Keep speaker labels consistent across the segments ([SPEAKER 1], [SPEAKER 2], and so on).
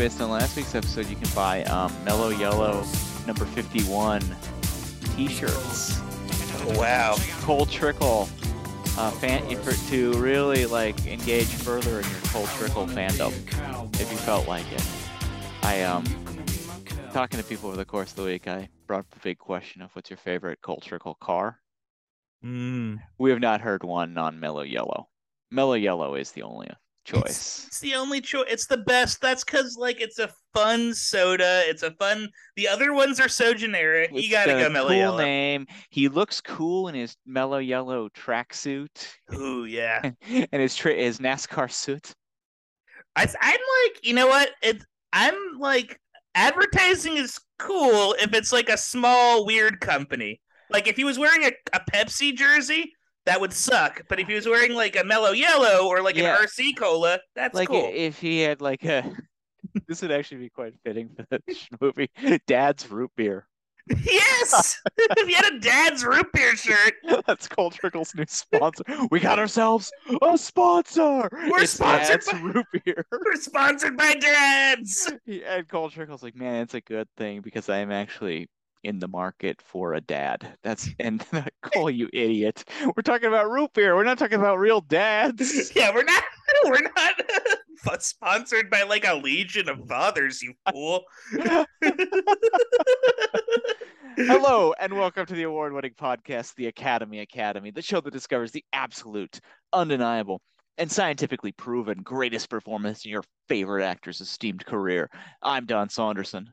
[SPEAKER 1] based on last week's episode, you can buy um, Mellow Yellow number 51 t-shirts.
[SPEAKER 2] Wow.
[SPEAKER 1] Cole Trickle uh, fan for, to really like engage further in your Cole Trickle fandom if you felt like it. I um talking to people over the course of the week, I brought up the big question of what's your favorite Cole Trickle car.
[SPEAKER 2] Mm.
[SPEAKER 1] We have not heard one on Mellow Yellow. Mellow Yellow is the only choice.
[SPEAKER 2] It's, it's the only choice. It's the best. That's because like it's a fun soda. It's a fun. The other ones are so generic.
[SPEAKER 1] It's
[SPEAKER 2] you gotta go mellow
[SPEAKER 1] cool
[SPEAKER 2] yellow.
[SPEAKER 1] name. He looks cool in his mellow yellow tracksuit
[SPEAKER 2] Ooh yeah.
[SPEAKER 1] and his tra- his NASCAR suit.
[SPEAKER 2] I, I'm like, you know what? It. I'm like, advertising is cool if it's like a small weird company. Like if he was wearing a, a Pepsi jersey, that would suck. But if he was wearing like a mellow yellow or like
[SPEAKER 1] Yeah.
[SPEAKER 2] an RC cola, that's
[SPEAKER 1] like
[SPEAKER 2] cool.
[SPEAKER 1] if he had like a this would actually be quite fitting for the movie dad's root beer
[SPEAKER 2] yes. if he had a dad's root beer shirt,
[SPEAKER 1] that's Cole Trickle's new sponsor we got ourselves a sponsor
[SPEAKER 2] We're
[SPEAKER 1] It's
[SPEAKER 2] sponsored
[SPEAKER 1] dad's root beer
[SPEAKER 2] we're sponsored by dads.
[SPEAKER 1] and cold trickle's like man it's a good thing because i am actually in the market for a dad that's and call you idiot we're talking about root beer we're not talking about real dads
[SPEAKER 2] Yeah, we're not we're not sponsored by like a legion of fathers, you fool.
[SPEAKER 1] Hello and welcome to the award-winning podcast, The Academy Academy, the show that discovers the absolute, undeniable, and scientifically proven greatest performance in your favorite actor's esteemed career. I'm Don Saunderson.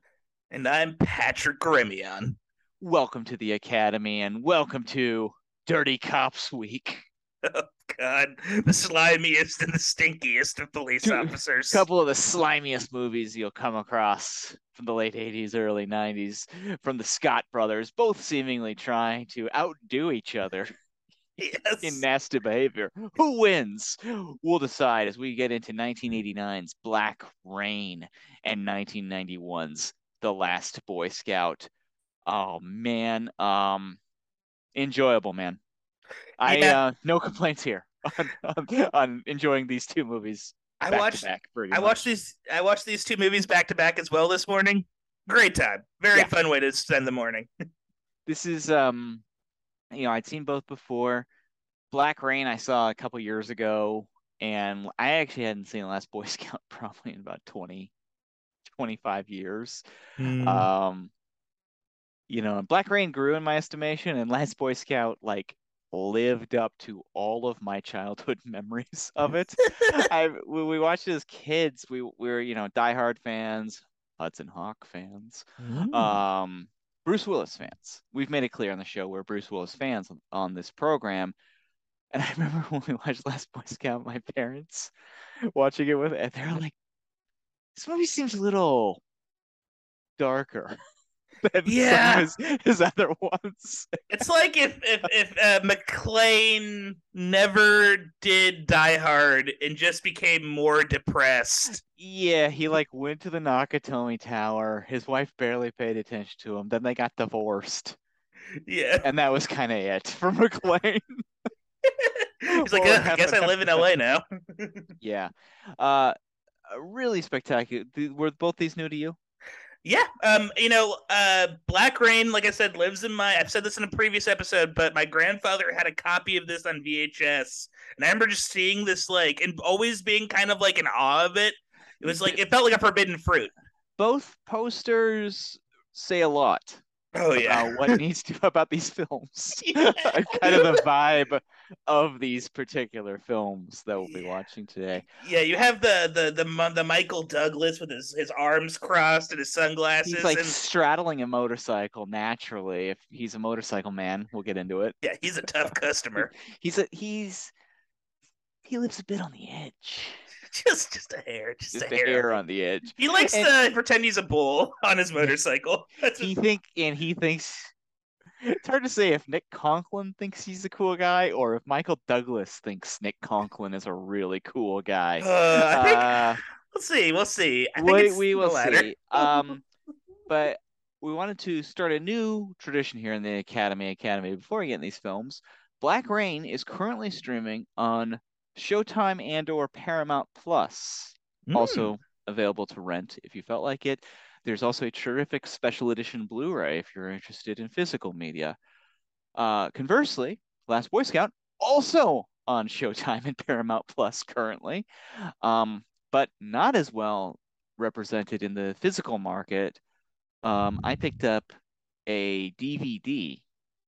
[SPEAKER 2] And I'm Patrick Grimion.
[SPEAKER 1] Welcome to the Academy and welcome to Dirty Cops Week.
[SPEAKER 2] Oh, God, the slimiest and the stinkiest of police
[SPEAKER 1] Dude,
[SPEAKER 2] officers.
[SPEAKER 1] A couple of the slimiest movies you'll come across from the late 80s, early 90s, from the Scott brothers, both seemingly trying to outdo each other.
[SPEAKER 2] yes.
[SPEAKER 1] in nasty behavior. Who wins? We'll decide as we get into 1989's Black Rain and 1991's The Last Boy Scout. Oh man, um, enjoyable man. I
[SPEAKER 2] Yeah.
[SPEAKER 1] uh, no complaints here on, on, on enjoying these two movies.
[SPEAKER 2] I watched
[SPEAKER 1] back,
[SPEAKER 2] I watched these I watched these two movies back to back as well this morning. Great time. Very
[SPEAKER 1] Yeah.
[SPEAKER 2] fun way to spend the morning.
[SPEAKER 1] This is um, you know, I'd seen both before. Black Rain I saw a couple years ago, and I actually hadn't seen The Last Boy Scout probably in about 20, 25 years.
[SPEAKER 2] Hmm.
[SPEAKER 1] Um, you know, Black Rain grew in my estimation, and Last Boy Scout like lived up to all of my childhood memories of it. I we watched it as kids, we, we were, you know, diehard fans, Hudson Hawk fans,
[SPEAKER 2] Hmm.
[SPEAKER 1] um, Bruce Willis fans. We've made it clear on the show we're Bruce Willis fans on, on this program. And I remember when we watched Last Boy Scout, my parents watching it with, and they're like, "This movie seems a little darker than
[SPEAKER 2] Yeah.
[SPEAKER 1] some of his, his other ones."
[SPEAKER 2] It's like if if if uh, McClane never did Die Hard and just became more depressed.
[SPEAKER 1] Yeah, he like went to the Nakatomi Tower. His wife barely paid attention to him. Then they got divorced,
[SPEAKER 2] Yeah,
[SPEAKER 1] and that was kind of it for McClane.
[SPEAKER 2] he's like, I guess I live in LA now.
[SPEAKER 1] Yeah, uh, really spectacular. Were both these new to you?
[SPEAKER 2] yeah, um, you know, uh, Black Rain, like I said, lives in my. I've said this in a previous episode, but my grandfather had a copy of this on VHS, and I remember just seeing this like and always being kind of like in awe of it. It was like it felt like a forbidden fruit.
[SPEAKER 1] Both posters say a lot
[SPEAKER 2] Oh yeah,
[SPEAKER 1] about what needs to about these films.
[SPEAKER 2] Yeah.
[SPEAKER 1] kind of the vibe of these particular films that we'll be watching today.
[SPEAKER 2] Yeah, you have the the the the Michael Douglas with his his arms crossed and his sunglasses.
[SPEAKER 1] He's like
[SPEAKER 2] and
[SPEAKER 1] straddling a motorcycle naturally. If he's a motorcycle man, we'll get into it.
[SPEAKER 2] yeah, he's a tough customer.
[SPEAKER 1] He's a he's he lives a bit on the edge.
[SPEAKER 2] just just a hair, just,
[SPEAKER 1] Just
[SPEAKER 2] a, hair.
[SPEAKER 1] hair on the edge.
[SPEAKER 2] He likes
[SPEAKER 1] And-
[SPEAKER 2] to pretend he's a bull on his motorcycle. That's
[SPEAKER 1] he think and he thinks it's hard to say if Nick Conklin thinks he's a cool guy or if Michael Douglas thinks Nick Conklin is a really cool guy.
[SPEAKER 2] uh, I think
[SPEAKER 1] Uh,
[SPEAKER 2] we'll see. We'll see. I think
[SPEAKER 1] we, we will see. Um, but we wanted to start a new tradition here in the Academy Academy before we get in these films. Black Rain is currently streaming on Showtime and or Paramount Plus.
[SPEAKER 2] Mm.
[SPEAKER 1] Also available to rent if you felt like it. There's also a terrific special edition Blu-ray if you're interested in physical media. Uh, conversely, Last Boy Scout also on Showtime and Paramount Plus currently, um, but not as well represented in the physical market. Um, I picked up a DVD,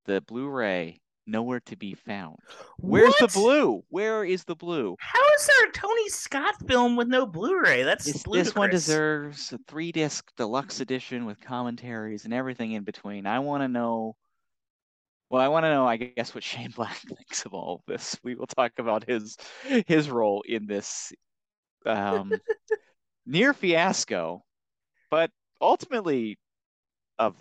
[SPEAKER 1] the Blu-ray nowhere to be found. Where's
[SPEAKER 2] What?
[SPEAKER 1] the blue? Where is the blue?
[SPEAKER 2] How is there a Tony Scott film with no Blu-ray? That's
[SPEAKER 1] This,
[SPEAKER 2] ludicrous.
[SPEAKER 1] this one deserves a three disc deluxe edition with commentaries and everything in between. I want to know. Well, I want to know, I guess, what Shane Black thinks of all of this. We will talk about his his role in this um, near fiasco, but ultimately a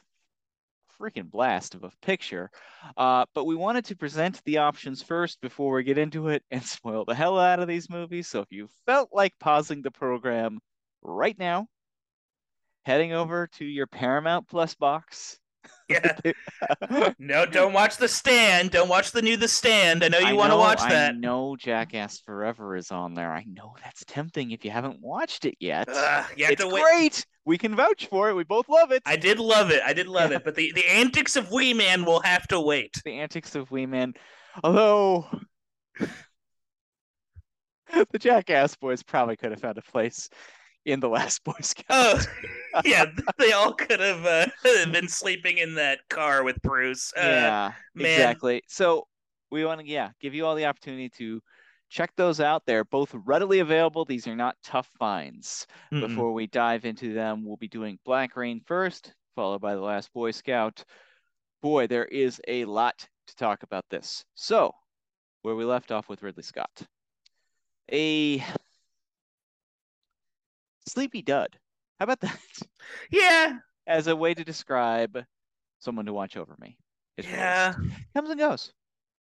[SPEAKER 1] freaking blast of a picture. Uh, but we wanted to present the options first before we get into it and spoil the hell out of these movies. So if you felt like pausing the program right now, heading over to your Paramount Plus box.
[SPEAKER 2] Yeah. No, don't watch The Stand. Don't watch the new The Stand. I know you want to watch that.
[SPEAKER 1] I know Jackass Forever is on there. I know that's tempting if you haven't watched it yet.
[SPEAKER 2] Ugh, you have
[SPEAKER 1] it's
[SPEAKER 2] to wait.
[SPEAKER 1] great. We can vouch for it. We both love it.
[SPEAKER 2] I did love it. I did love
[SPEAKER 1] Yeah.
[SPEAKER 2] it. But the, the antics of Wee Man will have to wait.
[SPEAKER 1] the antics of Wee Man. Although the Jackass boys probably could have found a place in the last Boy Scout.
[SPEAKER 2] Oh, yeah. They all could have uh, been sleeping in that car with Bruce. Uh,
[SPEAKER 1] yeah,
[SPEAKER 2] man.
[SPEAKER 1] exactly. So we want to, yeah, give you all the opportunity to check those out. They're both readily available. These are not tough finds.
[SPEAKER 2] mm-mm.
[SPEAKER 1] Before we dive into them, we'll be doing Black Rain first, followed by The Last Boy Scout. Boy, there is a lot to talk about this. So, where we left off with Ridley Scott. A sleepy dud. How about that?
[SPEAKER 2] Yeah.
[SPEAKER 1] As a way to describe someone to watch over me.
[SPEAKER 2] Yeah.
[SPEAKER 1] Comes and goes.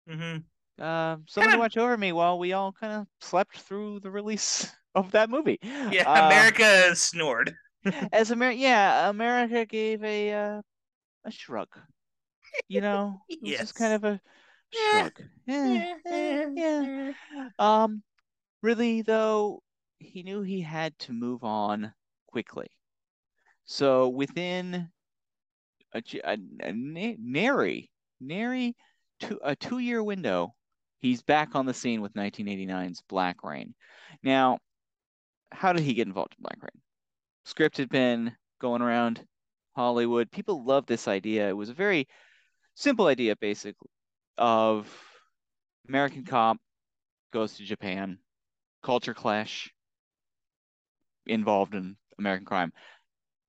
[SPEAKER 2] hmm
[SPEAKER 1] Uh, someone to watch over me while we all kind of slept through the release of that movie.
[SPEAKER 2] Yeah.
[SPEAKER 1] Uh,
[SPEAKER 2] America snored.
[SPEAKER 1] as America, yeah, America gave a uh, a shrug. You know, it was just kind of a shrug. Eh, eh, yeah. Um, really though, he knew he had to move on quickly. So within a, a, a na- nary nary two, a two-year window, he's back on the scene with 1989's Black Rain. Now, how did he get involved in Black Rain? Script had been going around Hollywood. People loved this idea. It was a very simple idea, basically, of American cop goes to Japan, culture clash involved in American crime.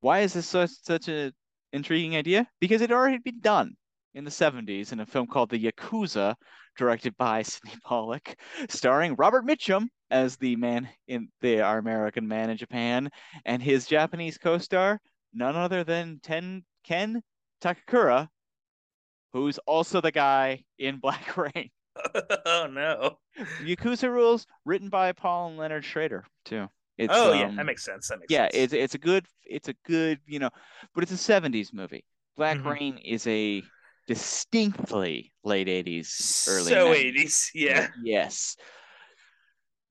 [SPEAKER 1] Why is this such such an intriguing idea? Because it already had been done in the 70s in a film called The Yakuza, directed by Sydney Pollack, starring Robert Mitchum as the man in the our American man in Japan, and his Japanese co-star, none other than Ten Ken Takakura, who's also the guy in Black Rain.
[SPEAKER 2] oh no.
[SPEAKER 1] Yakuza Rules, written by Paul and Leonard Schrader, too. It's,
[SPEAKER 2] oh yeah,
[SPEAKER 1] um,
[SPEAKER 2] that makes sense. That makes
[SPEAKER 1] yeah,
[SPEAKER 2] sense.
[SPEAKER 1] it's it's a good it's a good you know, but it's a '70s movie. Black
[SPEAKER 2] Mhm.
[SPEAKER 1] Rain is a distinctly late '80s, early
[SPEAKER 2] so
[SPEAKER 1] 90s.
[SPEAKER 2] 80s. Yeah.
[SPEAKER 1] Yes.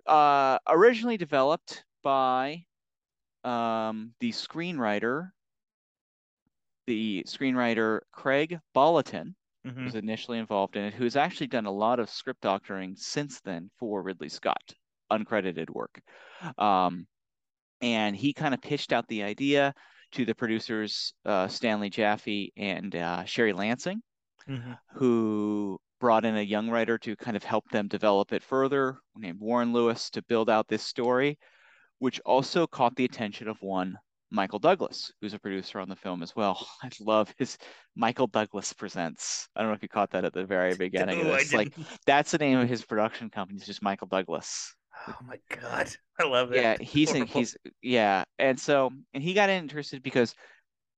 [SPEAKER 1] Uh, originally developed by um, the screenwriter, the screenwriter Craig Bolotin
[SPEAKER 2] Mhm.
[SPEAKER 1] was initially involved in it, who's actually done a lot of script doctoring since then for Ridley Scott, uncredited work. Um, and he kind of pitched out the idea to the producers uh, Stanley Jaffe and uh, Sherry Lansing,
[SPEAKER 2] Mhm.
[SPEAKER 1] who brought in a young writer to kind of help them develop it further, named Warren Lewis, to build out this story, which also caught the attention of one Michael Douglas, who's a producer on the film as well. I love his Michael Douglas Presents. I don't know if you caught that at the very beginning of
[SPEAKER 2] Ooh, I
[SPEAKER 1] this. Like that's the name of his production company. It's just Michael Douglas.
[SPEAKER 2] oh my god, I love it.
[SPEAKER 1] Yeah, he's in, he's yeah, and so and he got interested because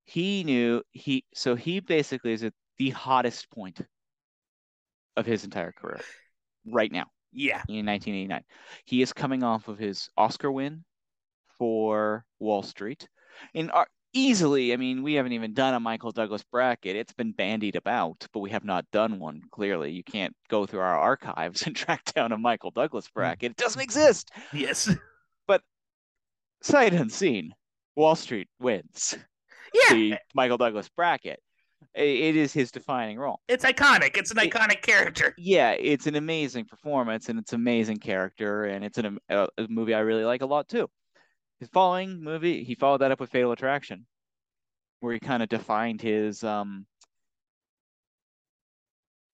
[SPEAKER 1] he knew he so he basically is at the hottest point of his entire career right now
[SPEAKER 2] yeah.
[SPEAKER 1] in 1989. He is coming off of his Oscar win for Wall Street. And uh, easily, I mean, we haven't even done a Michael Douglas bracket. It's been bandied about, but we have not done one. Clearly, you can't go through our archives and track down a Michael Douglas bracket. It doesn't exist.
[SPEAKER 2] Yes.
[SPEAKER 1] But sight unseen, Wall Street wins
[SPEAKER 2] Yeah,
[SPEAKER 1] the Michael Douglas bracket. It is his defining role.
[SPEAKER 2] it's iconic. It's an
[SPEAKER 1] It-
[SPEAKER 2] iconic character.
[SPEAKER 1] Yeah, it's an amazing performance and it's an amazing character, and it's an, a, a movie I really like a lot too. His following movie, he followed that up with Fatal Attraction, where he kind of defined his um.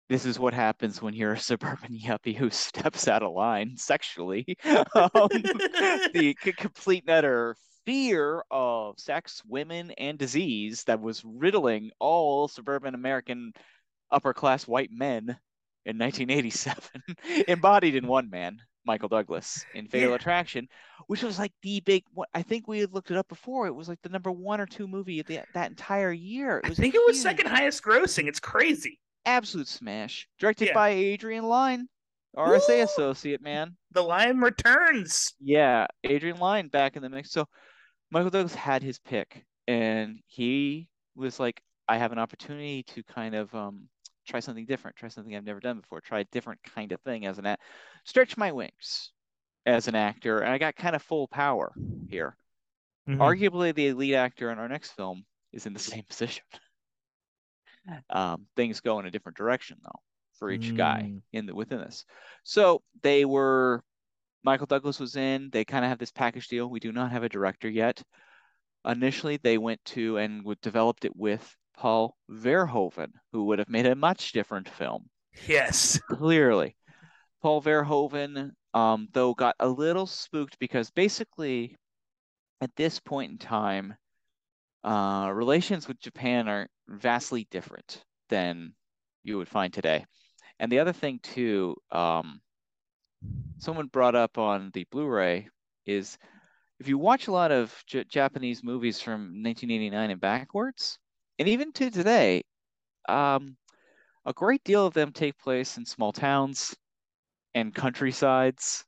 [SPEAKER 1] This is what happens when you're a suburban yuppie who steps out of line sexually. um, the c- complete utter fear of sex, women, and disease that was riddling all suburban American upper class white men in 1987, embodied in one man, Michael Douglas, in Fatal
[SPEAKER 2] Yeah.
[SPEAKER 1] Attraction, which was like the big. I think we had looked it up before. It was like the number one or two movie of the, that entire year. It was I
[SPEAKER 2] think it was second highest grossing. It's crazy.
[SPEAKER 1] absolute smash. Directed
[SPEAKER 2] Yeah.
[SPEAKER 1] by Adrian Lyne, RSA
[SPEAKER 2] Woo!
[SPEAKER 1] associate man.
[SPEAKER 2] The Lion returns.
[SPEAKER 1] Yeah, Adrian Lyne back in the mix. So Michael Douglas had his pick, and he was like, I have an opportunity to kind of um, try something different, try something I've never done before, try a different kind of thing as an act, stretch my wings as an actor, and I got kind of full power here.
[SPEAKER 2] Mm-hmm.
[SPEAKER 1] Arguably, the lead actor in our next film is in the same position. Um, things go in a different direction though for each guy
[SPEAKER 2] Mm.
[SPEAKER 1] in the within this. So they were Michael Douglas was in. They kind of have this package deal. We do not have a director yet. Initially, they went to and developed it with Paul Verhoeven, who would have made a much different film.
[SPEAKER 2] Yes.
[SPEAKER 1] Clearly, Paul Verhoeven, um, though, got a little spooked because basically, at this point in time, uh, relations with Japan are vastly different than you would find today. And the other thing too, um, someone brought up on the Blu-ray is if you watch a lot of J Japanese movies from 1989 and backwards, and even to today, um, a great deal of them take place in small towns and countrysides,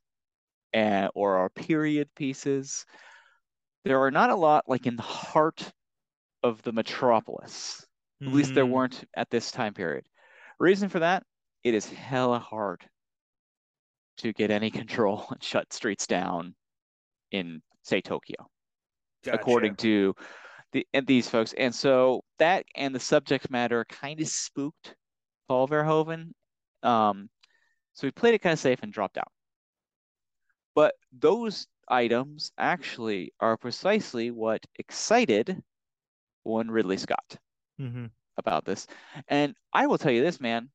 [SPEAKER 1] and or are period pieces. There are not a lot like in the heart of the metropolis. At least there
[SPEAKER 2] Mm.
[SPEAKER 1] weren't at this time period. Reason for that, it is hella hard to get any control and shut streets down in, say, Tokyo, according to the and these folks. And so that and the subject matter kind of spooked Paul Verhoeven. Um, so he played it kind of safe and dropped out. But those items actually are precisely what excited one Ridley Scott
[SPEAKER 2] Mm-hmm.
[SPEAKER 1] about this. And I will tell you this, man,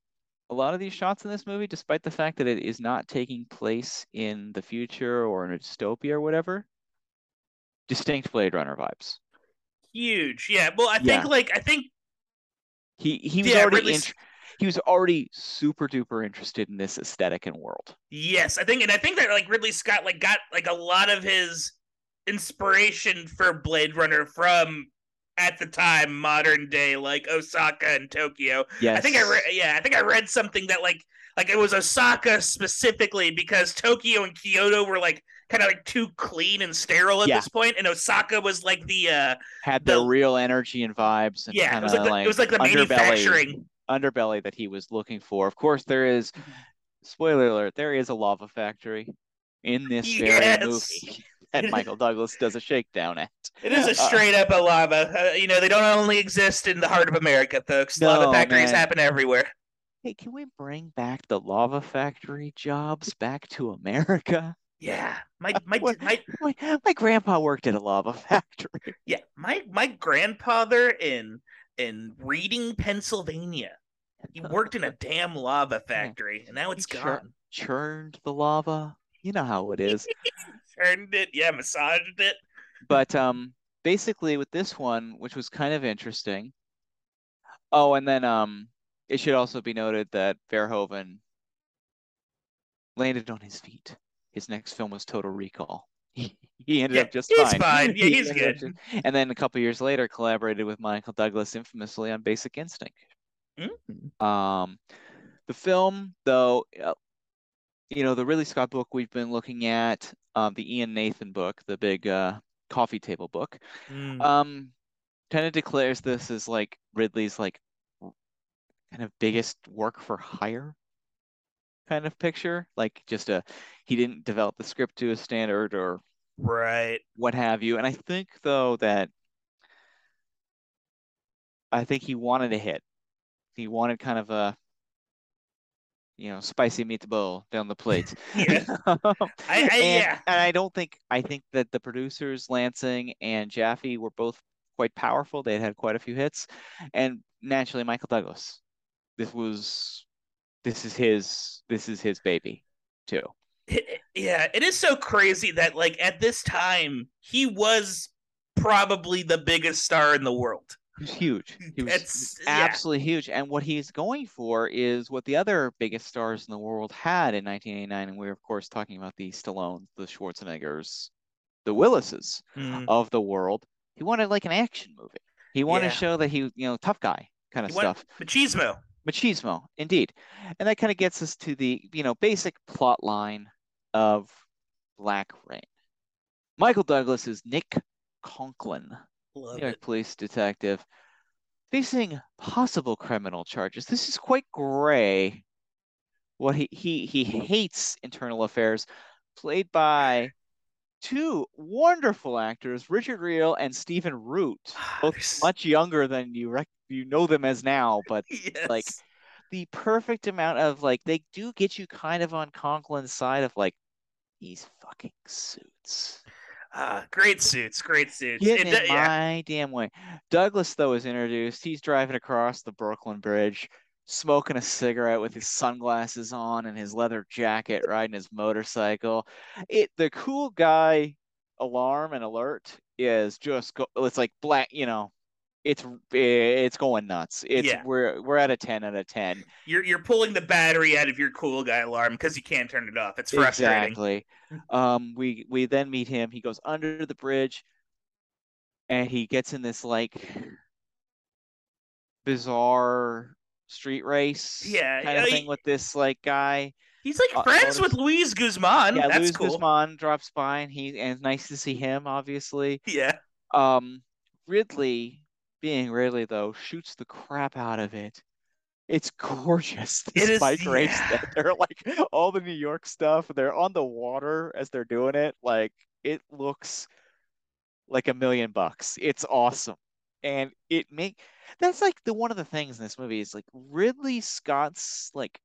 [SPEAKER 1] a lot of these shots in this movie, despite the fact that it is not taking place in the future or in a dystopia or whatever, distinct Blade Runner vibes.
[SPEAKER 2] Huge. Yeah. Well, I think
[SPEAKER 1] Yeah.
[SPEAKER 2] like I think
[SPEAKER 1] He he was
[SPEAKER 2] Yeah,
[SPEAKER 1] already int- he was already super duper interested in this aesthetic and world.
[SPEAKER 2] yes, I think and I think that like Ridley Scott like got like a lot of his inspiration for Blade Runner from at the time modern day like Osaka and Tokyo.
[SPEAKER 1] Yes.
[SPEAKER 2] I think I read yeah, I think I read something that like like it was Osaka specifically because Tokyo and Kyoto were like kind of like too clean and sterile at
[SPEAKER 1] Yeah.
[SPEAKER 2] this point, and Osaka was like the uh
[SPEAKER 1] had
[SPEAKER 2] the-
[SPEAKER 1] the real energy and vibes and
[SPEAKER 2] yeah, it was like,
[SPEAKER 1] like,
[SPEAKER 2] the, it was like the
[SPEAKER 1] underbelly
[SPEAKER 2] manufacturing.
[SPEAKER 1] underbelly that he was looking for. Of course, there is spoiler alert, there is a lava factory in this very
[SPEAKER 2] Yes.
[SPEAKER 1] movie that Michael Douglas does a shakedown at.
[SPEAKER 2] It is a
[SPEAKER 1] Uh,
[SPEAKER 2] straight up a lava. Uh, you know, they don't only exist in the heart of America, folks. lava
[SPEAKER 1] No,
[SPEAKER 2] factories
[SPEAKER 1] man.
[SPEAKER 2] happen everywhere.
[SPEAKER 1] Hey, can we bring back the lava factory jobs back to America?
[SPEAKER 2] Yeah, my my my
[SPEAKER 1] My, my grandpa worked at a lava factory.
[SPEAKER 2] yeah my my grandfather in in Reading, Pennsylvania. He worked in a damn lava factory, and now it's
[SPEAKER 1] He
[SPEAKER 2] gone.
[SPEAKER 1] churned the lava. You know how it is.
[SPEAKER 2] Turned it, yeah, massaged it.
[SPEAKER 1] but um basically with this one which was kind of interesting oh and then um it should also be noted that Verhoeven landed on his feet his next film was Total Recall he, ended
[SPEAKER 2] Yeah,
[SPEAKER 1] up just
[SPEAKER 2] he's
[SPEAKER 1] fine
[SPEAKER 2] fine. Yeah, he's good.
[SPEAKER 1] just- and then a couple years later collaborated with Michael Douglas infamously on Basic Instinct
[SPEAKER 2] Mm.
[SPEAKER 1] um the film though uh, you know the Ridley Scott book we've been looking at um the Ian Nathan book the big uh coffee table book
[SPEAKER 2] Mm.
[SPEAKER 1] um kind of declares this as like Ridley's like kind of biggest work for hire kind of picture like just a he didn't develop the script to a standard or
[SPEAKER 2] right.
[SPEAKER 1] what have you. And I think though that I think he wanted a hit. He wanted kind of a you know spicy meatball down the plate.
[SPEAKER 2] Yeah.
[SPEAKER 1] Um,
[SPEAKER 2] I, I
[SPEAKER 1] and,
[SPEAKER 2] yeah.
[SPEAKER 1] and I don't think I think that the producers Lansing and Jaffe were both quite powerful. They had had quite a few hits, and naturally Michael Douglas. This was this is his this is his baby too.
[SPEAKER 2] It- yeah, it is so crazy that like at this time he was probably the biggest star in the world.
[SPEAKER 1] He was huge. He was
[SPEAKER 2] It's- yeah.
[SPEAKER 1] absolutely huge. And what he's going for is what the other biggest stars in the world had in 1989. And we're of course talking about the Stallones, the Schwarzeneggers, the Willises
[SPEAKER 2] Mm.
[SPEAKER 1] of the world. He wanted like an action movie. He wanted
[SPEAKER 2] Yeah.
[SPEAKER 1] to show that he, you know, tough guy kind of
[SPEAKER 2] He
[SPEAKER 1] stuff.
[SPEAKER 2] Machismo.
[SPEAKER 1] Machismo, indeed. And that kind of gets us to the, you know, basic plot line of Black Rain. Michael Douglas is Nick Conklin,
[SPEAKER 2] Love
[SPEAKER 1] New York
[SPEAKER 2] it.
[SPEAKER 1] police detective, facing possible criminal charges. This is quite gray. What he he he hates internal affairs, played by two wonderful actors, Richard Reel and Stephen Root, ah, both
[SPEAKER 2] There's-
[SPEAKER 1] much younger than you rec- you know them as now, but
[SPEAKER 2] yes.
[SPEAKER 1] like the perfect amount of like they do get you kind of on Conklin's side of like these fucking suits.
[SPEAKER 2] Ah, great suits, great suits.
[SPEAKER 1] Get in
[SPEAKER 2] yeah.
[SPEAKER 1] my damn way. Douglas though is introduced. He's driving across the Brooklyn Bridge, smoking a cigarette with his sunglasses on and his leather jacket, riding his motorcycle. It the cool guy alarm and alert is just go, it's like black, you know. It's it's going nuts. It's
[SPEAKER 2] Yeah.
[SPEAKER 1] we're we're at a 10 out of 10.
[SPEAKER 2] You're you're pulling the battery out of your cool guy alarm because you can't turn it off. It's frustrating.
[SPEAKER 1] Exactly. Um, we we then meet him. He goes under the bridge, and he gets in this like bizarre street race
[SPEAKER 2] Yeah,
[SPEAKER 1] kind of thing with this like guy.
[SPEAKER 2] He's like
[SPEAKER 1] Uh,
[SPEAKER 2] friends with Luis Guzman.
[SPEAKER 1] yeah,
[SPEAKER 2] That's
[SPEAKER 1] Luis
[SPEAKER 2] cool.
[SPEAKER 1] Guzman drops by, and he and it's nice to see him. Obviously,
[SPEAKER 2] Yeah.
[SPEAKER 1] um, Ridley, being Ridley though, shoots the crap out of it. It's gorgeous. This
[SPEAKER 2] It is-
[SPEAKER 1] bike race
[SPEAKER 2] yeah.
[SPEAKER 1] that they're like all the New York stuff. They're on the water as they're doing it. Like it looks like a million bucks. It's awesome. And it make that's like the one of the things in this movie is like Ridley Scott's like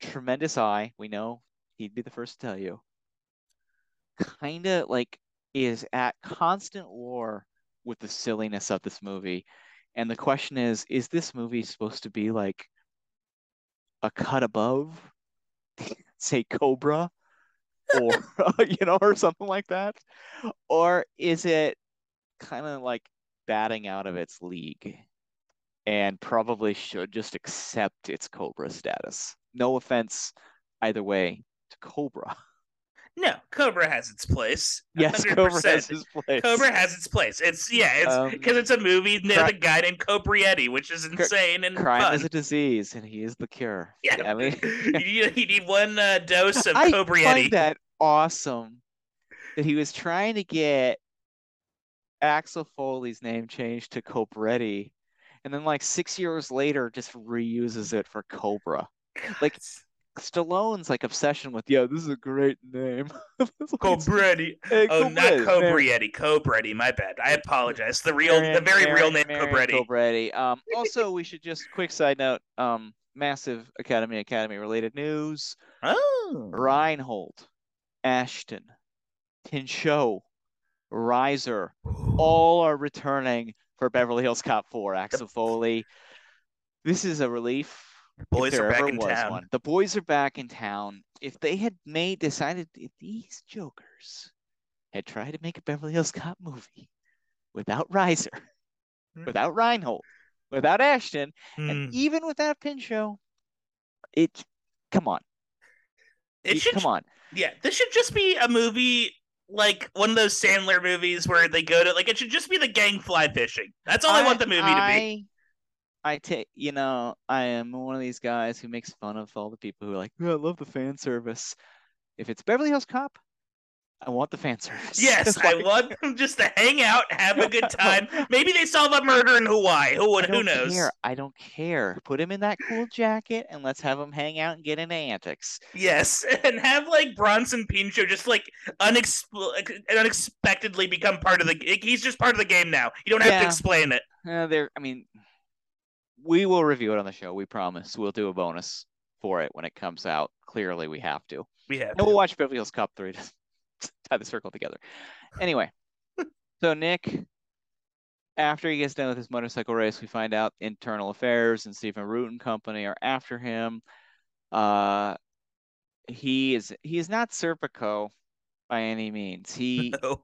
[SPEAKER 1] tremendous eye. We know he'd be the first to tell you. Kind of like is at constant war with the silliness of this movie. And the question is, is this movie supposed to be like a cut above, say Cobra, or you know, or something like that? Or is it kind of like batting out of its league and probably should just accept its Cobra status? No offense either way to Cobra.
[SPEAKER 2] No, Cobra has its place.
[SPEAKER 1] Yes, Cobra
[SPEAKER 2] 100%.
[SPEAKER 1] has his place.
[SPEAKER 2] Cobra has its place. It's yeah, it's
[SPEAKER 1] Um,
[SPEAKER 2] because it's a movie with
[SPEAKER 1] cri-
[SPEAKER 2] a guy named Cobrietti, which is insane and
[SPEAKER 1] Crime
[SPEAKER 2] fun.
[SPEAKER 1] is a disease, and he is the cure.
[SPEAKER 2] yeah,
[SPEAKER 1] I mean,
[SPEAKER 2] you, need, you need one uh, dose of
[SPEAKER 1] I
[SPEAKER 2] Cobrietti.
[SPEAKER 1] find that awesome that he was trying to get Axel Foley's name changed to Cobretti, and then like six years later, just reuses it for Cobra. like, Stallone's like obsession with, yeah, this is a great name. It's- hey,
[SPEAKER 2] Oh, not
[SPEAKER 1] Cobretti, man.
[SPEAKER 2] Cobrietti. Cobrietti. My bad. I apologize. The real, the
[SPEAKER 1] Marion-
[SPEAKER 2] very real name
[SPEAKER 1] Marion
[SPEAKER 2] Cobretti.
[SPEAKER 1] Cobretti. Um, also, we should just quick side note. Um, massive Academy Academy related news.
[SPEAKER 2] Oh,
[SPEAKER 1] Reinhold, Ashton, Pinchot, Reiser, all are returning for Beverly Hills Cop 4. Axel Foley. This is a relief. If
[SPEAKER 2] boys
[SPEAKER 1] there
[SPEAKER 2] are back
[SPEAKER 1] ever
[SPEAKER 2] in
[SPEAKER 1] was
[SPEAKER 2] town.
[SPEAKER 1] one. The boys are back in town. If they had made decided if these jokers had tried to make a Beverly Hills Cop movie without Reiser,
[SPEAKER 2] Hmm.
[SPEAKER 1] without Reinhold, without Ashton,
[SPEAKER 2] Hmm.
[SPEAKER 1] and even without Pinchot, it come on.
[SPEAKER 2] It
[SPEAKER 1] You-
[SPEAKER 2] should,
[SPEAKER 1] come on.
[SPEAKER 2] yeah, this should just be a movie like one of those Sandler movies where they go to like it should just be the gang fly fishing. That's all I, want the movie to be.
[SPEAKER 1] I, take, you know, I am one of these guys who makes fun of all the people who are like, "Oh, I love the fan service. If it's Beverly Hills Cop, I want the fan service.
[SPEAKER 2] Yes, I want them just to hang out, have a good time. Maybe they solve a murder in Hawaii. Who would? Who knows?
[SPEAKER 1] care. I don't care. Put him in that cool jacket and let's have him hang out and get into antics.
[SPEAKER 2] Yes, and have like Bronson Pinchot just like unexpl- unexpectedly become part of the. He's just part of the game now. You don't have to explain it.
[SPEAKER 1] Uh, there. I mean, we will review it on the show. We promise. We'll do a bonus for it when it comes out. Clearly, we have to.
[SPEAKER 2] We have.
[SPEAKER 1] And
[SPEAKER 2] to.
[SPEAKER 1] we'll watch Beverly Hills Cop 3 to tie the circle together. Anyway, so Nick, after he gets done with his motorcycle race, we find out internal affairs and Stephen Root and company are after him. Uh, he is he is not Serpico by any means. He
[SPEAKER 2] No.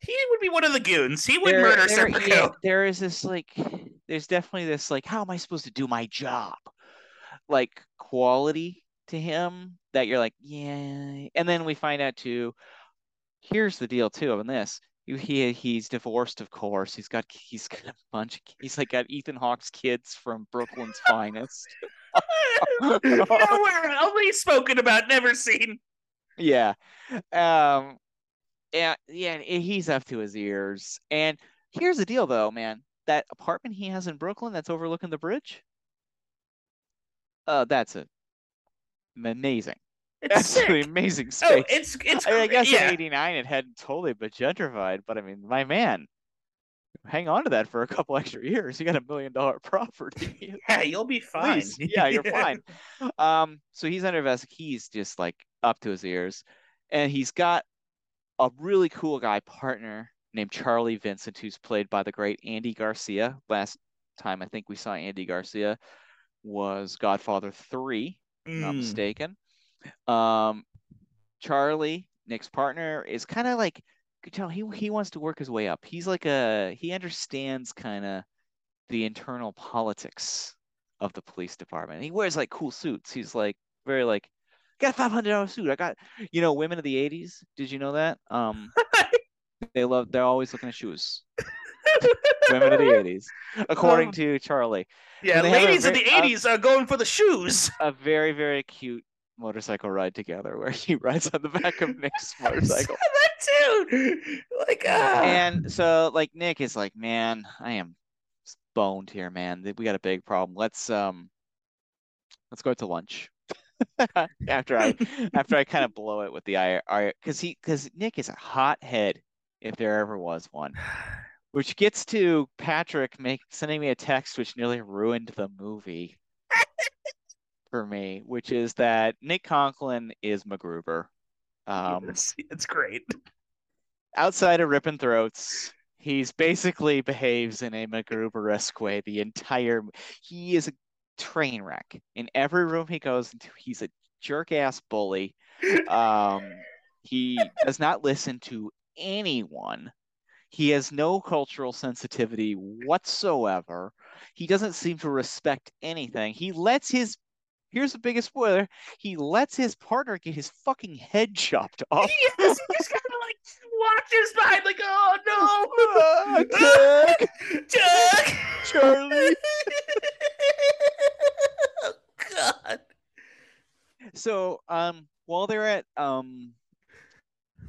[SPEAKER 2] He would be one of the goons. He would
[SPEAKER 1] there-
[SPEAKER 2] murder
[SPEAKER 1] there-
[SPEAKER 2] Serpico.
[SPEAKER 1] yeah, there is this like there's definitely this like how am I supposed to do my job like quality to him that you're like yeah and then we find out too here's the deal too on this he, he he's divorced of course he's got he's got a bunch of he's like got Ethan Hawke's kids from Brooklyn's finest
[SPEAKER 2] Nowhere, only spoken about, never seen.
[SPEAKER 1] yeah um yeah yeah he's up to his ears and here's the deal though man that apartment he has in brooklyn that's overlooking the bridge uh that's a amazing
[SPEAKER 2] It's
[SPEAKER 1] that's
[SPEAKER 2] sick.
[SPEAKER 1] amazing space
[SPEAKER 2] Oh, it's it's
[SPEAKER 1] I, mean, I guess
[SPEAKER 2] yeah.
[SPEAKER 1] in 89 it hadn't totally been gentrified but i mean my man hang on to that for a couple extra years you got a million dollar property
[SPEAKER 2] Yeah, you'll be fine.
[SPEAKER 1] Yeah, you're fine. Um, so he's under. He's just like up to his ears, and he's got a really cool guy partner named Charlie Vincent, who's played by the great Andy Garcia. Last time I think we saw Andy Garcia was Godfather Three, if I'm not
[SPEAKER 2] Mm.
[SPEAKER 1] mistaken. Um, Charlie, Nick's partner, is kind of like you tell he he wants to work his way up. He's like a he understands kind of the internal politics of the police department. He wears like cool suits. He's like very like got a five hundred dollar suit. I got you know women of the eighties. Did you know that? Um, they love they're always looking at shoes. women of the eighties, according
[SPEAKER 2] Um,
[SPEAKER 1] to Charlie.
[SPEAKER 2] Yeah,
[SPEAKER 1] they have a
[SPEAKER 2] ladies
[SPEAKER 1] very-
[SPEAKER 2] the
[SPEAKER 1] uh,
[SPEAKER 2] '80s are going for the shoes.
[SPEAKER 1] A very very cute motorcycle ride together where he rides on the back of Nick's motorcycle.
[SPEAKER 2] that too. Like, ah.
[SPEAKER 1] And so like Nick is like, man, I am boned here, man. We got a big problem. Let's um let's go to lunch. after I after I kind of blow it with the I I because he because Nick is a hot head if there ever was one. Which gets to Patrick make sending me a text which nearly ruined the movie for me, which is that Nick Conklin is MacGruber. Um,
[SPEAKER 2] it's, it's great.
[SPEAKER 1] outside of ripping throats, he's basically behaves in a MacGruber-esque way the entire. He is a train wreck in every room he goes into. He's a jerk ass bully. Um, he does not listen to anyone. He has no cultural sensitivity whatsoever. He doesn't seem to respect anything. He lets his here's the biggest spoiler. He lets his partner get his fucking head chopped off.
[SPEAKER 2] yes, he just kind of like watches behind, like, oh no,
[SPEAKER 1] Jack,
[SPEAKER 2] Chuck,
[SPEAKER 1] Charlie.
[SPEAKER 2] God.
[SPEAKER 1] So, um, while they're at um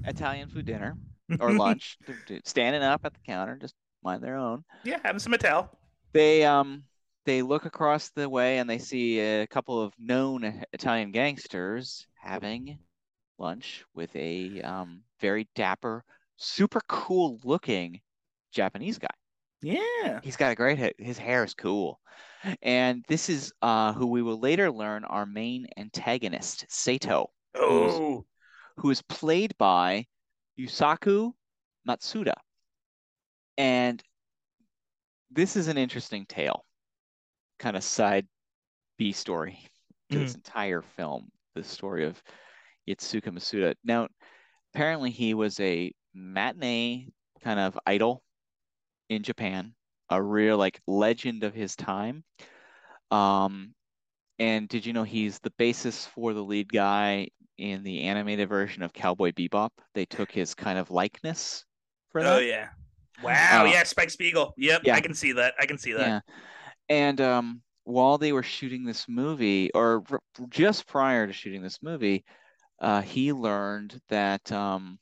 [SPEAKER 1] Italian food dinner or lunch, they're- they're standing up at the counter, just mind their own.
[SPEAKER 2] yeah, having some Mattel.
[SPEAKER 1] They um they look across the way and they see a couple of known Italian gangsters having lunch with a um very dapper, super cool looking Japanese guy.
[SPEAKER 2] Yeah.
[SPEAKER 1] He's got a great head. His hair is cool. And this is uh who we will later learn our main antagonist, Sato,
[SPEAKER 2] Oh,
[SPEAKER 1] who is played by Yusaku Matsuda. And this is an interesting tale, kind of side B story to this entire film, the story of Yusaku Matsuda. Now, apparently he was a matinee kind of idol in Japan, a real like legend of his time. Um, and did you know he's the basis for the lead guy in the animated version of Cowboy Bebop? They took his kind of likeness for
[SPEAKER 2] oh yeah. Wow.
[SPEAKER 1] Uh,
[SPEAKER 2] yeah, Spike Spiegel. Yep,
[SPEAKER 1] yeah.
[SPEAKER 2] I can see that. I can see that.
[SPEAKER 1] Yeah. And um, while they were shooting this movie, or r- just prior to shooting this movie, uh, he learned that um,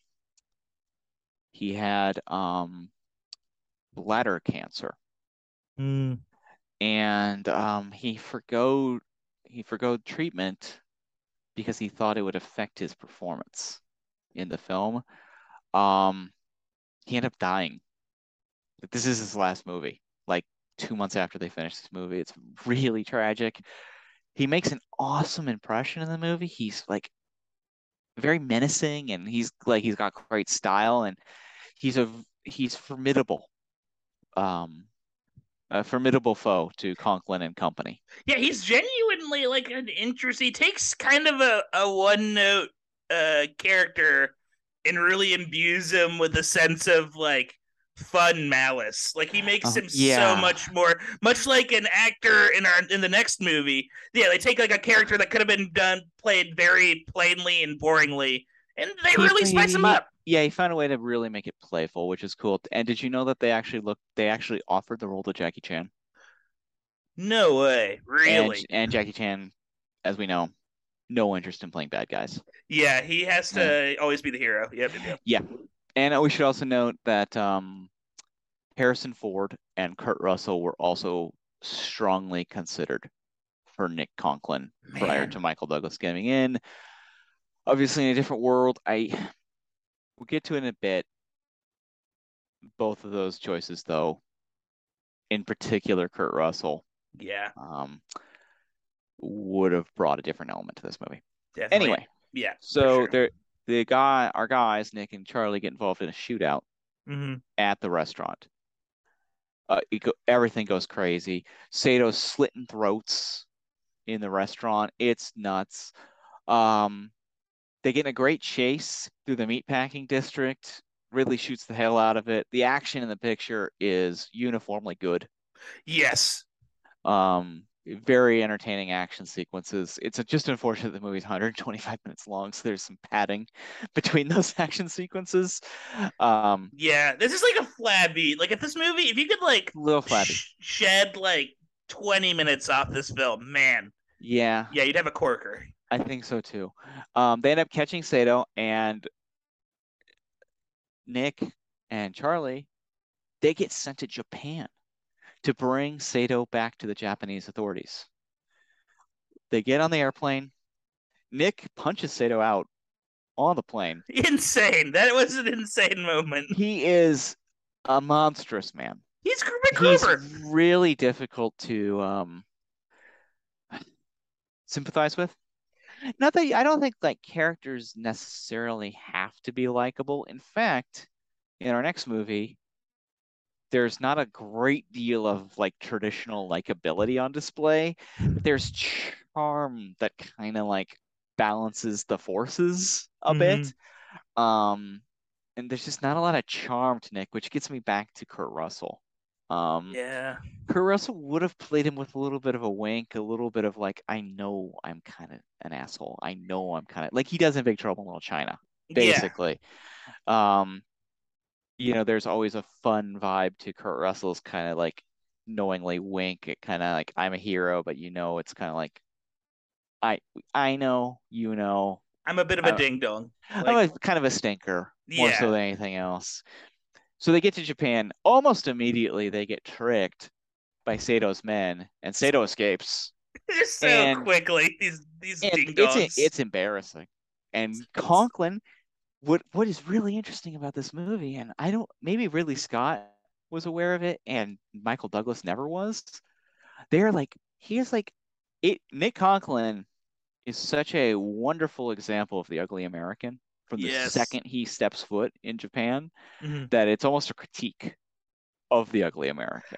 [SPEAKER 1] he had um, bladder cancer,
[SPEAKER 2] Mm.
[SPEAKER 1] and um, he forgo he forgo treatment because he thought it would affect his performance in the film. Um, he ended up dying. This is his last movie. Like two months after they finished this movie, it's really tragic. He makes an awesome impression in the movie. He's like very menacing, and he's like he's got great style, and he's a he's formidable. Um, a formidable foe to Conklin and company.
[SPEAKER 2] Yeah, he's genuinely like an interest. He takes kind of a, a one note uh character and really imbues him with a sense of like fun malice. Like he makes
[SPEAKER 1] Oh,
[SPEAKER 2] him
[SPEAKER 1] yeah.
[SPEAKER 2] so much more much like an actor in our in the next movie. Yeah, they take like a character that could have been done played very plainly and boringly and they
[SPEAKER 1] He-
[SPEAKER 2] really spice him up.
[SPEAKER 1] Yeah, he found a way to really make it playful, which is cool. And did you know that they actually looked they actually offered the role to Jackie Chan?
[SPEAKER 2] No way. Really?
[SPEAKER 1] And, and Jackie Chan, as we know, no interest in playing bad guys.
[SPEAKER 2] yeah, he has to always be the hero. Yep, yep, yep.
[SPEAKER 1] And we should also note that um, Harrison Ford and Kurt Russell were also strongly considered for Nick Conklin prior to Michael Douglas getting in. Obviously, in a different world, I we'll get to it in a bit. Both of those choices, though, in particular, Kurt Russell,
[SPEAKER 2] Yeah,
[SPEAKER 1] um, would have brought a different element to this movie.
[SPEAKER 2] definitely.
[SPEAKER 1] Anyway,
[SPEAKER 2] yeah.
[SPEAKER 1] so there, the guy, our guys, Nick and Charlie, get involved in a shootout
[SPEAKER 2] hmm
[SPEAKER 1] at the restaurant. Uh, it go, everything goes crazy. Sato's slitting throats in the restaurant. It's nuts. Um, they get in a great chase through the meatpacking district. Ridley shoots the hell out of it. The action in the picture is uniformly good.
[SPEAKER 2] Yes.
[SPEAKER 1] Um, very entertaining action sequences. It's just unfortunate the movie's 125 minutes long, so there's some padding between those action sequences. Um,
[SPEAKER 2] Yeah, this is like a flabby. Like if this movie, if you could like
[SPEAKER 1] little flabby.
[SPEAKER 2] sh- shed like twenty minutes off this film, man,
[SPEAKER 1] Yeah,
[SPEAKER 2] yeah, you'd have a corker.
[SPEAKER 1] I think so too. Um, they end up catching Sato and Nick and Charlie. They get sent to Japan to bring Sato back to the Japanese authorities. They get on the airplane. Nick punches Sato out on the plane.
[SPEAKER 2] Insane. That was an insane moment.
[SPEAKER 1] He is a monstrous man.
[SPEAKER 2] He's
[SPEAKER 1] He's really difficult to um, sympathize with. Not that I don't think like characters necessarily have to be likable. In fact, in our next movie, there's not a great deal of like traditional likability on display. But there's charm that kind of like balances the forces a bit. Um, and there's just not a lot of charm to Nick, which gets me back to Kurt Russell. Um,
[SPEAKER 2] Yeah.
[SPEAKER 1] Kurt Russell would have played him with a little bit of a wink, a little bit of like, I know I'm kind of an asshole. I know I'm kind of like he does in Big Trouble in Little China, basically. Yeah. Um, you know, there's always a fun vibe to Kurt Russell's kind of like knowingly wink at kind of like I'm a hero, but you know, it's kind of like I I know, you know,
[SPEAKER 2] I'm a bit of a ding dong.
[SPEAKER 1] I'm a kind of a stinker more so than anything else. So they get to Japan. Almost immediately, they get tricked by Sato's men, and Sato escapes.
[SPEAKER 2] Just so
[SPEAKER 1] and-
[SPEAKER 2] quickly. These these ding
[SPEAKER 1] it's it's embarrassing. And Conklin, what what is really interesting about this movie, and I don't maybe Ridley Scott was aware of it, and Michael Douglas never was. They're like he is like it. Nick Conklin is such a wonderful example of the ugly American from the
[SPEAKER 2] Yes.
[SPEAKER 1] second he steps foot in Japan
[SPEAKER 2] Mhm.
[SPEAKER 1] that it's almost a critique of the ugly American.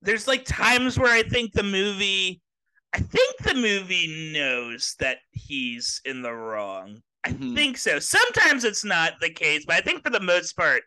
[SPEAKER 2] There's like times where I think the movie I think the movie knows that he's in the wrong. I
[SPEAKER 1] Mhm.
[SPEAKER 2] think so. Sometimes it's not the case, but I think for the most part,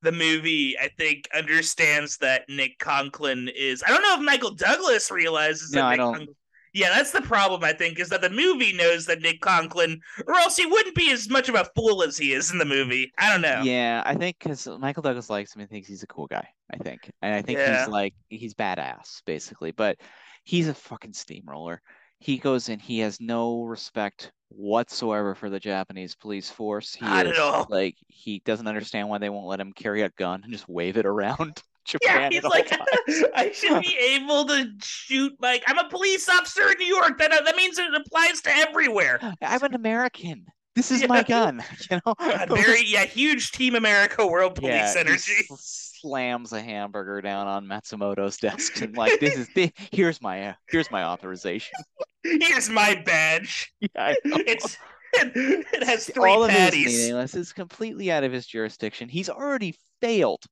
[SPEAKER 2] the movie I think understands that Nick Conklin is. I don't know if Michael Douglas realizes
[SPEAKER 1] No,
[SPEAKER 2] that.
[SPEAKER 1] I
[SPEAKER 2] Nick
[SPEAKER 1] don't.
[SPEAKER 2] Conklin- yeah, that's the problem. I think is that the movie knows that Nick Conklin, or else he wouldn't be as much of a fool as he is in the movie. I don't know.
[SPEAKER 1] Yeah, I think because Michael Douglas likes him and thinks he's a cool guy. I think, and I think
[SPEAKER 2] Yeah.
[SPEAKER 1] he's like he's badass basically, but he's a fucking steamroller. he goes in, he has no respect whatsoever for the Japanese police force. He
[SPEAKER 2] Not
[SPEAKER 1] is
[SPEAKER 2] at all.
[SPEAKER 1] like he doesn't understand why they won't let him carry a gun and just wave it around
[SPEAKER 2] Yeah, he's like. I should be able to shoot Mike. I'm a police officer in New York. That that means it applies to everywhere.
[SPEAKER 1] I'm an American. This is
[SPEAKER 2] Yeah.
[SPEAKER 1] my gun. You know,
[SPEAKER 2] God, very yeah, huge Team America World Police
[SPEAKER 1] yeah,
[SPEAKER 2] energy.
[SPEAKER 1] slams a hamburger down on Matsumoto's desk and like, this is the here's my uh, here's my authorization.
[SPEAKER 2] Here's my badge.
[SPEAKER 1] Yeah,
[SPEAKER 2] It's it, it has three
[SPEAKER 1] all of it is
[SPEAKER 2] patties.
[SPEAKER 1] meaningless. It's completely out of his jurisdiction. He's already failed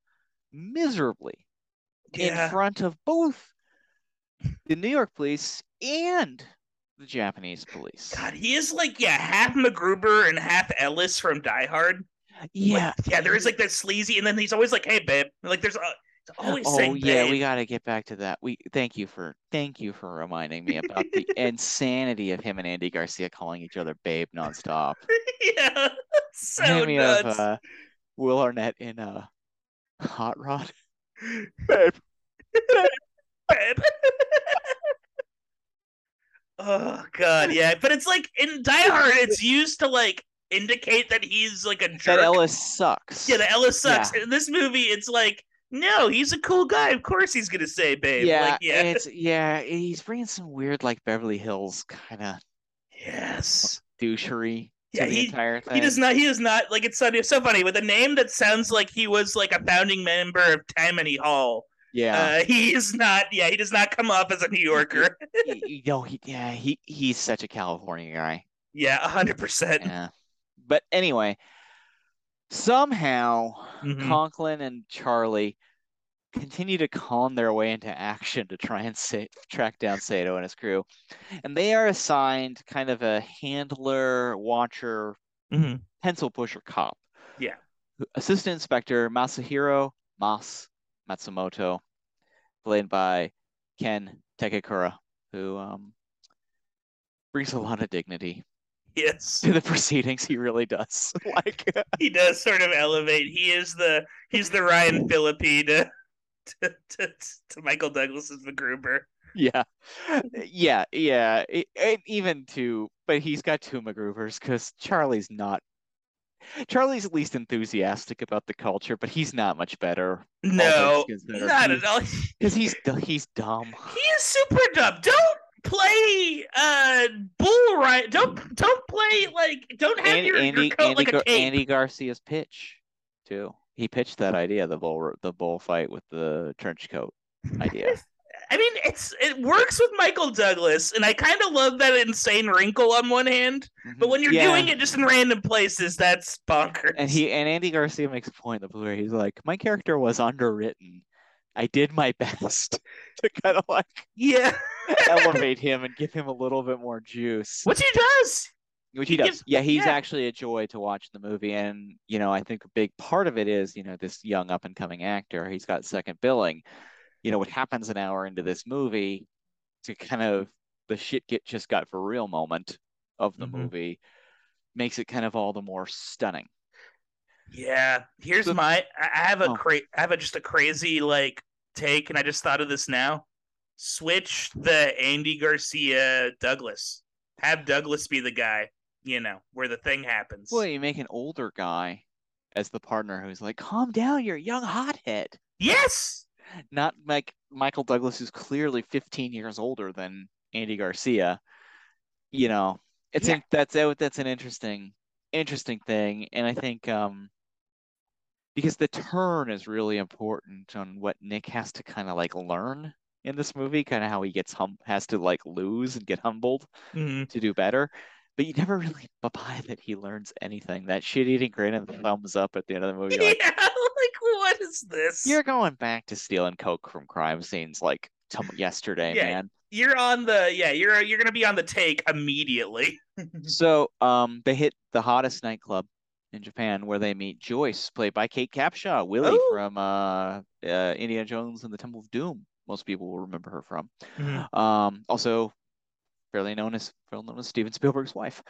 [SPEAKER 1] miserably
[SPEAKER 2] Yeah.
[SPEAKER 1] in front of both the New York police and the Japanese police.
[SPEAKER 2] God, he is like yeah, half MacGruber and half Ellis from Die Hard. Like,
[SPEAKER 1] yeah.
[SPEAKER 2] yeah. There is like that sleazy, and then he's always like, "Hey, babe." Like there's uh, he's always
[SPEAKER 1] Oh
[SPEAKER 2] saying,
[SPEAKER 1] yeah,
[SPEAKER 2] babe.
[SPEAKER 1] we got to get back to that. We thank you for thank you for reminding me about the insanity of him and Andy Garcia calling each other babe nonstop.
[SPEAKER 2] yeah, so
[SPEAKER 1] Remind
[SPEAKER 2] nuts.
[SPEAKER 1] of uh, Will Arnett in uh, Hot Rod. Babe.
[SPEAKER 2] babe. oh god, yeah. But it's like in Die Hard, it's used to like indicate that he's like a jerk.
[SPEAKER 1] That Ellis sucks.
[SPEAKER 2] yeah, the Ellis sucks. In this movie, it's like, no, he's a cool guy. Of course, he's gonna say babe.
[SPEAKER 1] yeah,
[SPEAKER 2] like, yeah.
[SPEAKER 1] it's yeah. He's bringing some weird like Beverly Hills kind of
[SPEAKER 2] yes.
[SPEAKER 1] douchery
[SPEAKER 2] Yeah, he-. He does not. He does not like. It's so, it's so funny with a name that sounds like he was like a founding member of Tammany Hall.
[SPEAKER 1] Yeah,
[SPEAKER 2] Uh, he is not. Yeah, he does not come off as a New Yorker.
[SPEAKER 1] you know, he, yeah, he he's such a California guy.
[SPEAKER 2] yeah, hundred percent.
[SPEAKER 1] Yeah, but anyway, somehow
[SPEAKER 2] Mhm.
[SPEAKER 1] Conklin and Charlie continue to con their way into action to try and sa- track down Sato and his crew, and they are assigned kind of a handler, watcher,
[SPEAKER 2] Mhm.
[SPEAKER 1] pencil pusher cop.
[SPEAKER 2] Yeah.
[SPEAKER 1] Assistant Inspector Masahiro Mas Matsumoto, played by Ken Takakura, who um, brings a lot of dignity
[SPEAKER 2] Yes,
[SPEAKER 1] to the proceedings. He really does. like,
[SPEAKER 2] he does sort of elevate. He is the he's the Ryan Phillippe to to, to, to Michael Douglas's MacGruber.
[SPEAKER 1] yeah, yeah, yeah. E- and even to, but he's got two MacGruber's because Charlie's not. Charlie's at least enthusiastic about the culture, but he's not much better.
[SPEAKER 2] No, not
[SPEAKER 1] He's-
[SPEAKER 2] at all.
[SPEAKER 1] Because he's he's dumb.
[SPEAKER 2] He is super dumb. Don't play uh bull right. Don't don't play like don't have
[SPEAKER 1] And
[SPEAKER 2] your,
[SPEAKER 1] Andy
[SPEAKER 2] your coat
[SPEAKER 1] Andy,
[SPEAKER 2] like a
[SPEAKER 1] Gar-. Andy Garcia's pitch too. He pitched that idea, the bull the bullfight with the trench coat idea.
[SPEAKER 2] I mean, it's it works with Michael Douglas, and I kind of love that insane wrinkle on one hand. But mhm. when you're
[SPEAKER 1] Yeah.
[SPEAKER 2] doing it just in random places, that's bonkers.
[SPEAKER 1] and he and Andy Garcia makes a point in the Blu-ray. He's like, my character was underwritten. I did my best to kind of like
[SPEAKER 2] yeah,
[SPEAKER 1] elevate him and give him a little bit more juice.
[SPEAKER 2] what he does.
[SPEAKER 1] Which he, does.
[SPEAKER 2] gives-
[SPEAKER 1] yeah, he's
[SPEAKER 2] yeah.
[SPEAKER 1] actually a joy to watch the movie. And, you know, I think a big part of it is, you know, this young up and coming actor. He's got second billing. You know, what happens an hour into this movie to kind of the shit get just got for real moment of the
[SPEAKER 2] Mhm.
[SPEAKER 1] movie makes it kind of all the more stunning.
[SPEAKER 2] Yeah, here's
[SPEAKER 1] The-
[SPEAKER 2] my. I I have a
[SPEAKER 1] Oh.
[SPEAKER 2] cra- I have a, just a crazy like take, and I just thought of this now. Switch the Andy Garcia Douglas. Have Douglas be the guy. You know where the thing happens.
[SPEAKER 1] Well, you make an older guy as the partner who's like, calm down, you're a young hothead.
[SPEAKER 2] Yes.
[SPEAKER 1] Not like Michael Douglas, who's clearly 15 years older than Andy Garcia. You know, it's
[SPEAKER 2] Yeah.
[SPEAKER 1] in, that's that's an interesting interesting thing, and I think um because the turn is really important on what Nick has to kind of like learn in this movie, kind of how he gets hum has to like lose and get humbled
[SPEAKER 2] Mhm.
[SPEAKER 1] to do better. But you never really buy that he learns anything. That shit-eating grin and the thumbs up at the end of the movie, you're like,
[SPEAKER 2] like what is this?
[SPEAKER 1] you're going back to stealing coke from crime scenes like t- yesterday,
[SPEAKER 2] Yeah.
[SPEAKER 1] man.
[SPEAKER 2] You're on the yeah. You're you're gonna be on the take immediately.
[SPEAKER 1] So, um, they hit the hottest nightclub in Japan where they meet Joyce, played by Kate Capshaw, Willie
[SPEAKER 2] Oh.
[SPEAKER 1] from uh, uh, Indiana Jones and the Temple of Doom. Most people will remember her from.
[SPEAKER 2] Mhm.
[SPEAKER 1] Um, also fairly known as fairly known as Steven Spielberg's wife.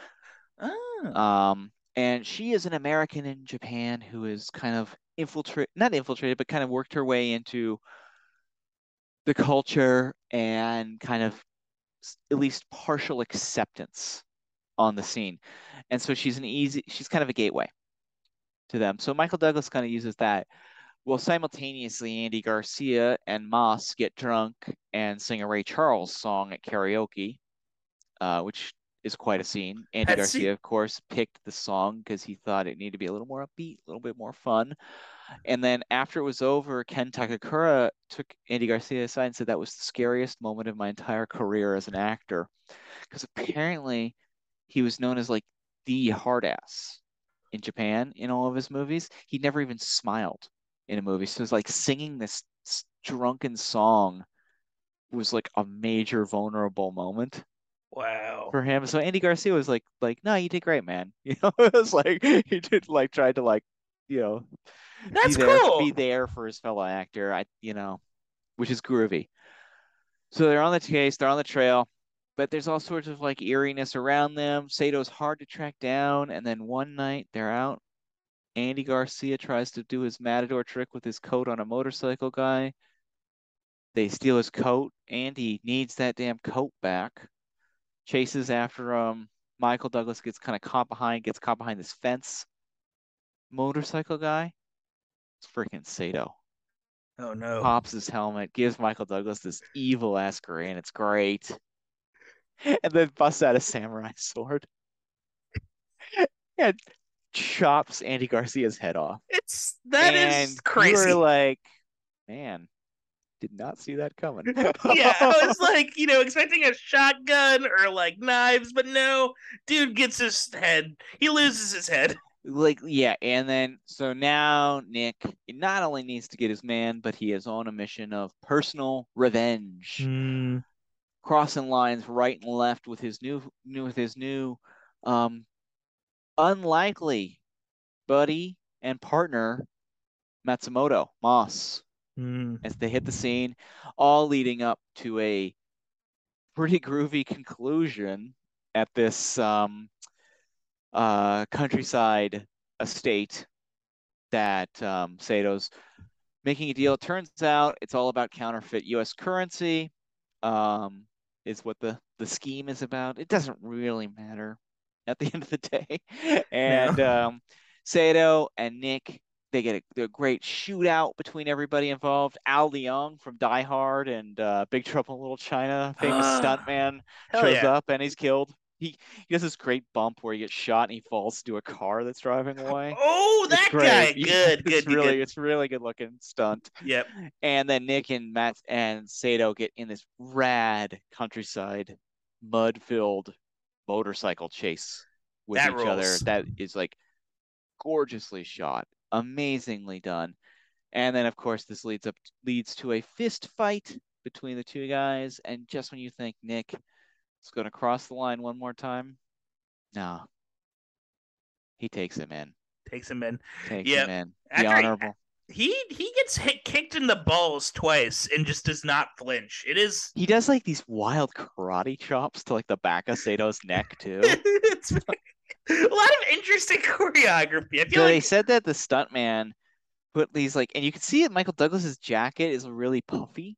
[SPEAKER 2] Ah.
[SPEAKER 1] Um, and she is an American in Japan who is kind of infiltrate, not infiltrated, but kind of worked her way into the culture and kind of at least partial acceptance on the scene. And so she's an easy, she's kind of a gateway to them. So Michael Douglas kind of uses that. Well, simultaneously, Andy Garcia and Moss get drunk and sing a Ray Charles song at karaoke, uh, which is quite a scene. Andy Garcia, of course, picked the song because he thought it needed to be a little more upbeat, a little bit more fun. And then after it was over, Ken Takakura took Andy Garcia aside and said that was the scariest moment of my entire career as an actor. Because apparently he was known as like the hard ass in Japan in all of his movies. He never even smiled in a movie. So it's like singing this drunken song was like a major vulnerable moment
[SPEAKER 2] Wow.
[SPEAKER 1] for him. So Andy Garcia was like, like, no, you did great, man. You know, it was like he did like tried to like, you know,
[SPEAKER 2] That's
[SPEAKER 1] be there,
[SPEAKER 2] cool.
[SPEAKER 1] be there for his fellow actor. I, you know, which is groovy. So they're on the case, they're on the trail, but there's all sorts of like eeriness around them. Sato's hard to track down, and then one night they're out. Andy Garcia tries to do his matador trick with his coat on a motorcycle guy. They steal his coat. Andy needs that damn coat back. Chases after him. Michael Douglas gets kind of caught behind, gets caught behind this fence. Motorcycle guy. It's freaking Sato.
[SPEAKER 2] Oh no.
[SPEAKER 1] Pops his helmet, gives Michael Douglas this evil ass grin. It's great. And then busts out a samurai sword. And chops Andy Garcia's head off.
[SPEAKER 2] It's that is
[SPEAKER 1] and you
[SPEAKER 2] crazy.
[SPEAKER 1] were like, man, did not see that coming.
[SPEAKER 2] yeah, I was like, you know, expecting a shotgun or like knives, but no, dude gets his head. He loses his head.
[SPEAKER 1] like yeah and then so now nick not only needs to get his man but he is on a mission of personal revenge crossing lines right and left with his new, new with his new um unlikely buddy and partner matsumoto moss as they hit the scene all leading up to a pretty groovy conclusion at this um uh countryside estate that um Sato's making a deal. It turns out it's all about counterfeit US currency. Um is what the the scheme is about. It doesn't really matter at the end of the day. And um Sato and Nick they get a, a great shootout between everybody involved. Al Leong from Die Hard and uh, Big Trouble in Little China, famous
[SPEAKER 2] Ah,
[SPEAKER 1] stuntman, shows
[SPEAKER 2] yeah.
[SPEAKER 1] up and he's killed. He he does this great bump where he gets shot and he falls into a car that's driving away.
[SPEAKER 2] Oh,
[SPEAKER 1] It's
[SPEAKER 2] that
[SPEAKER 1] great.
[SPEAKER 2] guy. Good, good,
[SPEAKER 1] it's
[SPEAKER 2] good,
[SPEAKER 1] really
[SPEAKER 2] good.
[SPEAKER 1] it's really good looking stunt.
[SPEAKER 2] Yep.
[SPEAKER 1] And then Nick and Matt and Sato get in this rad countryside mud filled motorcycle chase with
[SPEAKER 2] That
[SPEAKER 1] each other. That is like gorgeously shot, amazingly done. And then of course this leads up leads to a fist fight between the two guys. And just when you think Nick is gonna cross the line one more time, no. He takes him in.
[SPEAKER 2] Takes him in.
[SPEAKER 1] Takes
[SPEAKER 2] Yep.
[SPEAKER 1] him in. The
[SPEAKER 2] After he-
[SPEAKER 1] honorable.
[SPEAKER 2] He he gets hit kicked in the balls twice and just does not flinch. It is
[SPEAKER 1] He does like these wild karate chops to like the back of Sato's neck too.
[SPEAKER 2] it's a lot of interesting choreography. I feel
[SPEAKER 1] So they said that the stuntman put these like, and you can see it. Michael Douglas's jacket is really puffy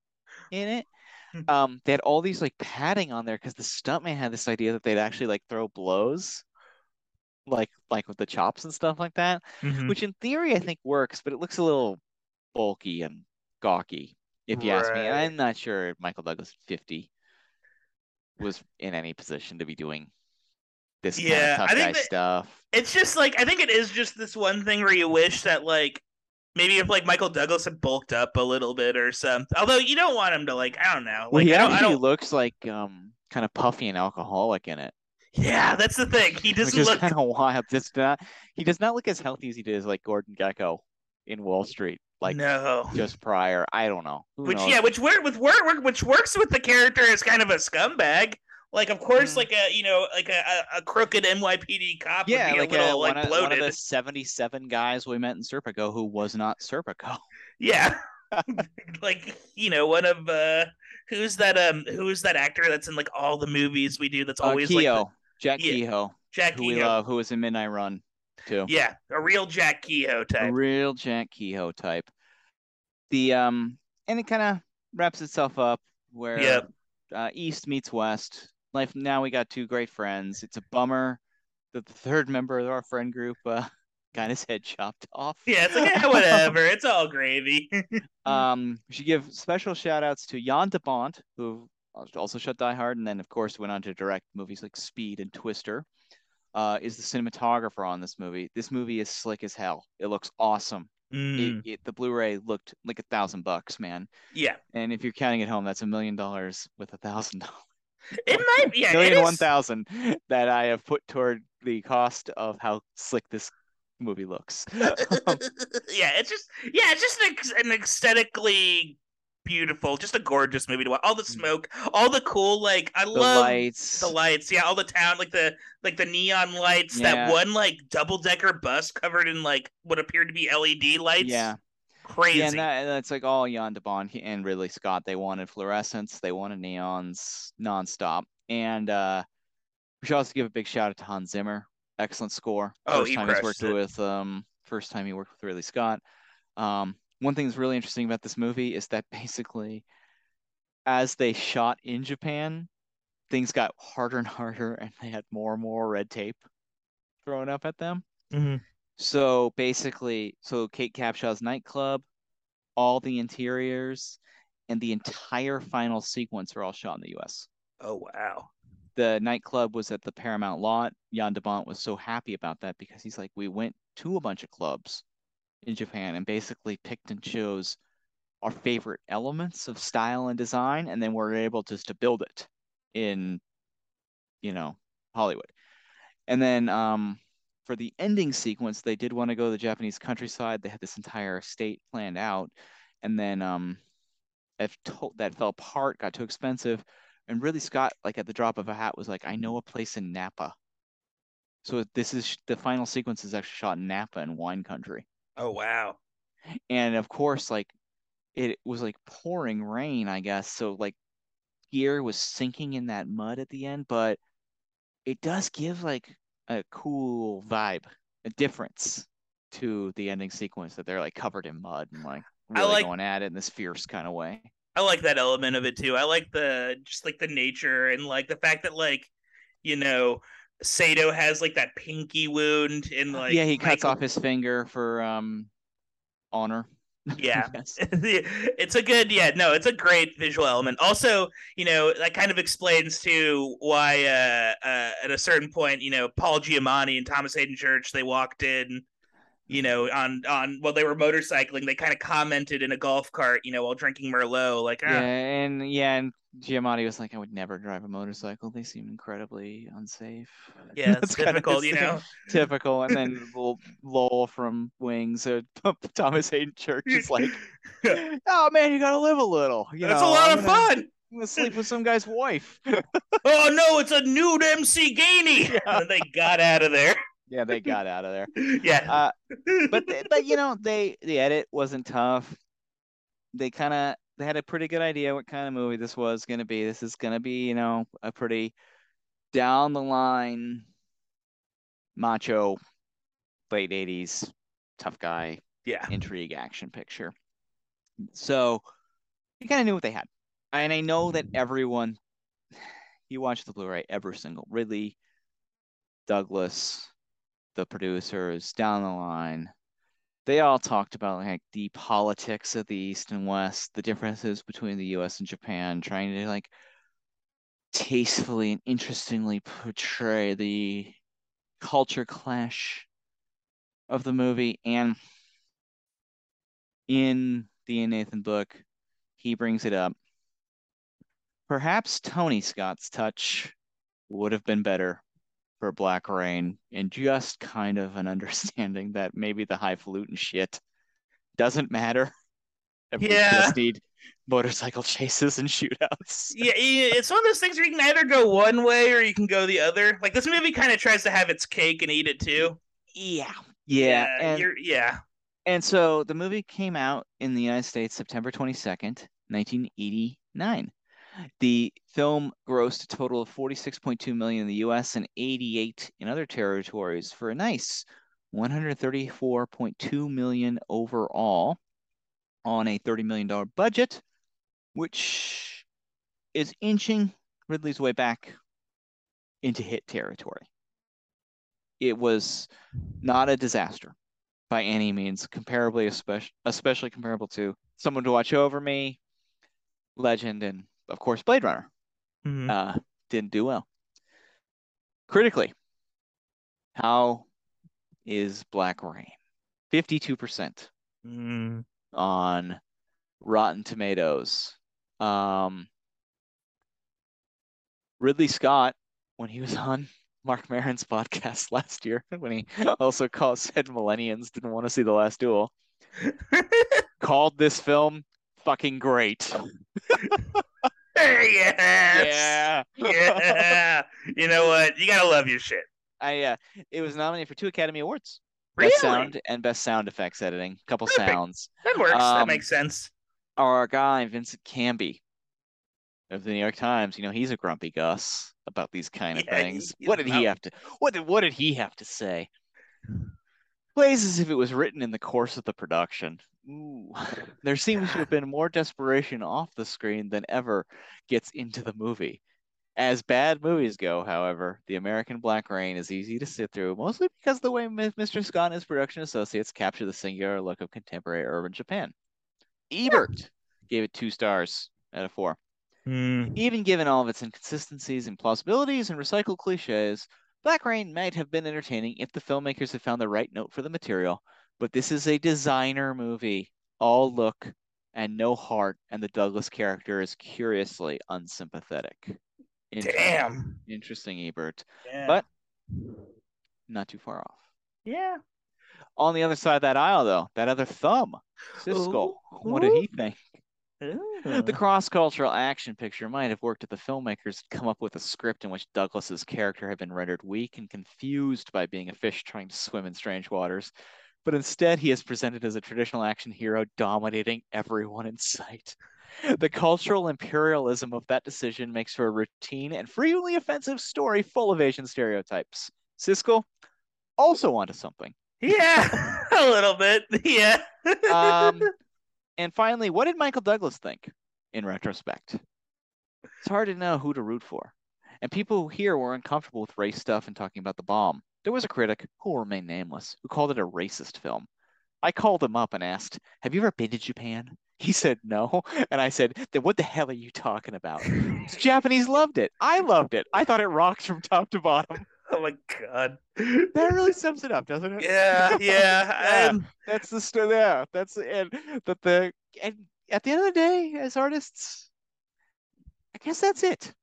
[SPEAKER 1] in it.
[SPEAKER 2] Hmm.
[SPEAKER 1] Um, they had all these like padding on there because the stuntman had this idea that they'd actually like throw blows, like like with the chops and stuff like that,
[SPEAKER 2] Mhm.
[SPEAKER 1] which in theory I think works, but it looks a little bulky and gawky, if you ask me. I'm not sure Michael Douglas 50 was in any position to be doing this kind
[SPEAKER 2] Yeah,
[SPEAKER 1] of tough
[SPEAKER 2] I think
[SPEAKER 1] guy
[SPEAKER 2] that-
[SPEAKER 1] stuff.
[SPEAKER 2] it's just like I think it is just this one thing where you wish that like maybe if like Michael Douglas had bulked up a little bit or something. Although you don't want him to like I don't know.
[SPEAKER 1] Well,
[SPEAKER 2] Like
[SPEAKER 1] he
[SPEAKER 2] I don't, I don't
[SPEAKER 1] looks like um kind of puffy and alcoholic in it,
[SPEAKER 2] Yeah, that's the thing. He doesn't
[SPEAKER 1] is
[SPEAKER 2] look
[SPEAKER 1] kind of wild. Just not, he does not look as healthy as he did as like Gordon Gekko in Wall Street, like
[SPEAKER 2] no.
[SPEAKER 1] just prior. I don't know. Who
[SPEAKER 2] Which
[SPEAKER 1] knows?
[SPEAKER 2] yeah, which work with work- which works with the character as kind of a scumbag. Like of course,
[SPEAKER 1] Mhm.
[SPEAKER 2] like a you know like a, a, a crooked NYPD cop
[SPEAKER 1] yeah,
[SPEAKER 2] would be
[SPEAKER 1] like
[SPEAKER 2] a little
[SPEAKER 1] uh,
[SPEAKER 2] like
[SPEAKER 1] one, of, one of the 77 guys we met in Serpico who was not Serpico.
[SPEAKER 2] Yeah, like you know one of uh who's that um who's that actor that's in like all the movies we do that's
[SPEAKER 1] Uh,
[SPEAKER 2] always like the-
[SPEAKER 1] Jack
[SPEAKER 2] Yeah,
[SPEAKER 1] Kehoe,
[SPEAKER 2] Jack
[SPEAKER 1] who we love, who was in Midnight Run too.
[SPEAKER 2] Yeah, a real Jack Kehoe
[SPEAKER 1] a
[SPEAKER 2] type.
[SPEAKER 1] real Jack Kehoe type. The um, and it kind of wraps itself up where
[SPEAKER 2] Yep.
[SPEAKER 1] uh, East meets West. Life now we got two great friends. It's a bummer that the third member of our friend group uh, got his head chopped off.
[SPEAKER 2] Yeah, it's like, yeah, whatever. it's all gravy.
[SPEAKER 1] um, we should give special shout outs to Jan de Bont, who also shot Die Hard, and then of course went on to direct movies like Speed and Twister. Uh, is the cinematographer on this movie? This movie is slick as hell. It looks awesome.
[SPEAKER 2] Mm.
[SPEAKER 1] It, it, the Blu-ray looked like a thousand bucks, man.
[SPEAKER 2] Yeah,
[SPEAKER 1] And if you're counting at home, that's a million dollars with a thousand dollars.
[SPEAKER 2] It might. Yeah, it
[SPEAKER 1] Million
[SPEAKER 2] is-
[SPEAKER 1] one thousand that I have put toward the cost of how slick this movie looks.
[SPEAKER 2] yeah, it's just yeah, it's just an, ex- an aesthetically beautiful, just a gorgeous movie to watch. All the mm. smoke, all the cool like I
[SPEAKER 1] the
[SPEAKER 2] love
[SPEAKER 1] lights.
[SPEAKER 2] the lights. Yeah, all the town like the like the neon lights. That one like double decker bus covered in like what appeared to be LED lights.
[SPEAKER 1] Yeah.
[SPEAKER 2] Crazy.
[SPEAKER 1] Yeah, and that, that's like all Jan de Bont and Ridley Scott. They wanted fluorescence, they wanted neons nonstop. And uh we should also give a big shout out to Hans Zimmer. Excellent score.
[SPEAKER 2] Oh,
[SPEAKER 1] first
[SPEAKER 2] he
[SPEAKER 1] time he's worked
[SPEAKER 2] it.
[SPEAKER 1] with um first time he worked with Ridley Scott. Um one thing that's really interesting about this movie is that basically as they shot in Japan, things got harder and harder and they had more and more red tape thrown up at them.
[SPEAKER 2] Mhm.
[SPEAKER 1] So basically, so Kate Capshaw's nightclub, all the interiors, and the entire final sequence are all shot in the US.
[SPEAKER 2] Oh wow.
[SPEAKER 1] The nightclub was at the Paramount lot. Jan de Bont was so happy about that because he's like, we went to a bunch of clubs in Japan and basically picked and chose our favorite elements of style and design, and then we're able just to build it in, you know, Hollywood. And then um, for the ending sequence, they did want to go to the Japanese countryside. They had this entire estate planned out, and then um, to- that fell apart, got too expensive, and really Scott, like at the drop of a hat, was like, "I know a place in Napa." So this is the final sequence is actually shot in Napa in wine country,
[SPEAKER 2] Oh wow.
[SPEAKER 1] and of course, like it was like pouring rain, I guess. So like gear was sinking in that mud at the end, but it does give like a cool vibe, a difference to the ending sequence that they're like covered in mud and like really
[SPEAKER 2] like-
[SPEAKER 1] going at it in this fierce kind of way.
[SPEAKER 2] I like that element of it too. I like the just like the nature and like the fact that like you know Sato has like that pinky wound and like
[SPEAKER 1] yeah, he cuts
[SPEAKER 2] Michael-
[SPEAKER 1] off his finger for um honor.
[SPEAKER 2] Yeah.
[SPEAKER 1] Yes.
[SPEAKER 2] it's a good yeah no it's a great visual element also you know that kind of explains too why uh, uh at a certain point you know paul giamatti and thomas hayden church they walked in you know on on while they were motorcycling they kind of commented in a golf cart you know while drinking merlot like ah,
[SPEAKER 1] Yeah, and yeah, and Giamatti was like, I would never drive a motorcycle. They seem incredibly unsafe.
[SPEAKER 2] yeah it's
[SPEAKER 1] of
[SPEAKER 2] you know
[SPEAKER 1] Typical. And then Lowell from Wings, uh, Thomas Hayden Church is like, oh man, you gotta live a little. You
[SPEAKER 2] that's
[SPEAKER 1] know,
[SPEAKER 2] a lot
[SPEAKER 1] I'm
[SPEAKER 2] of
[SPEAKER 1] gonna-
[SPEAKER 2] fun
[SPEAKER 1] I'm gonna sleep with some guy's wife.
[SPEAKER 2] oh no it's a nude mc gainey
[SPEAKER 1] Yeah.
[SPEAKER 2] and they got out of there
[SPEAKER 1] yeah, they got out of there.
[SPEAKER 2] yeah
[SPEAKER 1] Uh, but but you know, they the edit wasn't tough. They kind of they had a pretty good idea what kind of movie this was gonna be. This is gonna be, you know, a pretty down the line macho late 80s tough guy
[SPEAKER 2] yeah
[SPEAKER 1] intrigue action picture. So you kind of knew what they had. And I know that everyone, you watch the Blu-ray, every single Ridley, Douglas, the producers down the line, they all talked about like the politics of the East and West, the differences between the US and Japan, trying to like tastefully and interestingly portray the culture clash of the movie. And in the Nathan book, he brings it up. Perhaps Tony Scott's touch would have been better for Black Rain and just kind of an understanding that maybe the highfalutin shit doesn't matter. If we just need motorcycle chases and shootouts.
[SPEAKER 2] yeah, yeah, it's one of those things where you can either go one way or you can go the other. Like this movie kind of tries to have its cake and eat it too.
[SPEAKER 1] Yeah. Yeah. and,
[SPEAKER 2] you're yeah.
[SPEAKER 1] and so the movie came out in the United States September 22nd, 1989. The film grossed a total of 46.2 million in the US and 88 in other territories for a nice 134.2 million overall on a $30 million budget, which is inching Ridley's way back into hit territory. It was not a disaster by any means, comparably, especially especially comparable to Someone to Watch Over Me, Legend, and of course Blade Runner.
[SPEAKER 2] Mhm.
[SPEAKER 1] Uh, didn't do well. Critically, how is Black Rain? 52%
[SPEAKER 2] Mm.
[SPEAKER 1] on Rotten Tomatoes. Um, Ridley Scott, when he was on Marc Maron's podcast last year, when he also called said millennials didn't want to see the last duel, called this film fucking great.
[SPEAKER 2] Yes.
[SPEAKER 1] Yeah.
[SPEAKER 2] Yeah. You know what? You gotta love your shit.
[SPEAKER 1] I uh, it was nominated for two Academy Awards.
[SPEAKER 2] Really?
[SPEAKER 1] Best sound and best sound effects editing. Couple
[SPEAKER 2] Perfect.
[SPEAKER 1] sounds.
[SPEAKER 2] That works. that
[SPEAKER 1] Um,
[SPEAKER 2] makes sense.
[SPEAKER 1] Our guy Vincent Canby of the New York Times, you know, he's a grumpy Gus about these kind of
[SPEAKER 2] Yeah,
[SPEAKER 1] things. What did he have to what did what did he have to say? Plays as if it was written in the course of the production. Ooh. There seems to have been more desperation off the screen than ever gets into the movie. As bad movies go, however, The American Black Rain is easy to sit through, mostly because of the way Mr. Scott and his production associates capture the singular look of contemporary urban Japan. Ebert gave it two stars out of four.
[SPEAKER 2] Mm.
[SPEAKER 1] Even given all of its inconsistencies and plausibilities and recycled cliches, Black Rain might have been entertaining if the filmmakers had found the right note for the material, but this is a designer movie, all look and no heart, and the Douglas character is curiously unsympathetic. Interesting,
[SPEAKER 2] Damn.
[SPEAKER 1] interesting, Ebert.
[SPEAKER 2] Yeah.
[SPEAKER 1] But not too far off.
[SPEAKER 2] yeah.
[SPEAKER 1] On the other side of that aisle, though, that other thumb, Siskel, what did he think?
[SPEAKER 2] Ooh.
[SPEAKER 1] The cross-cultural action picture might have worked if the filmmakers had come up with a script in which Douglas's character had been rendered weak and confused by being a fish trying to swim in strange waters, but instead he is presented as a traditional action hero dominating everyone in sight. The cultural imperialism of that decision makes for a routine and frequently offensive story full of Asian stereotypes. Siskel also onto something.
[SPEAKER 2] Yeah, a little bit. Yeah.
[SPEAKER 1] Um, and finally, what did Michael Douglas think in retrospect? It's hard to know who to root for. And people here were uncomfortable with race stuff and talking about the bomb. There was a critic, who will remain nameless, who called it a racist film. I called him up and asked, Have you ever been to Japan? He said no. And I said, Then what the hell are you talking about? The Japanese loved it. I loved it. I thought it rocked from top to bottom.
[SPEAKER 2] oh my god.
[SPEAKER 1] That really sums it up, doesn't it?
[SPEAKER 2] Yeah, yeah.
[SPEAKER 1] Yeah.
[SPEAKER 2] um,
[SPEAKER 1] That's the story. Yeah, that's and that the and at the end of the day, as artists, I guess that's it.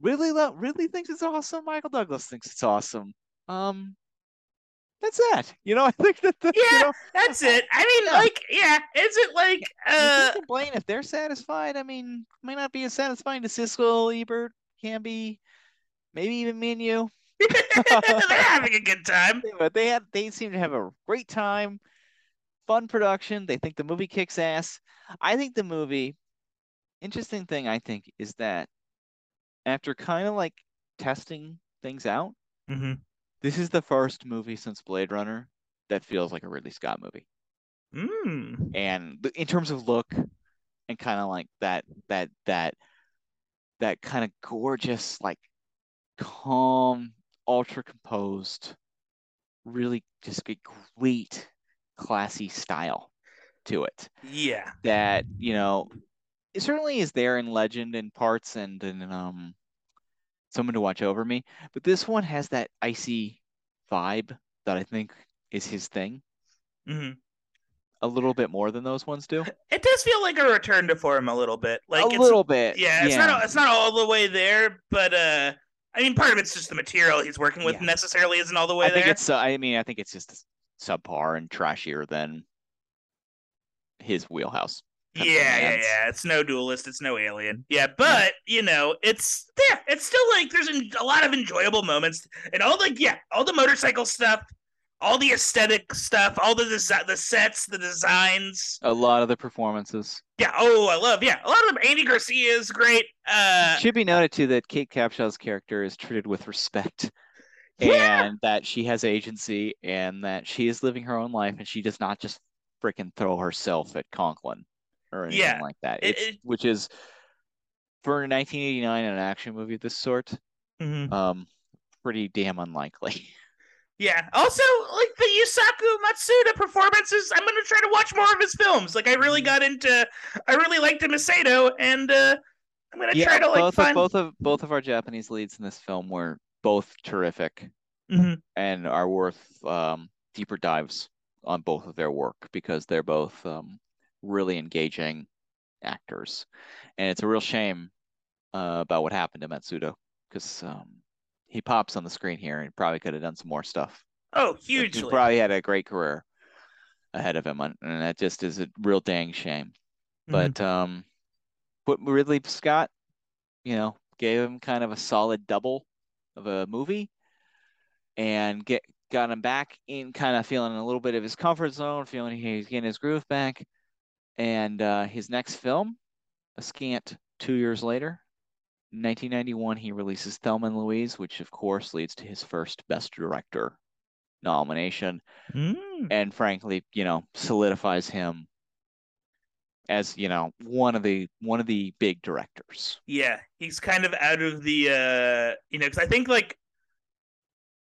[SPEAKER 1] Really love, really thinks it's awesome. Michael Douglas thinks it's awesome. Um, that's that. You know, I think that the, you
[SPEAKER 2] Yeah,
[SPEAKER 1] know,
[SPEAKER 2] that's it. I mean,
[SPEAKER 1] Yeah.
[SPEAKER 2] like, yeah, is it like
[SPEAKER 1] you
[SPEAKER 2] uh
[SPEAKER 1] complain if they're satisfied. I mean, might not be as satisfying to Siskel, Ebert, can be, maybe even me and you.
[SPEAKER 2] they're having a good time.
[SPEAKER 1] but they had they seem to have a great time fun production they think the movie kicks ass i think the movie interesting thing i think is that after kind of like testing things out
[SPEAKER 2] Mm-hmm.
[SPEAKER 1] this is the first movie since blade runner that feels like a ridley scott movie
[SPEAKER 2] Mm.
[SPEAKER 1] and in terms of look and kind of like that that that that kind of gorgeous like calm ultra composed really just a great classy style to it.
[SPEAKER 2] Yeah.
[SPEAKER 1] that you know it certainly is there in legend in parts and in um someone to watch over me but this one has that icy vibe that i think is his thing.
[SPEAKER 2] Hmm
[SPEAKER 1] a little bit more than those ones do.
[SPEAKER 2] It does feel like a return to form a little bit. Like
[SPEAKER 1] a little bit
[SPEAKER 2] yeah, it's not it's not all the way there, but uh I mean part of it's just the material he's working with
[SPEAKER 1] Yeah.
[SPEAKER 2] necessarily isn't all the way
[SPEAKER 1] I think
[SPEAKER 2] there.
[SPEAKER 1] it's. Uh, I mean, I think it's just subpar and trashier than his wheelhouse.
[SPEAKER 2] Yeah, yeah, yeah. It's no duelist. It's no alien. Yeah, but you know, it's yeah, it's still like there's a lot of enjoyable moments and all the yeah, all the motorcycle stuff, all the aesthetic stuff, all the desi- the sets, the designs.
[SPEAKER 1] A lot of the performances.
[SPEAKER 2] Yeah. Oh, I love. Yeah, a lot of them. Andy Garcia is great. Uh,
[SPEAKER 1] Should be noted too that Kate Capshaw's character is treated with respect,
[SPEAKER 2] Yeah.
[SPEAKER 1] and that she has agency, and that she is living her own life, and she does not just freaking throw herself at Conklin or anything
[SPEAKER 2] Yeah.
[SPEAKER 1] like that.
[SPEAKER 2] It-
[SPEAKER 1] It's,
[SPEAKER 2] it-
[SPEAKER 1] which is for 1989 an action movie of this sort,
[SPEAKER 2] Mhm.
[SPEAKER 1] um, pretty damn unlikely.
[SPEAKER 2] Yeah. Also, like the Yusaku Matsuda performances, I'm gonna try to watch more of his films. Like I really
[SPEAKER 1] Mhm.
[SPEAKER 2] got into, I really liked him as Sato, and uh, I'm gonna
[SPEAKER 1] yeah,
[SPEAKER 2] try to like
[SPEAKER 1] both
[SPEAKER 2] find.
[SPEAKER 1] of both of both of our Japanese leads in this film were both terrific
[SPEAKER 2] Mhm.
[SPEAKER 1] and are worth um, deeper dives on both of their work because they're both um, really engaging actors, and it's a real shame uh, about what happened to Matsuda because um, he pops on the screen here and probably could have done some more stuff.
[SPEAKER 2] Oh, hugely.
[SPEAKER 1] He probably had a great career ahead of him, and that just is a real dang shame.
[SPEAKER 2] Mhm.
[SPEAKER 1] But um, but Ridley Scott, you know, gave him kind of a solid double of a movie, and get got him back in kind of feeling a little bit of his comfort zone, feeling he's getting his groove back. And uh, his next film, a scant two years later, 1991, he releases Thelma and Louise, which of course leads to his first Best Director nomination
[SPEAKER 2] Mm.
[SPEAKER 1] and frankly, you know, solidifies him as, you know, one of the one of the big directors.
[SPEAKER 2] Yeah, he's kind of out of the, uh you know, because I think like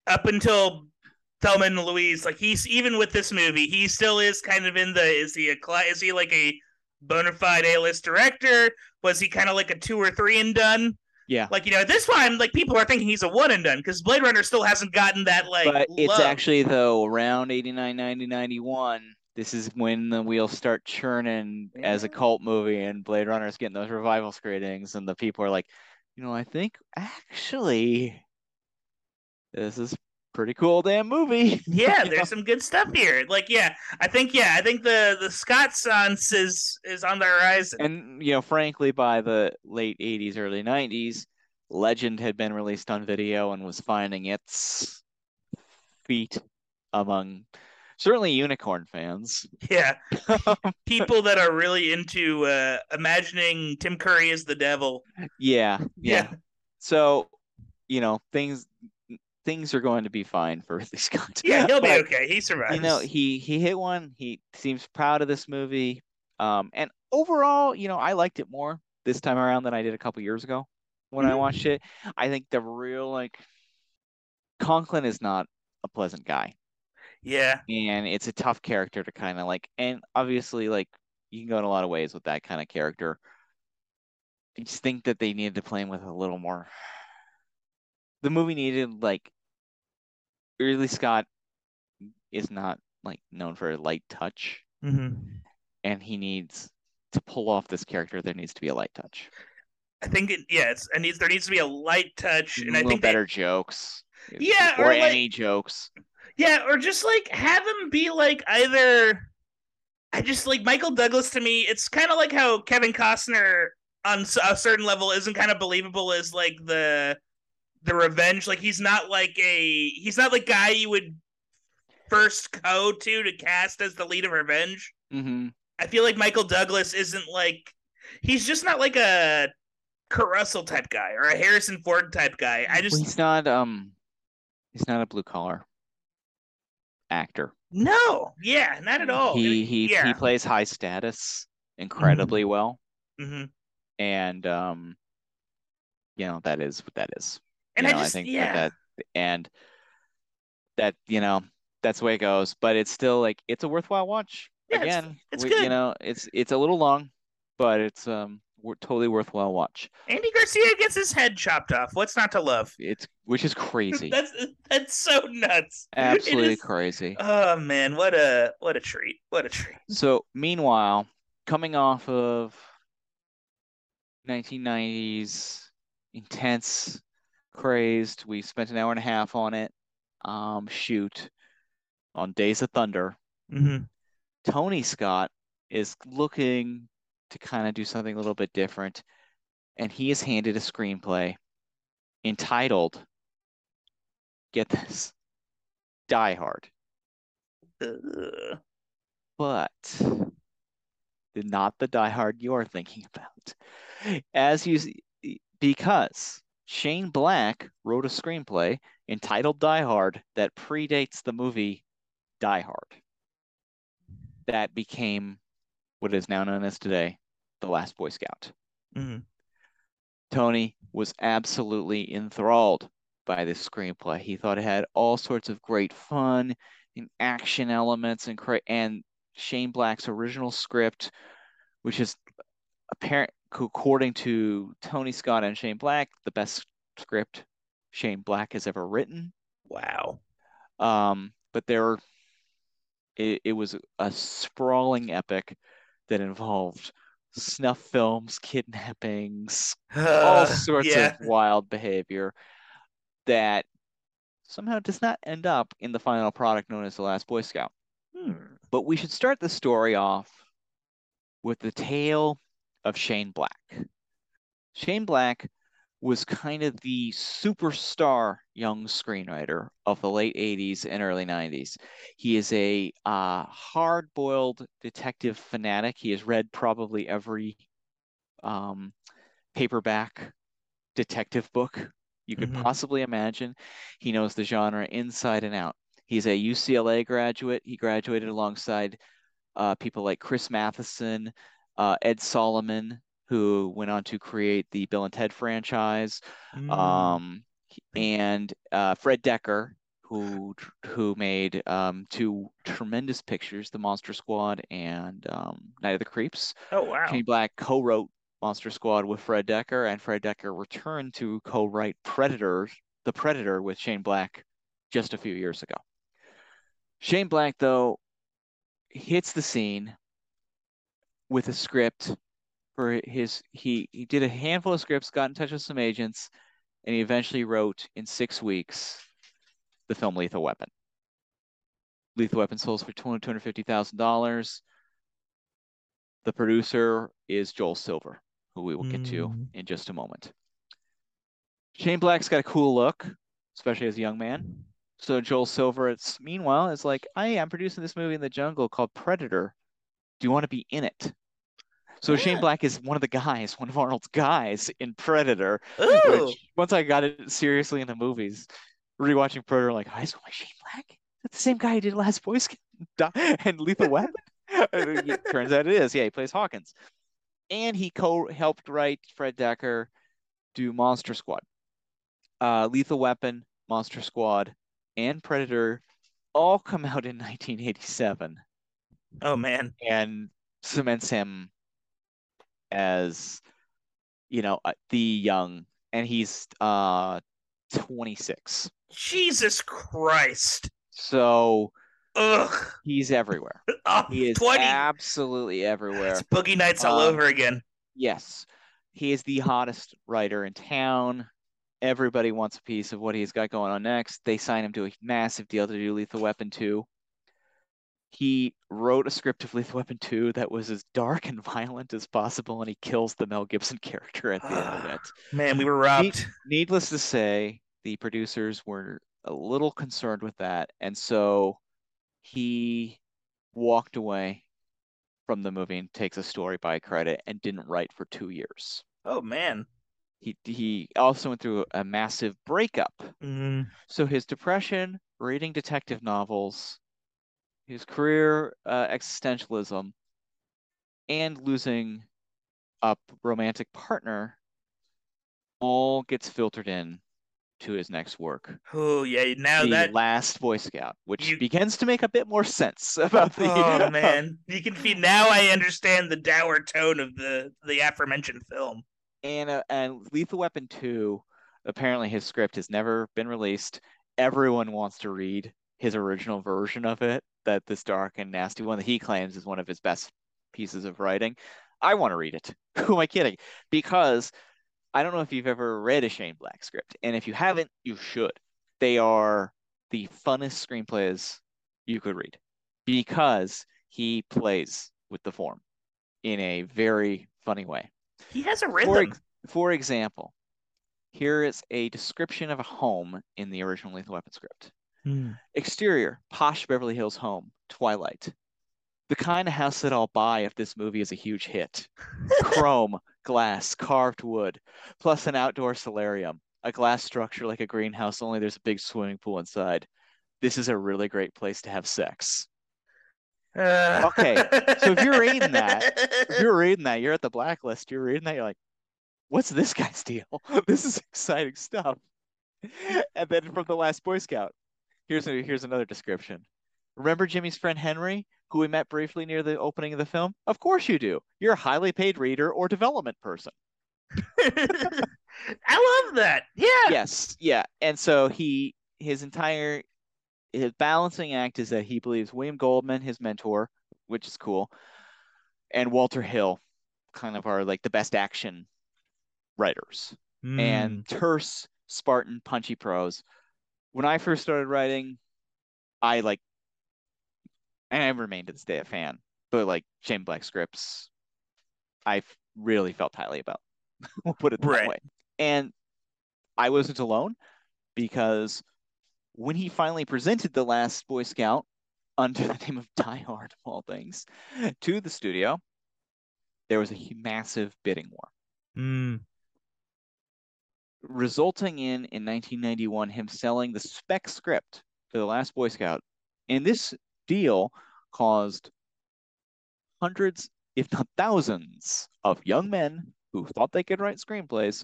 [SPEAKER 2] up until Thelma and Louise, like he's even with this movie, he still is kind of in the. Is he a is he like a bona fide A list director? Was he kind of like a two or three and done?
[SPEAKER 1] Yeah.
[SPEAKER 2] Like you know, at this time, like people are thinking he's a one and done because Blade Runner still hasn't gotten that like.
[SPEAKER 1] But it's
[SPEAKER 2] love.
[SPEAKER 1] actually though around 89, 90, 91, this is when the wheels start churning as a cult movie and Blade Runner's getting those revival screenings and the people are like, you know, I think actually this is pretty cool damn movie.
[SPEAKER 2] Yeah,
[SPEAKER 1] know?
[SPEAKER 2] there's some good stuff here. Like, yeah, I think, yeah, I think the the Scott Sans is is on the horizon.
[SPEAKER 1] And you know, frankly, by the late 80s, early 90s, Legend had been released on video and was finding its feet among certainly unicorn fans.
[SPEAKER 2] Yeah, people that are really into uh imagining Tim Curry as the devil.
[SPEAKER 1] Yeah, yeah.
[SPEAKER 2] Yeah.
[SPEAKER 1] So, you know, things things are going to be fine for Ridley Scott.
[SPEAKER 2] Yeah, he'll be okay. He survives.
[SPEAKER 1] You know, he he hit one. He seems proud of this movie. Um, and overall, you know, I liked it more this time around than I did a couple years ago when I
[SPEAKER 2] Mhm.
[SPEAKER 1] watched it. I think the real like Conklin is not a pleasant guy,
[SPEAKER 2] yeah,
[SPEAKER 1] and it's a tough character to kind of like. And obviously, like you can go in a lot of ways with that kind of character. I just think that they needed to play him with a little more. The movie needed like Ridley Scott is not like known for a light touch,
[SPEAKER 2] hmm
[SPEAKER 1] and he needs to pull off this character. There needs to be a light touch,
[SPEAKER 2] I think it. Yeah, it's, and needs there needs to be a light touch,
[SPEAKER 1] a
[SPEAKER 2] and I think they-
[SPEAKER 1] better jokes.
[SPEAKER 2] Yeah,
[SPEAKER 1] or,
[SPEAKER 2] or, like-
[SPEAKER 1] any jokes.
[SPEAKER 2] Yeah, or just like have him be like either. I just like Michael Douglas to me. It's kind of like how Kevin Costner on a certain level isn't kind of believable as like the the revenge. Like he's not like a he's not like guy you would first go to to cast as the lead of Revenge.
[SPEAKER 1] hmm
[SPEAKER 2] I feel like Michael Douglas isn't like he's just not like a Kurt Russell type guy or a Harrison Ford type guy. I just
[SPEAKER 1] he's not um, he's not a blue collar actor.
[SPEAKER 2] no, yeah, not at all.
[SPEAKER 1] He he
[SPEAKER 2] yeah.
[SPEAKER 1] he plays high status incredibly well,
[SPEAKER 2] hmm
[SPEAKER 1] and um, you know that is what that is.
[SPEAKER 2] And
[SPEAKER 1] you
[SPEAKER 2] I
[SPEAKER 1] know,
[SPEAKER 2] just
[SPEAKER 1] think
[SPEAKER 2] yeah.
[SPEAKER 1] that, that and that you know that's the way it goes. But it's still like it's a worthwhile watch.
[SPEAKER 2] Yeah,
[SPEAKER 1] Again,
[SPEAKER 2] it's
[SPEAKER 1] we-
[SPEAKER 2] good.
[SPEAKER 1] you know, it's it's a little long, but it's um totally worthwhile watch.
[SPEAKER 2] Andy Garcia gets his head chopped off. What's not to love?
[SPEAKER 1] It's which is crazy,
[SPEAKER 2] That's that's so nuts.
[SPEAKER 1] Absolutely
[SPEAKER 2] is-
[SPEAKER 1] crazy.
[SPEAKER 2] Oh man, what a what a treat! What a treat!
[SPEAKER 1] So meanwhile, coming off of 1990s intense, crazed, we spent an hour and a half on it. Um, shoot, on Days of Thunder.
[SPEAKER 2] Mm-hmm.
[SPEAKER 1] Tony Scott is looking to kind of do something a little bit different, and he is handed a screenplay entitled, get this, Die Hard, but not the Die Hard you're thinking about. As you, because Shane Black wrote a screenplay entitled Die Hard that predates the movie Die Hard that became what is now known as today the Last Boy Scout.
[SPEAKER 2] Mhm.
[SPEAKER 1] Tony was absolutely enthralled by this screenplay. He thought it had all sorts of great fun and action elements and cra- and Shane Black's original script, which is apparent according to Tony Scott and Shane Black, the best script Shane Black has ever written.
[SPEAKER 2] Wow.
[SPEAKER 1] Um, but there, it, it was a sprawling epic that involved snuff films, kidnappings, uh, all sorts yeah. of wild behavior that somehow does not end up in the final product known as The Last Boy Scout. Hmm. But we should start the story off with the tale of Shane Black. Shane Black was kind of the superstar young screenwriter of the late 80s and early 90s. He is a uh, hard boiled detective fanatic. He has read probably every um, paperback detective book you could mm-hmm. possibly imagine. He knows the genre inside and out. He's a UCLA graduate. He graduated alongside uh, people like Chris Matheson, uh, Ed Solomon, who went on to create the Bill and Ted franchise, mm. um, and uh, Fred Dekker, who who made um, two tremendous pictures, The Monster Squad and um, Night of the Creeps.
[SPEAKER 2] Oh wow!
[SPEAKER 1] Shane Black co-wrote Monster Squad with Fred Dekker, and Fred Dekker returned to co-write Predator, The Predator, with Shane Black just a few years ago. Shane Black, though, hits the scene with a script for his he he did a handful of scripts, got in touch with some agents, and he eventually wrote in six weeks the film Lethal Weapon. Lethal Weapon sold for two hundred fifty thousand dollars. The producer is Joel Silver, who we will get mm. to hmm. in just a moment. Shane Black's got a cool look, especially as a young man. So Joel Silver, it's meanwhile, is like, hey, I'm producing this movie in the jungle called Predator. Do you want to be in it? So yeah. Shane Black is one of the guys, one of Arnold's guys in Predator. Which, once I got it seriously in the movies, rewatching Predator, like, school, like Shane Black? That's the same guy who did Last Boy Scout and Lethal Weapon. it turns out it is. Yeah, he plays Hawkins, and he co helped write Fred Dekker do Monster Squad, uh, Lethal Weapon, Monster Squad, and Predator all come out in 1987.
[SPEAKER 2] Oh man!
[SPEAKER 1] And cements him as you know uh, the young and he's uh 26
[SPEAKER 2] jesus christ.
[SPEAKER 1] So
[SPEAKER 2] Ugh.
[SPEAKER 1] he's everywhere. Oh, he is 20. absolutely everywhere. It's
[SPEAKER 2] boogie nights all um, over again.
[SPEAKER 1] yes. He is the hottest writer in town. Everybody wants a piece of what he's got going on next. They sign him to a massive deal to do lethal weapon 2 he wrote a script of Lethal Weapon 2 that was as dark and violent as possible, and he kills the Mel Gibson character at the end of it.
[SPEAKER 2] Man, we were robbed.
[SPEAKER 1] needless to say, the producers were a little concerned with that, and so he walked away from the movie and takes a story by credit and didn't write for two years.
[SPEAKER 2] Oh man.
[SPEAKER 1] He he also went through a massive breakup.
[SPEAKER 2] Mm-hmm.
[SPEAKER 1] So his depression, reading detective novels, his career uh, existentialism, and losing a romantic partner all gets filtered in to his next work.
[SPEAKER 2] Oh yeah, now
[SPEAKER 1] the
[SPEAKER 2] that
[SPEAKER 1] last Boy Scout, which you... begins to make a bit more sense about the.
[SPEAKER 2] Oh man, you can see now. I understand the dour tone of the the aforementioned film.
[SPEAKER 1] And uh, and Lethal Weapon two, apparently his script has never been released. Everyone wants to read his original version of it that this dark and nasty one that he claims is one of his best pieces of writing. I want to read it. Who am I kidding? Because I don't know if you've ever read a Shane Black script, and if you haven't, you should. They are the funnest screenplays you could read because he plays with the form in a very funny way.
[SPEAKER 2] He has a rhythm.
[SPEAKER 1] For, for example, here is a description of a home in the original Lethal Weapon script.
[SPEAKER 2] Mm.
[SPEAKER 1] Exterior, posh Beverly Hills home, Twilight. The kind of house that I'll buy if this movie is a huge hit. Chrome, glass, carved wood, plus an outdoor solarium, a glass structure like a greenhouse, only there's a big swimming pool inside. This is a really great place to have sex. Uh. Okay, so if you're reading that, if you're reading that, you're at the blacklist, you're reading that, you're like, what's this guy's deal? This is exciting stuff. And then from the Last Boy Scout, here's a, here's another description. Remember Jimmy's friend Henry, who we met briefly near the opening of the film? Of course you do. You're a highly paid reader or development person.
[SPEAKER 2] I love that. Yeah.
[SPEAKER 1] Yes, yeah. And so he his entire his balancing act is that he believes William Goldman, his mentor, which is cool, and Walter Hill, kind of are like the best action writers
[SPEAKER 2] Mm.
[SPEAKER 1] and terse, Spartan, punchy prose. When I first started writing, I like, and I remain to this day a fan, but like Shane Black scripts, I've really felt highly about. we'll put it that
[SPEAKER 2] Right.
[SPEAKER 1] way. And I wasn't alone because when he finally presented The Last Boy Scout under the name of Die Hard, of all things, to the studio, there was a massive bidding war
[SPEAKER 2] Mm.
[SPEAKER 1] Resulting in in 1991 him selling the spec script for the last boy scout and this deal caused hundreds if not thousands of young men who thought they could write screenplays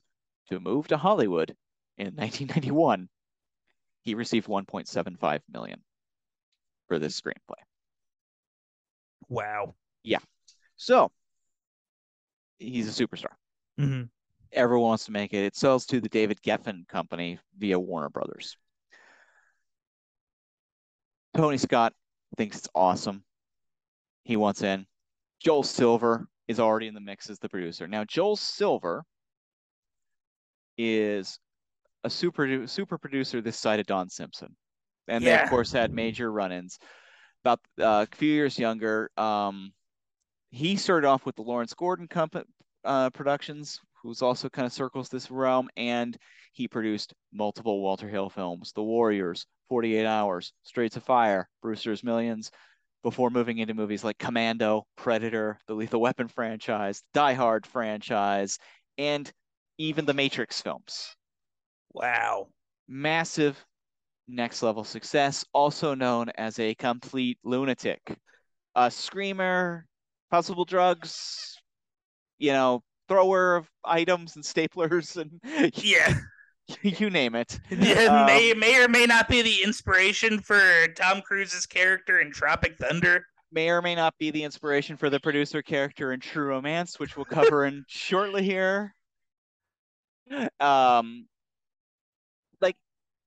[SPEAKER 1] to move to hollywood in 1991 he received 1.75 million for this screenplay
[SPEAKER 2] Wow. Yeah.
[SPEAKER 1] So he's a superstar
[SPEAKER 2] Mhm.
[SPEAKER 1] Everyone wants to make it. It sells to the David Geffen company via Warner Brothers. Tony Scott thinks it's awesome. He wants in. Joel Silver is already in the mix as the producer. Now, Joel Silver is a super super producer this side of Don Simpson, and they of course had major run-ins. About uh, a few years younger, um, he started off with the Lawrence Gordon company uh, Productions, who's also kind of circles this realm, and he produced multiple Walter Hill films, The Warriors, 48 Hours, Streets of Fire, Brewster's Millions, before moving into movies like Commando, Predator, the Lethal Weapon franchise, Die Hard franchise, and even the Matrix films.
[SPEAKER 2] Wow.
[SPEAKER 1] Massive next level success, also known as a complete lunatic, a screamer, possible drugs, you know, thrower of items and staplers and
[SPEAKER 2] Yeah.
[SPEAKER 1] you name it.
[SPEAKER 2] Yeah,
[SPEAKER 1] Um,
[SPEAKER 2] may may or may not be the inspiration for Tom Cruise's character in Tropic Thunder.
[SPEAKER 1] may or may not be the inspiration for the producer character in True Romance, which we'll cover in shortly here. Um, like,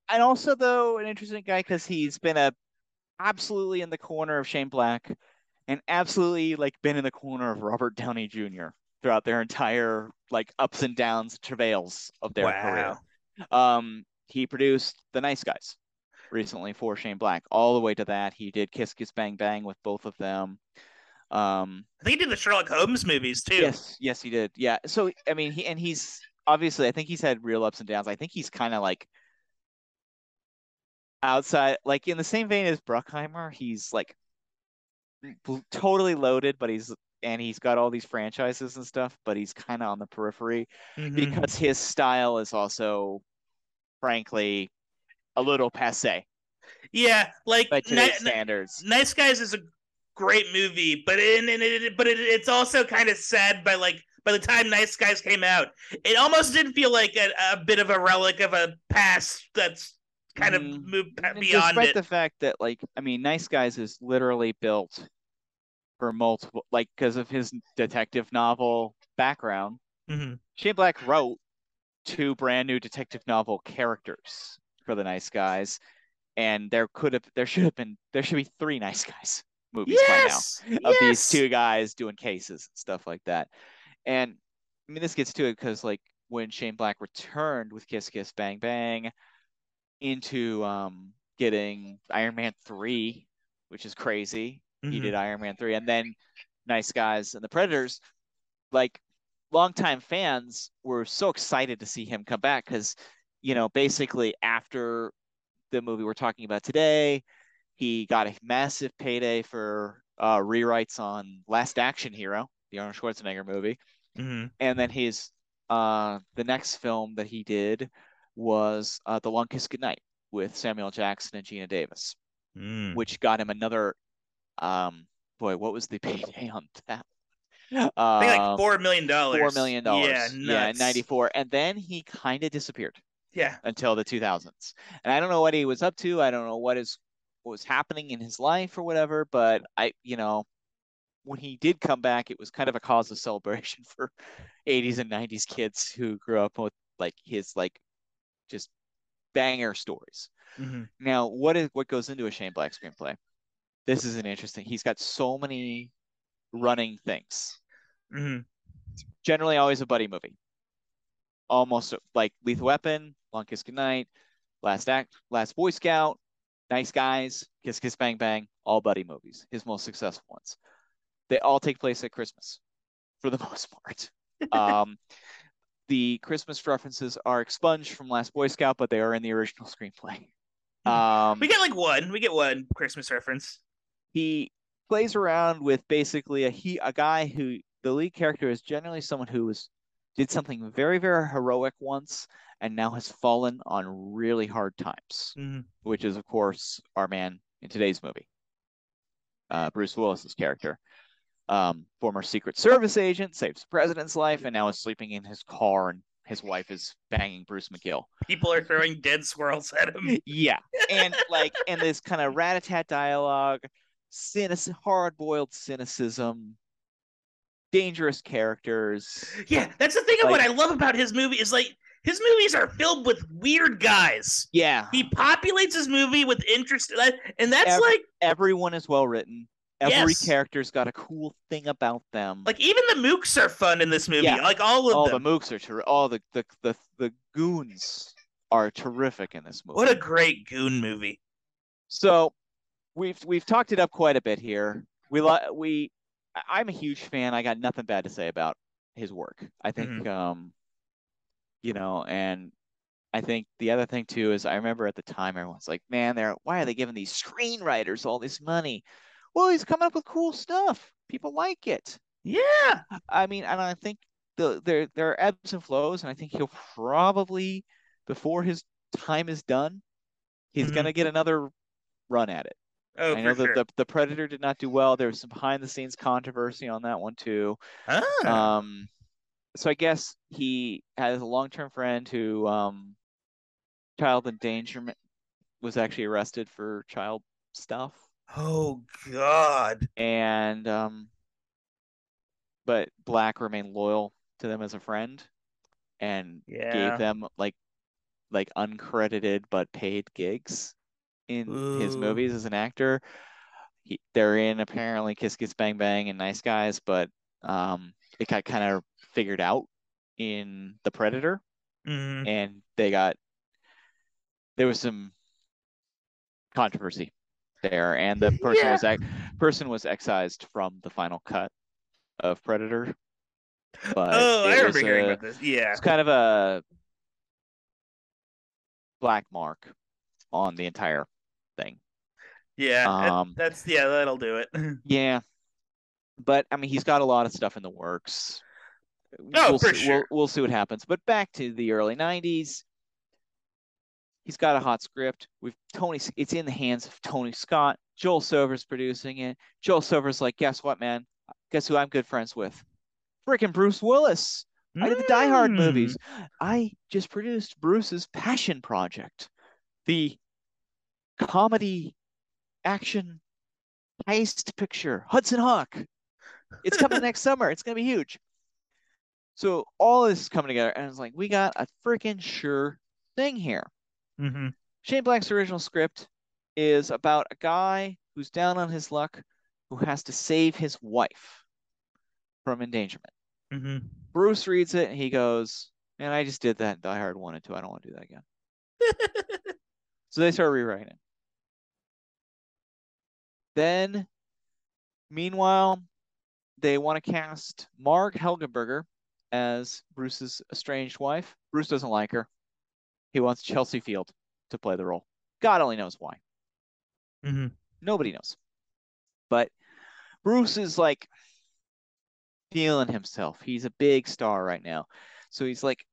[SPEAKER 1] and also though an interesting guy because he's been a absolutely in the corner of Shane Black, and absolutely like been in the corner of Robert Downey Jr. throughout their entire like ups and downs, travails of their career. Um, he produced The Nice Guys recently for Shane Black. All the way to that, he did Kiss Kiss Bang Bang with both of them. Um,
[SPEAKER 2] I think he did the Sherlock Holmes movies too.
[SPEAKER 1] yes, yes, he did. Yeah. So I mean, he and he's obviously, I think he's had real ups and downs. I think he's kind of like outside, like in the same vein as Bruckheimer. He's like totally loaded, but he's and he's got all these franchises and stuff, but he's kind of on the periphery
[SPEAKER 2] Mhm.
[SPEAKER 1] because his style is also, frankly, a little passe
[SPEAKER 2] Yeah, like
[SPEAKER 1] by today's standards.
[SPEAKER 2] Nice Guys is a great movie, but in, in it, but it, it's also kind of sad by like by the time Nice Guys came out, it almost didn't feel like a, a bit of a relic of a past that's kind of
[SPEAKER 1] Mhm.
[SPEAKER 2] moved
[SPEAKER 1] And
[SPEAKER 2] beyond
[SPEAKER 1] Despite
[SPEAKER 2] it.
[SPEAKER 1] the fact that, like, I mean, Nice Guys is literally built for multiple, like, because of his detective novel background.
[SPEAKER 2] Mhm.
[SPEAKER 1] Shane Black wrote two brand new detective novel characters for the Nice Guys, and there could have, there should have been, there should be three Nice Guys movies
[SPEAKER 2] Yes,
[SPEAKER 1] by now of these two guys doing cases and stuff like that. And I mean, this gets to it because, like, when Shane Black returned with Kiss Kiss Bang Bang into um, getting Iron Man 3, which is crazy. He
[SPEAKER 2] Mhm.
[SPEAKER 1] did Iron Man 3, and then Nice Guys and the Predators. Like, longtime fans were so excited to see him come back because, you know, basically after the movie we're talking about today, he got a massive payday for uh, rewrites on Last Action Hero, the Arnold Schwarzenegger movie
[SPEAKER 2] Mhm.
[SPEAKER 1] and then his uh the next film that he did was uh The Long Kiss Goodnight with Samuel Jackson and Geena Davis,
[SPEAKER 2] Mm.
[SPEAKER 1] which got him another um boy, what was the payday on that?
[SPEAKER 2] I think like
[SPEAKER 1] Um,
[SPEAKER 2] four million dollars.
[SPEAKER 1] four million dollars.
[SPEAKER 2] Yeah,
[SPEAKER 1] yeah, '94, and then he kind of disappeared
[SPEAKER 2] Yeah,
[SPEAKER 1] until the 2000s. And I don't know what he was up to. I don't know what is what was happening in his life or whatever. But I, you know, when he did come back, it was kind of a cause of celebration for 80s and 90s kids who grew up with like his like just banger stories.
[SPEAKER 2] Mhm.
[SPEAKER 1] Now, what is what goes into a Shane Black screenplay? This is an interesting. He's got so many running things.
[SPEAKER 2] Mhm.
[SPEAKER 1] Generally, always a buddy movie. Almost like Lethal Weapon, Long Kiss Goodnight, Last Act, Last Boy Scout, Nice Guys, Kiss Kiss Bang Bang, all buddy movies. His most successful ones. They all take place at Christmas, for the most part. um, the Christmas references are expunged from Last Boy Scout, but they are in the original screenplay. Um,
[SPEAKER 2] we get like one. We get one Christmas reference.
[SPEAKER 1] He plays around with basically a he a guy who the lead character is generally someone who was did something very very heroic once and now has fallen on really hard times
[SPEAKER 2] Mhm.
[SPEAKER 1] which is of course our man in today's movie uh, bruce willis's character um, former secret service agent saves the president's life and now is sleeping in his car and his wife is banging bruce mcgill
[SPEAKER 2] People are throwing dead squirrels at him.
[SPEAKER 1] yeah and like and this kind of rat-a-tat dialogue cynic hard-boiled cynicism dangerous characters
[SPEAKER 2] Yeah, that's the thing of what I love about his movie is like his movies are filled with weird guys.
[SPEAKER 1] yeah
[SPEAKER 2] He populates his movie with interest, uh, and that's
[SPEAKER 1] Ev-
[SPEAKER 2] like
[SPEAKER 1] everyone is well written every
[SPEAKER 2] Yes.
[SPEAKER 1] character's got a cool thing about them
[SPEAKER 2] like even the mooks are fun in this movie.
[SPEAKER 1] Yeah.
[SPEAKER 2] Like all of
[SPEAKER 1] all
[SPEAKER 2] them.
[SPEAKER 1] the mooks are terrific all the, the the the goons are terrific in this movie
[SPEAKER 2] What a great goon movie.
[SPEAKER 1] So we've we've talked it up quite a bit here. We li- we I'm a huge fan. I got nothing bad to say about his work. I think
[SPEAKER 2] Mhm.
[SPEAKER 1] um you know, and I think the other thing too is I remember at the time everyone's like, "Man, they're why are they giving these screenwriters all this money?" Well, he's coming up with cool stuff. People like it.
[SPEAKER 2] Yeah.
[SPEAKER 1] I mean, and I think the there there are ebbs and flows, and I think he'll probably before his time is done, he's
[SPEAKER 2] Mhm.
[SPEAKER 1] gonna get another run at it.
[SPEAKER 2] Oh,
[SPEAKER 1] I know that
[SPEAKER 2] sure.
[SPEAKER 1] the, the Predator did not do well. There was some behind the scenes controversy on that one too.
[SPEAKER 2] Ah.
[SPEAKER 1] Um, so I guess he has a long term friend who um, child endangerment was actually arrested for child stuff,
[SPEAKER 2] oh God.
[SPEAKER 1] and um, but Black remained loyal to them as a friend, and
[SPEAKER 2] Yeah.
[SPEAKER 1] gave them like like uncredited but paid gigs in his movies as an actor. He, they're in apparently Kiss Kiss Bang Bang and Nice Guys, but um, it got kind of figured out in The Predator,
[SPEAKER 2] Mhm.
[SPEAKER 1] and they got there was some controversy there, and the person
[SPEAKER 2] Yeah.
[SPEAKER 1] was ex- person was excised from the final cut of Predator. But
[SPEAKER 2] Oh, I remember hearing
[SPEAKER 1] a-
[SPEAKER 2] about this. Yeah.
[SPEAKER 1] it's kind of a black mark on the entire.
[SPEAKER 2] Yeah.
[SPEAKER 1] Um,
[SPEAKER 2] that's yeah, that'll do it.
[SPEAKER 1] Yeah, but I mean, he's got a lot of stuff in the works.
[SPEAKER 2] Oh,
[SPEAKER 1] we'll
[SPEAKER 2] for
[SPEAKER 1] see,
[SPEAKER 2] sure.
[SPEAKER 1] We'll, we'll see what happens. But back to the early '90s, he's got a hot script. We've Tony. It's in the hands of Tony Scott. Joel Silver's producing it. Joel Silver's like, guess what, man? Guess who I'm good friends with? Freaking Bruce Willis. I did the Die Hard
[SPEAKER 2] Mm.
[SPEAKER 1] movies. I just produced Bruce's Passion Project, the comedy action heist picture, Hudson Hawk. It's coming next summer. It's gonna be huge. So all this is coming together, and it's like we got a freaking sure thing here.
[SPEAKER 2] Mhm.
[SPEAKER 1] Shane Black's original script is about a guy who's down on his luck, who has to save his wife from endangerment.
[SPEAKER 2] Mhm.
[SPEAKER 1] Bruce reads it and he goes, Man, I just did that in Die Hard 1 and 2. I don't want to do that again. so they start rewriting it. Then, meanwhile, they want to cast Marg Helgenberger as Bruce's estranged wife. Bruce doesn't like her. He wants Chelsea Field to play the role. God only knows why.
[SPEAKER 2] Mhm.
[SPEAKER 1] Nobody knows. But Bruce is like feeling himself. He's a big star right now. So he's like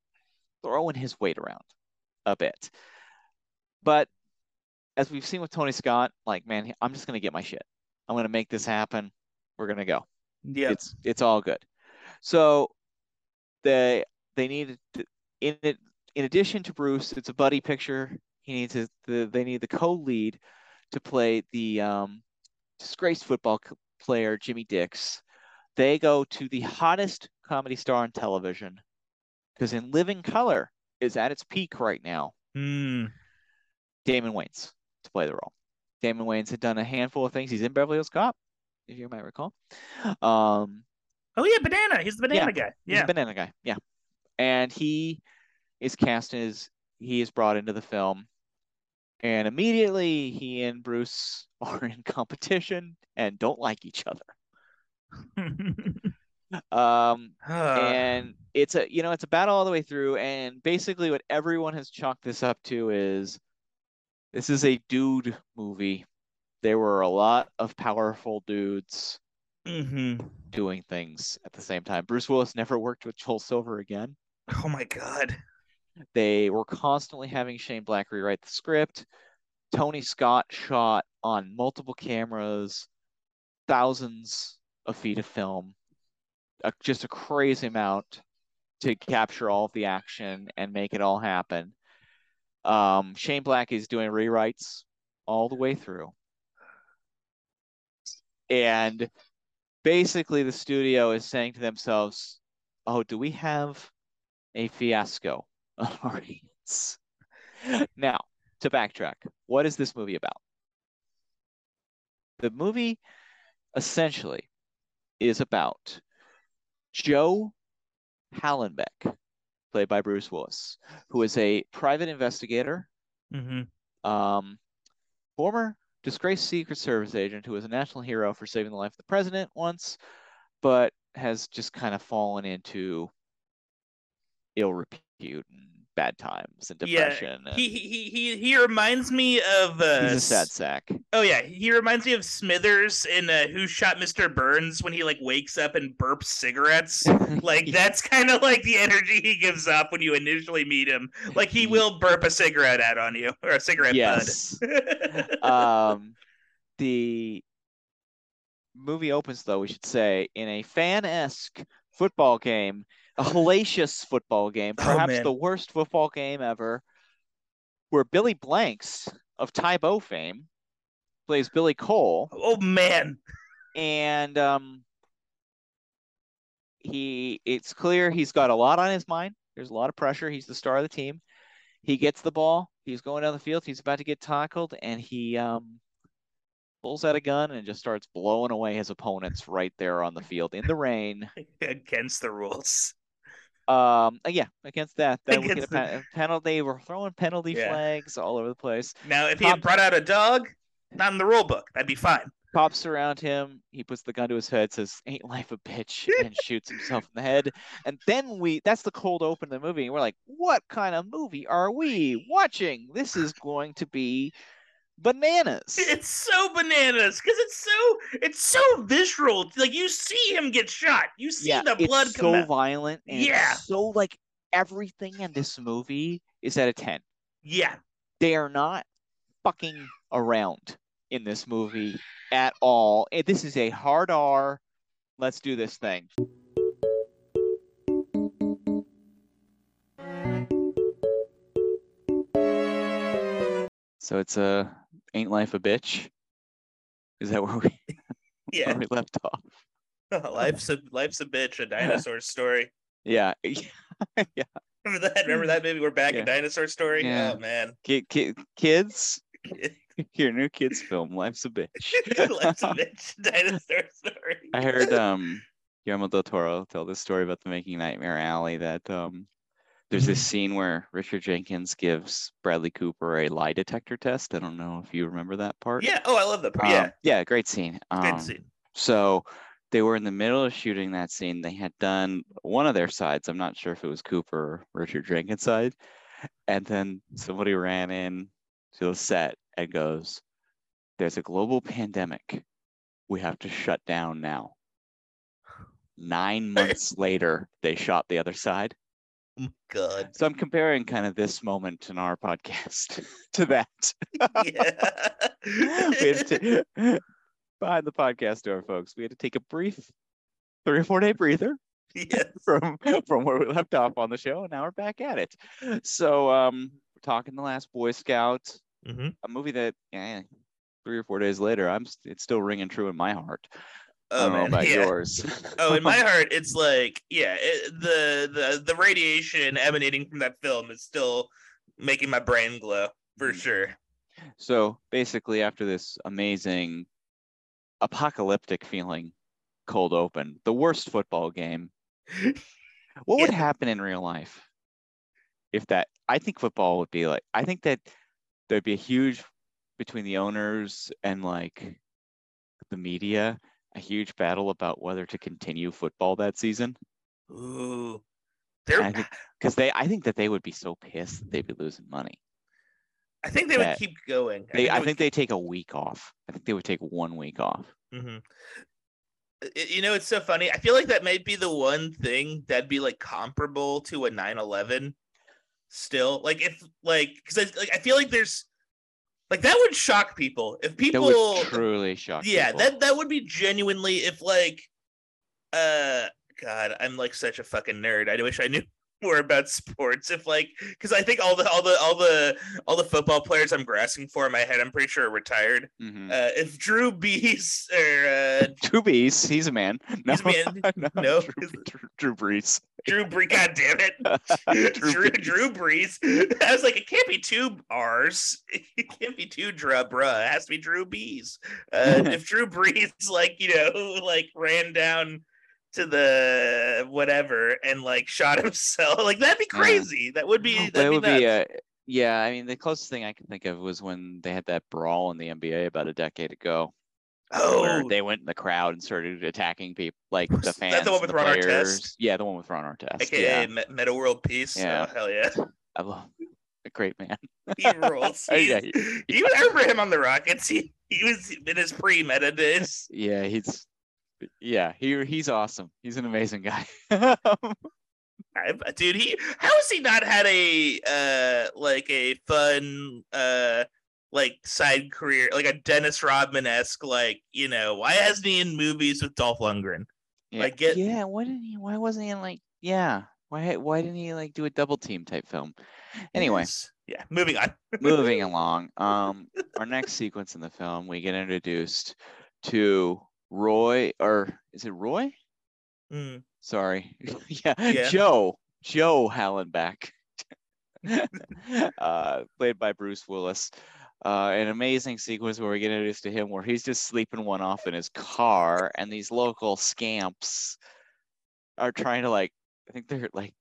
[SPEAKER 1] throwing his weight around a bit. But as we've seen with Tony Scott, like, man, I'm just going to get my shit. I'm going to make this happen. We're going to go.
[SPEAKER 2] Yeah.
[SPEAKER 1] It's it's all good. So they they needed to, in it in addition to Bruce, it's a buddy picture. He needs the they need the co-lead to play the um, disgraced football player Jimmy Dix. They go to the hottest comedy star on television because In Living Color is at its peak right now.
[SPEAKER 2] Mm.
[SPEAKER 1] Damon Wayans to play the role. Damon Wayans had done a handful of things. He's in Beverly Hills Cop, if you might recall. Um,
[SPEAKER 2] oh yeah, Banana. He's the banana
[SPEAKER 1] yeah,
[SPEAKER 2] guy.
[SPEAKER 1] He's
[SPEAKER 2] Yeah.
[SPEAKER 1] banana guy. Yeah. And he is cast as he is brought into the film. And immediately he and Bruce are in competition and don't like each other. Um, and it's a you know it's a battle all the way through and basically what everyone has chalked this up to is this is a dude movie there were a lot of powerful dudes
[SPEAKER 2] Mhm.
[SPEAKER 1] doing things at the same time bruce willis never worked with joel silver again
[SPEAKER 2] Oh my god.
[SPEAKER 1] they were constantly having shane black rewrite the script tony scott shot on multiple cameras thousands of feet of film a, just a crazy amount to capture all of the action and make it all happen. Um, Shane Black is doing rewrites all the way through. And basically, the studio is saying to themselves, Oh, do we have a fiasco hands? Now, to backtrack, what is this movie about? The movie essentially is about Joe Hallenbeck, played by Bruce Willis, who is a private investigator,
[SPEAKER 2] Mhm.
[SPEAKER 1] um, former disgraced Secret Service agent who was a national hero for saving the life of the president once, but has just kind of fallen into ill repute and bad times and
[SPEAKER 2] Yeah,
[SPEAKER 1] depression. and
[SPEAKER 2] He, he he he reminds me of uh,
[SPEAKER 1] he's a sad sack.
[SPEAKER 2] Oh yeah, he reminds me of Smithers in uh, Who Shot Mr. Burns when he like wakes up and burps cigarettes. Like that's kind of like the energy he gives off when you initially meet him. Like he will burp a cigarette out on you or a cigarette
[SPEAKER 1] yes.
[SPEAKER 2] bud.
[SPEAKER 1] um, the movie opens, though, we should say, in a fan esque football game, a hellacious football game,
[SPEAKER 2] Oh,
[SPEAKER 1] perhaps
[SPEAKER 2] man.
[SPEAKER 1] the worst football game ever, where Billy Blanks of Tae Bo fame plays Billy Cole.
[SPEAKER 2] oh man,
[SPEAKER 1] And um, he it's clear he's got a lot on his mind. There's a lot of pressure. He's the star of the team. He gets the ball. He's going down the field. He's about to get tackled, and he um, pulls out a gun and just starts blowing away his opponents right there on the field in the rain.
[SPEAKER 2] against the rules.
[SPEAKER 1] Um, uh, yeah, against that, that would get a penalty. We're throwing penalty
[SPEAKER 2] Yeah.
[SPEAKER 1] flags all over the place.
[SPEAKER 2] Now, if he had brought out a dog, not in the rule book, that'd be fine.
[SPEAKER 1] Pops around him. He puts the gun to his head, says, "Ain't life a bitch," and shoots himself in the head. And then we—that's the cold open of the movie. And we're like, "What kind of movie are we watching? This is going to be bananas."
[SPEAKER 2] It's so bananas because it's so it's so visceral. Like you see him get shot, you see
[SPEAKER 1] yeah,
[SPEAKER 2] the blood
[SPEAKER 1] it's
[SPEAKER 2] come
[SPEAKER 1] so
[SPEAKER 2] out.
[SPEAKER 1] violent. And
[SPEAKER 2] Yeah.
[SPEAKER 1] so like everything in this movie is at a ten.
[SPEAKER 2] Yeah,
[SPEAKER 1] They are not fucking around in this movie at all. Eh, This is a hard R. Let's do this thing. So it's a ain't life a bitch? Is that where we
[SPEAKER 2] yeah.
[SPEAKER 1] where we left off?
[SPEAKER 2] life's a life's a bitch, a dinosaur story.
[SPEAKER 1] Yeah. yeah.
[SPEAKER 2] Remember that? Remember that movie? We're back
[SPEAKER 1] Yeah.
[SPEAKER 2] in dinosaur story.
[SPEAKER 1] Yeah.
[SPEAKER 2] Oh man,
[SPEAKER 1] Kid, kid, kids, your new kids film, Life's a Bitch.
[SPEAKER 2] life's a bitch, dinosaur story.
[SPEAKER 1] I heard um Guillermo del Toro tell this story about the making Nightmare Alley that um there's this scene where Richard Jenkins gives Bradley Cooper a lie detector test. I don't know if you remember that part.
[SPEAKER 2] Yeah. Oh, I love that. part.
[SPEAKER 1] Um,
[SPEAKER 2] yeah.
[SPEAKER 1] yeah, great scene.
[SPEAKER 2] Good
[SPEAKER 1] Um,
[SPEAKER 2] scene.
[SPEAKER 1] So they were in the middle of shooting that scene. They had done one of their sides. I'm not sure if it was Cooper or Richard Jenkins' side. And then somebody ran in to the set and goes, There's a global pandemic. We have to shut down now. Nine months later, they shot the other side.
[SPEAKER 2] Oh my God.
[SPEAKER 1] So I'm comparing kind of this moment in our podcast to that.
[SPEAKER 2] Yeah.
[SPEAKER 1] to behind the podcast door, folks. We had to take a brief three or four day breather
[SPEAKER 2] Yes.
[SPEAKER 1] from from where we left off on the show. and Now we're back at it. So um, we're talking the last Boy Scout,
[SPEAKER 2] hmm
[SPEAKER 1] a movie that eh, three or four days later, I'm it's still ringing true in my heart.
[SPEAKER 2] Oh
[SPEAKER 1] know
[SPEAKER 2] man,
[SPEAKER 1] about
[SPEAKER 2] yeah.
[SPEAKER 1] yours.
[SPEAKER 2] Oh, in my heart, it's like yeah, it, the the the radiation emanating from that film is still making my brain glow for
[SPEAKER 1] Mm.
[SPEAKER 2] sure.
[SPEAKER 1] So basically, after this amazing apocalyptic feeling cold open, the worst football game, what would
[SPEAKER 2] Yeah.
[SPEAKER 1] happen in real life if that? I think football would be like, I think that there'd be a huge between the owners and like the media, a huge battle about whether to continue football that season.
[SPEAKER 2] Ooh.
[SPEAKER 1] Because they, I think that they would be so pissed that they'd be losing money.
[SPEAKER 2] I think they would keep going.
[SPEAKER 1] They, I
[SPEAKER 2] would
[SPEAKER 1] think they take a week off. I think they would take one week off.
[SPEAKER 2] hmm You know, it's so funny. I feel like that might be the one thing that'd be like comparable to a 9/11. Still, like if like because I like I feel like there's like that would shock people if
[SPEAKER 1] That
[SPEAKER 2] people.
[SPEAKER 1] would truly shock.
[SPEAKER 2] yeah,
[SPEAKER 1] people.
[SPEAKER 2] that that would be genuinely if like, uh, God, I'm like such a fucking nerd. I wish I knew more about sports. If like, because I think all the all the all the all the football players I'm grasping for in my head, I'm pretty sure are retired.
[SPEAKER 1] Mhm.
[SPEAKER 2] Uh, if Drew Brees or uh,
[SPEAKER 1] Drew Brees, he's a man. No,
[SPEAKER 2] He's a man.
[SPEAKER 1] no,
[SPEAKER 2] No.
[SPEAKER 1] Drew, Drew, Drew Brees.
[SPEAKER 2] Drew Brees, God damn it,
[SPEAKER 1] Drew
[SPEAKER 2] Drew,
[SPEAKER 1] Brees.
[SPEAKER 2] Drew Brees. I was like, it can't be two R's. It can't be two Dra bruh. It has to be Drew Brees. Uh, if Drew Brees, like you know, like ran down to the whatever and like shot himself, like that'd be
[SPEAKER 1] Yeah.
[SPEAKER 2] crazy. That would be. Be
[SPEAKER 1] would be,
[SPEAKER 2] nuts.
[SPEAKER 1] uh, yeah. I mean, the closest thing I can think of was when they had that brawl in the NBA about a decade ago,
[SPEAKER 2] oh,
[SPEAKER 1] they went in the crowd and started attacking people, like the
[SPEAKER 2] Is that the one with
[SPEAKER 1] the
[SPEAKER 2] Ron Artest?
[SPEAKER 1] Yeah, the one with Ron Artest.
[SPEAKER 2] aka
[SPEAKER 1] Yeah,
[SPEAKER 2] Meta World Peace.
[SPEAKER 1] Yeah.
[SPEAKER 2] Oh, hell yeah.
[SPEAKER 1] I love a great man.
[SPEAKER 2] He rules.
[SPEAKER 1] Oh,
[SPEAKER 2] He,
[SPEAKER 1] yeah,
[SPEAKER 2] he was, I remember him on the Rockets. He, he was in his pre-meta days.
[SPEAKER 1] Yeah, he's yeah, he he's awesome. He's an amazing guy.
[SPEAKER 2] Dude, he how has he not had a uh like a fun uh like side career like a Dennis Rodman esque like you know why hasn't he in movies with Dolph Lundgren?
[SPEAKER 1] Yeah,
[SPEAKER 2] Like, get-
[SPEAKER 1] yeah. Why didn't he? Why wasn't he in like? Yeah. Why? Why didn't he like do a double team type film? Anyway,
[SPEAKER 2] yeah, moving on.
[SPEAKER 1] moving along. Um, our next sequence in the film, we get introduced to Roy, or is it Roy?
[SPEAKER 2] Mm,
[SPEAKER 1] Sorry. yeah,
[SPEAKER 2] Yeah.
[SPEAKER 1] Joe. Joe Hallenbeck. uh, played by Bruce Willis. Uh, an amazing sequence where we get introduced to him where he's just sleeping one off in his car, and these local scamps are trying to like, I think they're like,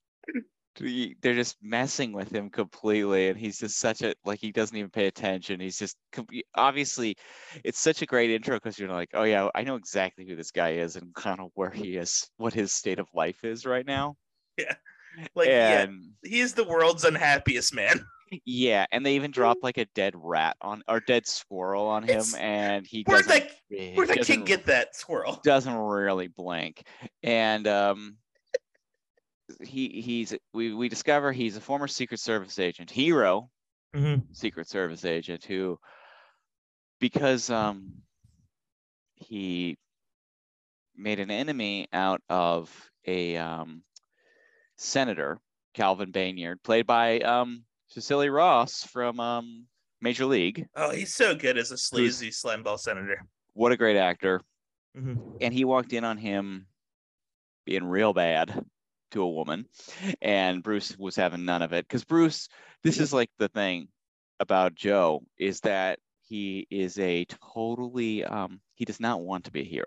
[SPEAKER 1] they're just messing with him completely, and he's just such a like he doesn't even pay attention. He's just obviously, it's such a great intro because you're like, oh yeah, I know exactly who this guy is and kind of where he is, what his state of life is right now.
[SPEAKER 2] like yeah,
[SPEAKER 1] and
[SPEAKER 2] he is the world's unhappiest man.
[SPEAKER 1] yeah. and they even drop like a dead rat on or dead squirrel on him,
[SPEAKER 2] It's-
[SPEAKER 1] and he
[SPEAKER 2] Where'd
[SPEAKER 1] doesn't.
[SPEAKER 2] that
[SPEAKER 1] he
[SPEAKER 2] where'd that
[SPEAKER 1] doesn't-
[SPEAKER 2] kid get that squirrel?
[SPEAKER 1] doesn't really blink and um he he's we we discover he's a former secret service agent hero
[SPEAKER 2] Mhm.
[SPEAKER 1] secret service agent who because um he made an enemy out of a um senator calvin Baynard, played by um Chelcie Ross from um major league
[SPEAKER 2] Oh, he's so good as a sleazy slam ball senator.
[SPEAKER 1] what a great actor
[SPEAKER 2] Mhm.
[SPEAKER 1] and he walked in on him being real bad to a woman and bruce was having none of it because bruce this is like the thing about joe is that he is a totally um he does not want to be a hero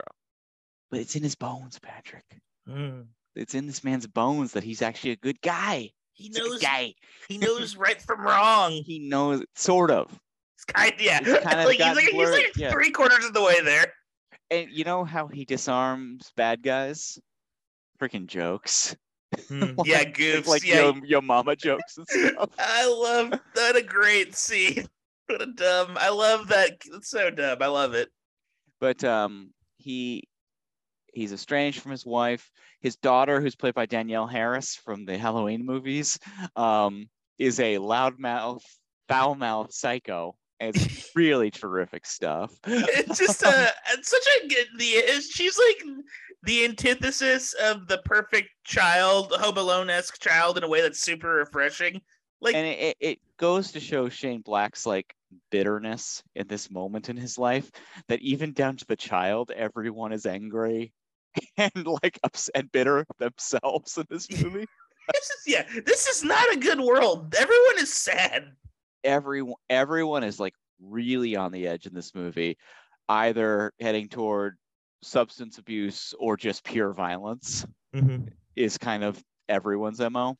[SPEAKER 1] but it's in his bones patrick
[SPEAKER 2] Mm.
[SPEAKER 1] it's in this man's bones that he's actually a good guy
[SPEAKER 2] He
[SPEAKER 1] he's
[SPEAKER 2] knows
[SPEAKER 1] guy
[SPEAKER 2] he knows right from wrong.
[SPEAKER 1] he knows sort of
[SPEAKER 2] It's kind yeah.
[SPEAKER 1] It's kind of
[SPEAKER 2] like, he's like he's like
[SPEAKER 1] yeah.
[SPEAKER 2] three quarters of the way there.
[SPEAKER 1] and you know how he disarms bad guys freaking jokes
[SPEAKER 2] Hmm, yeah,
[SPEAKER 1] Like-
[SPEAKER 2] goofs.
[SPEAKER 1] like
[SPEAKER 2] yeah,
[SPEAKER 1] your, your mama jokes and stuff
[SPEAKER 2] I love that. A great scene. What a dumb. I love that. It's so dumb. I love it.
[SPEAKER 1] but um he he's estranged from his wife his daughter who's played by danielle harris from the halloween movies um is a loudmouth foul mouth psycho It's really terrific stuff.
[SPEAKER 2] It's just uh, a it's such a good the she's like the antithesis of the perfect child, Home Alone esque child in a way that's super refreshing. Like
[SPEAKER 1] and it, it goes to show Shane Black's like bitterness in this moment in his life that even down to the child, everyone is angry and like upset bitter themselves in this movie.
[SPEAKER 2] this is yeah, this is not a good world. Everyone is sad.
[SPEAKER 1] Everyone everyone is like really on the edge in this movie, either heading toward substance abuse or just pure violence
[SPEAKER 2] Mm-hmm.
[SPEAKER 1] is kind of everyone's mo.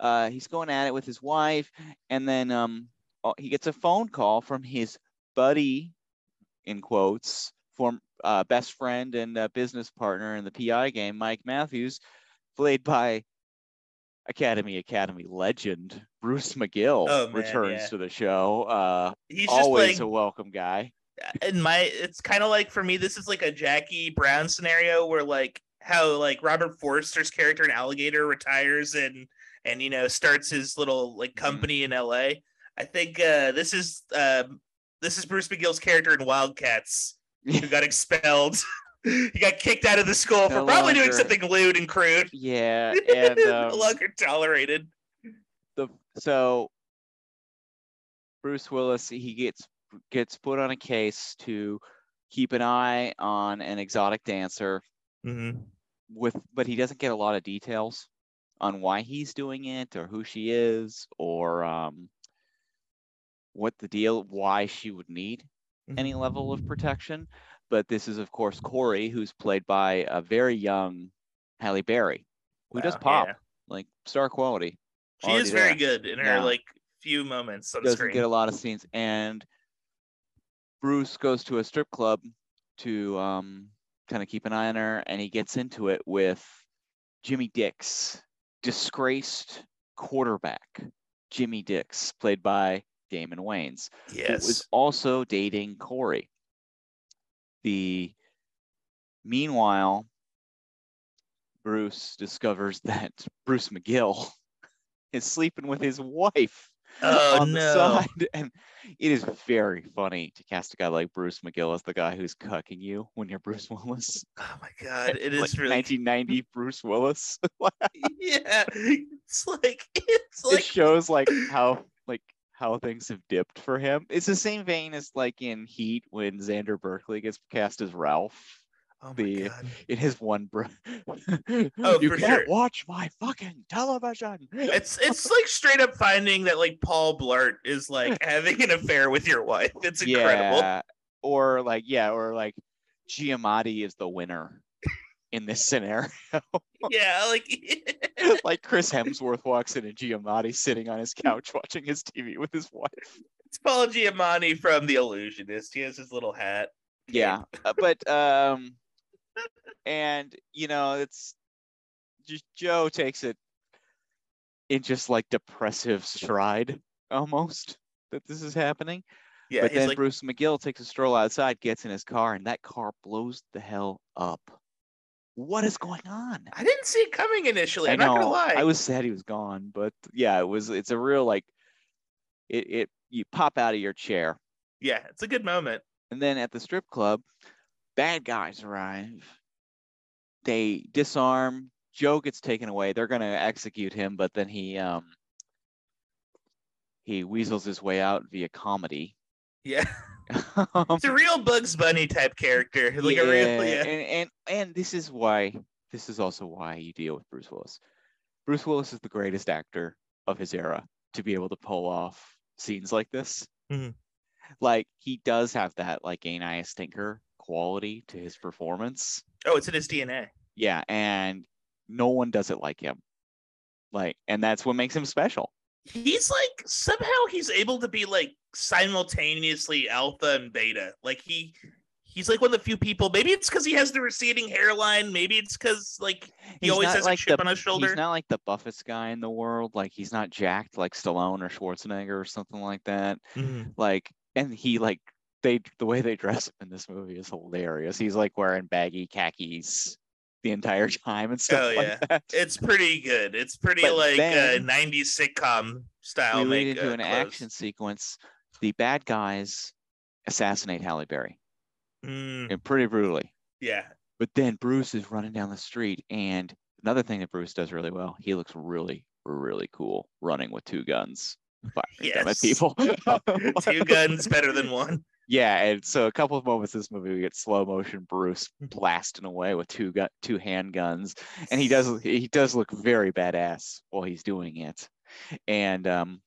[SPEAKER 1] Uh, he's going at it with his wife, and then um, uh, he gets a phone call from his buddy, in quotes, form uh, best friend and uh, business partner in the PI game, Mike Matthews, played by Academy Academy legend Bruce McGill,
[SPEAKER 2] Oh, man,
[SPEAKER 1] returns
[SPEAKER 2] yeah.
[SPEAKER 1] to the show. Uh,
[SPEAKER 2] He's
[SPEAKER 1] always
[SPEAKER 2] just
[SPEAKER 1] a welcome guy.
[SPEAKER 2] in my it's kind of like for me this is like a Jackie Brown scenario where like how like Robert Forster's character in Alligator retires and and you know starts his little like
[SPEAKER 1] Mhm.
[SPEAKER 2] company in LA. I think uh this is um this is Bruce McGill's character in Wildcats who got expelled. he got kicked out of the school for
[SPEAKER 1] No
[SPEAKER 2] probably doing something lewd and crude.
[SPEAKER 1] Yeah, and
[SPEAKER 2] no
[SPEAKER 1] um,
[SPEAKER 2] longer tolerated.
[SPEAKER 1] the so Bruce Willis he gets gets put on a case to keep an eye on an exotic dancer
[SPEAKER 2] Mm-hmm.
[SPEAKER 1] with but he doesn't get a lot of details on why he's doing it or who she is or um what the deal why she would need any level of protection but this is of course Corey who's played by a very young Halle Berry who does pop
[SPEAKER 2] yeah.
[SPEAKER 1] like star quality
[SPEAKER 2] She is very
[SPEAKER 1] there.
[SPEAKER 2] good in her
[SPEAKER 1] Yeah.
[SPEAKER 2] like few moments on the
[SPEAKER 1] doesn't
[SPEAKER 2] screen.
[SPEAKER 1] get a lot of scenes and bruce goes to a strip club to um, kind of keep an eye on her and he gets into it with jimmy dix disgraced quarterback jimmy dix played by damon wayans who was also dating corey the meanwhile bruce discovers that bruce mcgill is sleeping with his wife
[SPEAKER 2] Oh
[SPEAKER 1] on
[SPEAKER 2] no.
[SPEAKER 1] the side. And it is very funny to cast a guy like Bruce McGill as the guy who's cucking you when you're Bruce Willis.
[SPEAKER 2] Oh my god, it is
[SPEAKER 1] like
[SPEAKER 2] really
[SPEAKER 1] 1990 Bruce Willis.
[SPEAKER 2] yeah. It's like it's
[SPEAKER 1] it shows like how like how things have dipped for him. It's the same vein as like in Heat when Xander Berkeley gets cast as Ralph
[SPEAKER 2] oh my
[SPEAKER 1] the-
[SPEAKER 2] god.
[SPEAKER 1] in his one bro.
[SPEAKER 2] Oh,
[SPEAKER 1] you
[SPEAKER 2] for
[SPEAKER 1] can't
[SPEAKER 2] sure.
[SPEAKER 1] watch my fucking television.
[SPEAKER 2] It's it's like straight up finding that like Paul Blart is like having an affair with your wife. It's incredible.
[SPEAKER 1] Yeah. Or like yeah, or like Giamatti is the winner in this scenario.
[SPEAKER 2] Yeah, like
[SPEAKER 1] like Chris Hemsworth walks in and Giamatti sitting on his couch watching his TV with his wife.
[SPEAKER 2] it's Paul Giamatti from The Illusionist. He has his little hat.
[SPEAKER 1] Yeah, uh, but um, and you know it's just Joe takes it in just like depressive stride almost that this is happening.
[SPEAKER 2] Yeah,
[SPEAKER 1] but then
[SPEAKER 2] like
[SPEAKER 1] Bruce McGill takes a stroll outside, gets in his car, and that car blows the hell up. What is going on?
[SPEAKER 2] I didn't see it coming initially.
[SPEAKER 1] I
[SPEAKER 2] I'm not gonna lie.
[SPEAKER 1] I was sad he was gone, but yeah, it was. It's a real like, it it you pop out of your chair,
[SPEAKER 2] yeah, it's a good moment.
[SPEAKER 1] and then at the strip club, bad guys arrive. They disarm. Joe gets taken away. They're gonna execute him, but then he um he weasels his way out via comedy.
[SPEAKER 2] Yeah.
[SPEAKER 1] Um,
[SPEAKER 2] It's a real Bugs Bunny type character. Like a real yeah.
[SPEAKER 1] and, and and this is why this is also why you deal with Bruce Willis. Bruce Willis is the greatest actor of his era to be able to pull off scenes like this.
[SPEAKER 2] Mhm.
[SPEAKER 1] Like he does have that like ain't I a stinker quality to his performance.
[SPEAKER 2] Oh, it's in his DNA.
[SPEAKER 1] Yeah, and no one does it like him. Like, and that's what makes him special.
[SPEAKER 2] He's like somehow he's able to be like simultaneously alpha and beta. Like he he's like one of the few people. Maybe it's because he has the receding hairline. Maybe it's because like he
[SPEAKER 1] He's
[SPEAKER 2] always has
[SPEAKER 1] like
[SPEAKER 2] a chip
[SPEAKER 1] the-
[SPEAKER 2] on his shoulder.
[SPEAKER 1] He's not like the buffest guy in the world. Like he's not jacked like Stallone or Schwarzenegger or something like that.
[SPEAKER 2] Mhm.
[SPEAKER 1] like and he like they the way they dress him in this movie is hilarious he's like wearing baggy khakis the entire time and stuff
[SPEAKER 2] Oh,
[SPEAKER 1] like
[SPEAKER 2] yeah.
[SPEAKER 1] that
[SPEAKER 2] It's pretty good. It's pretty
[SPEAKER 1] But
[SPEAKER 2] like
[SPEAKER 1] then-
[SPEAKER 2] uh, 90s sitcom style.
[SPEAKER 1] we lead into
[SPEAKER 2] uh,
[SPEAKER 1] an
[SPEAKER 2] clothes.
[SPEAKER 1] action sequence the bad guys assassinate Halle Berry
[SPEAKER 2] Mm,
[SPEAKER 1] and pretty brutally.
[SPEAKER 2] yeah.
[SPEAKER 1] But then Bruce is running down the street, and another thing that Bruce does really well, he looks really, really cool running with two guns, firing at
[SPEAKER 2] Yes.
[SPEAKER 1] people.
[SPEAKER 2] Two guns better than one.
[SPEAKER 1] Yeah, and so a couple of moments in this movie we get slow motion Bruce
[SPEAKER 2] Mm-hmm.
[SPEAKER 1] blasting away with two gun two handguns, and he does he does look very badass while he's doing it, and um,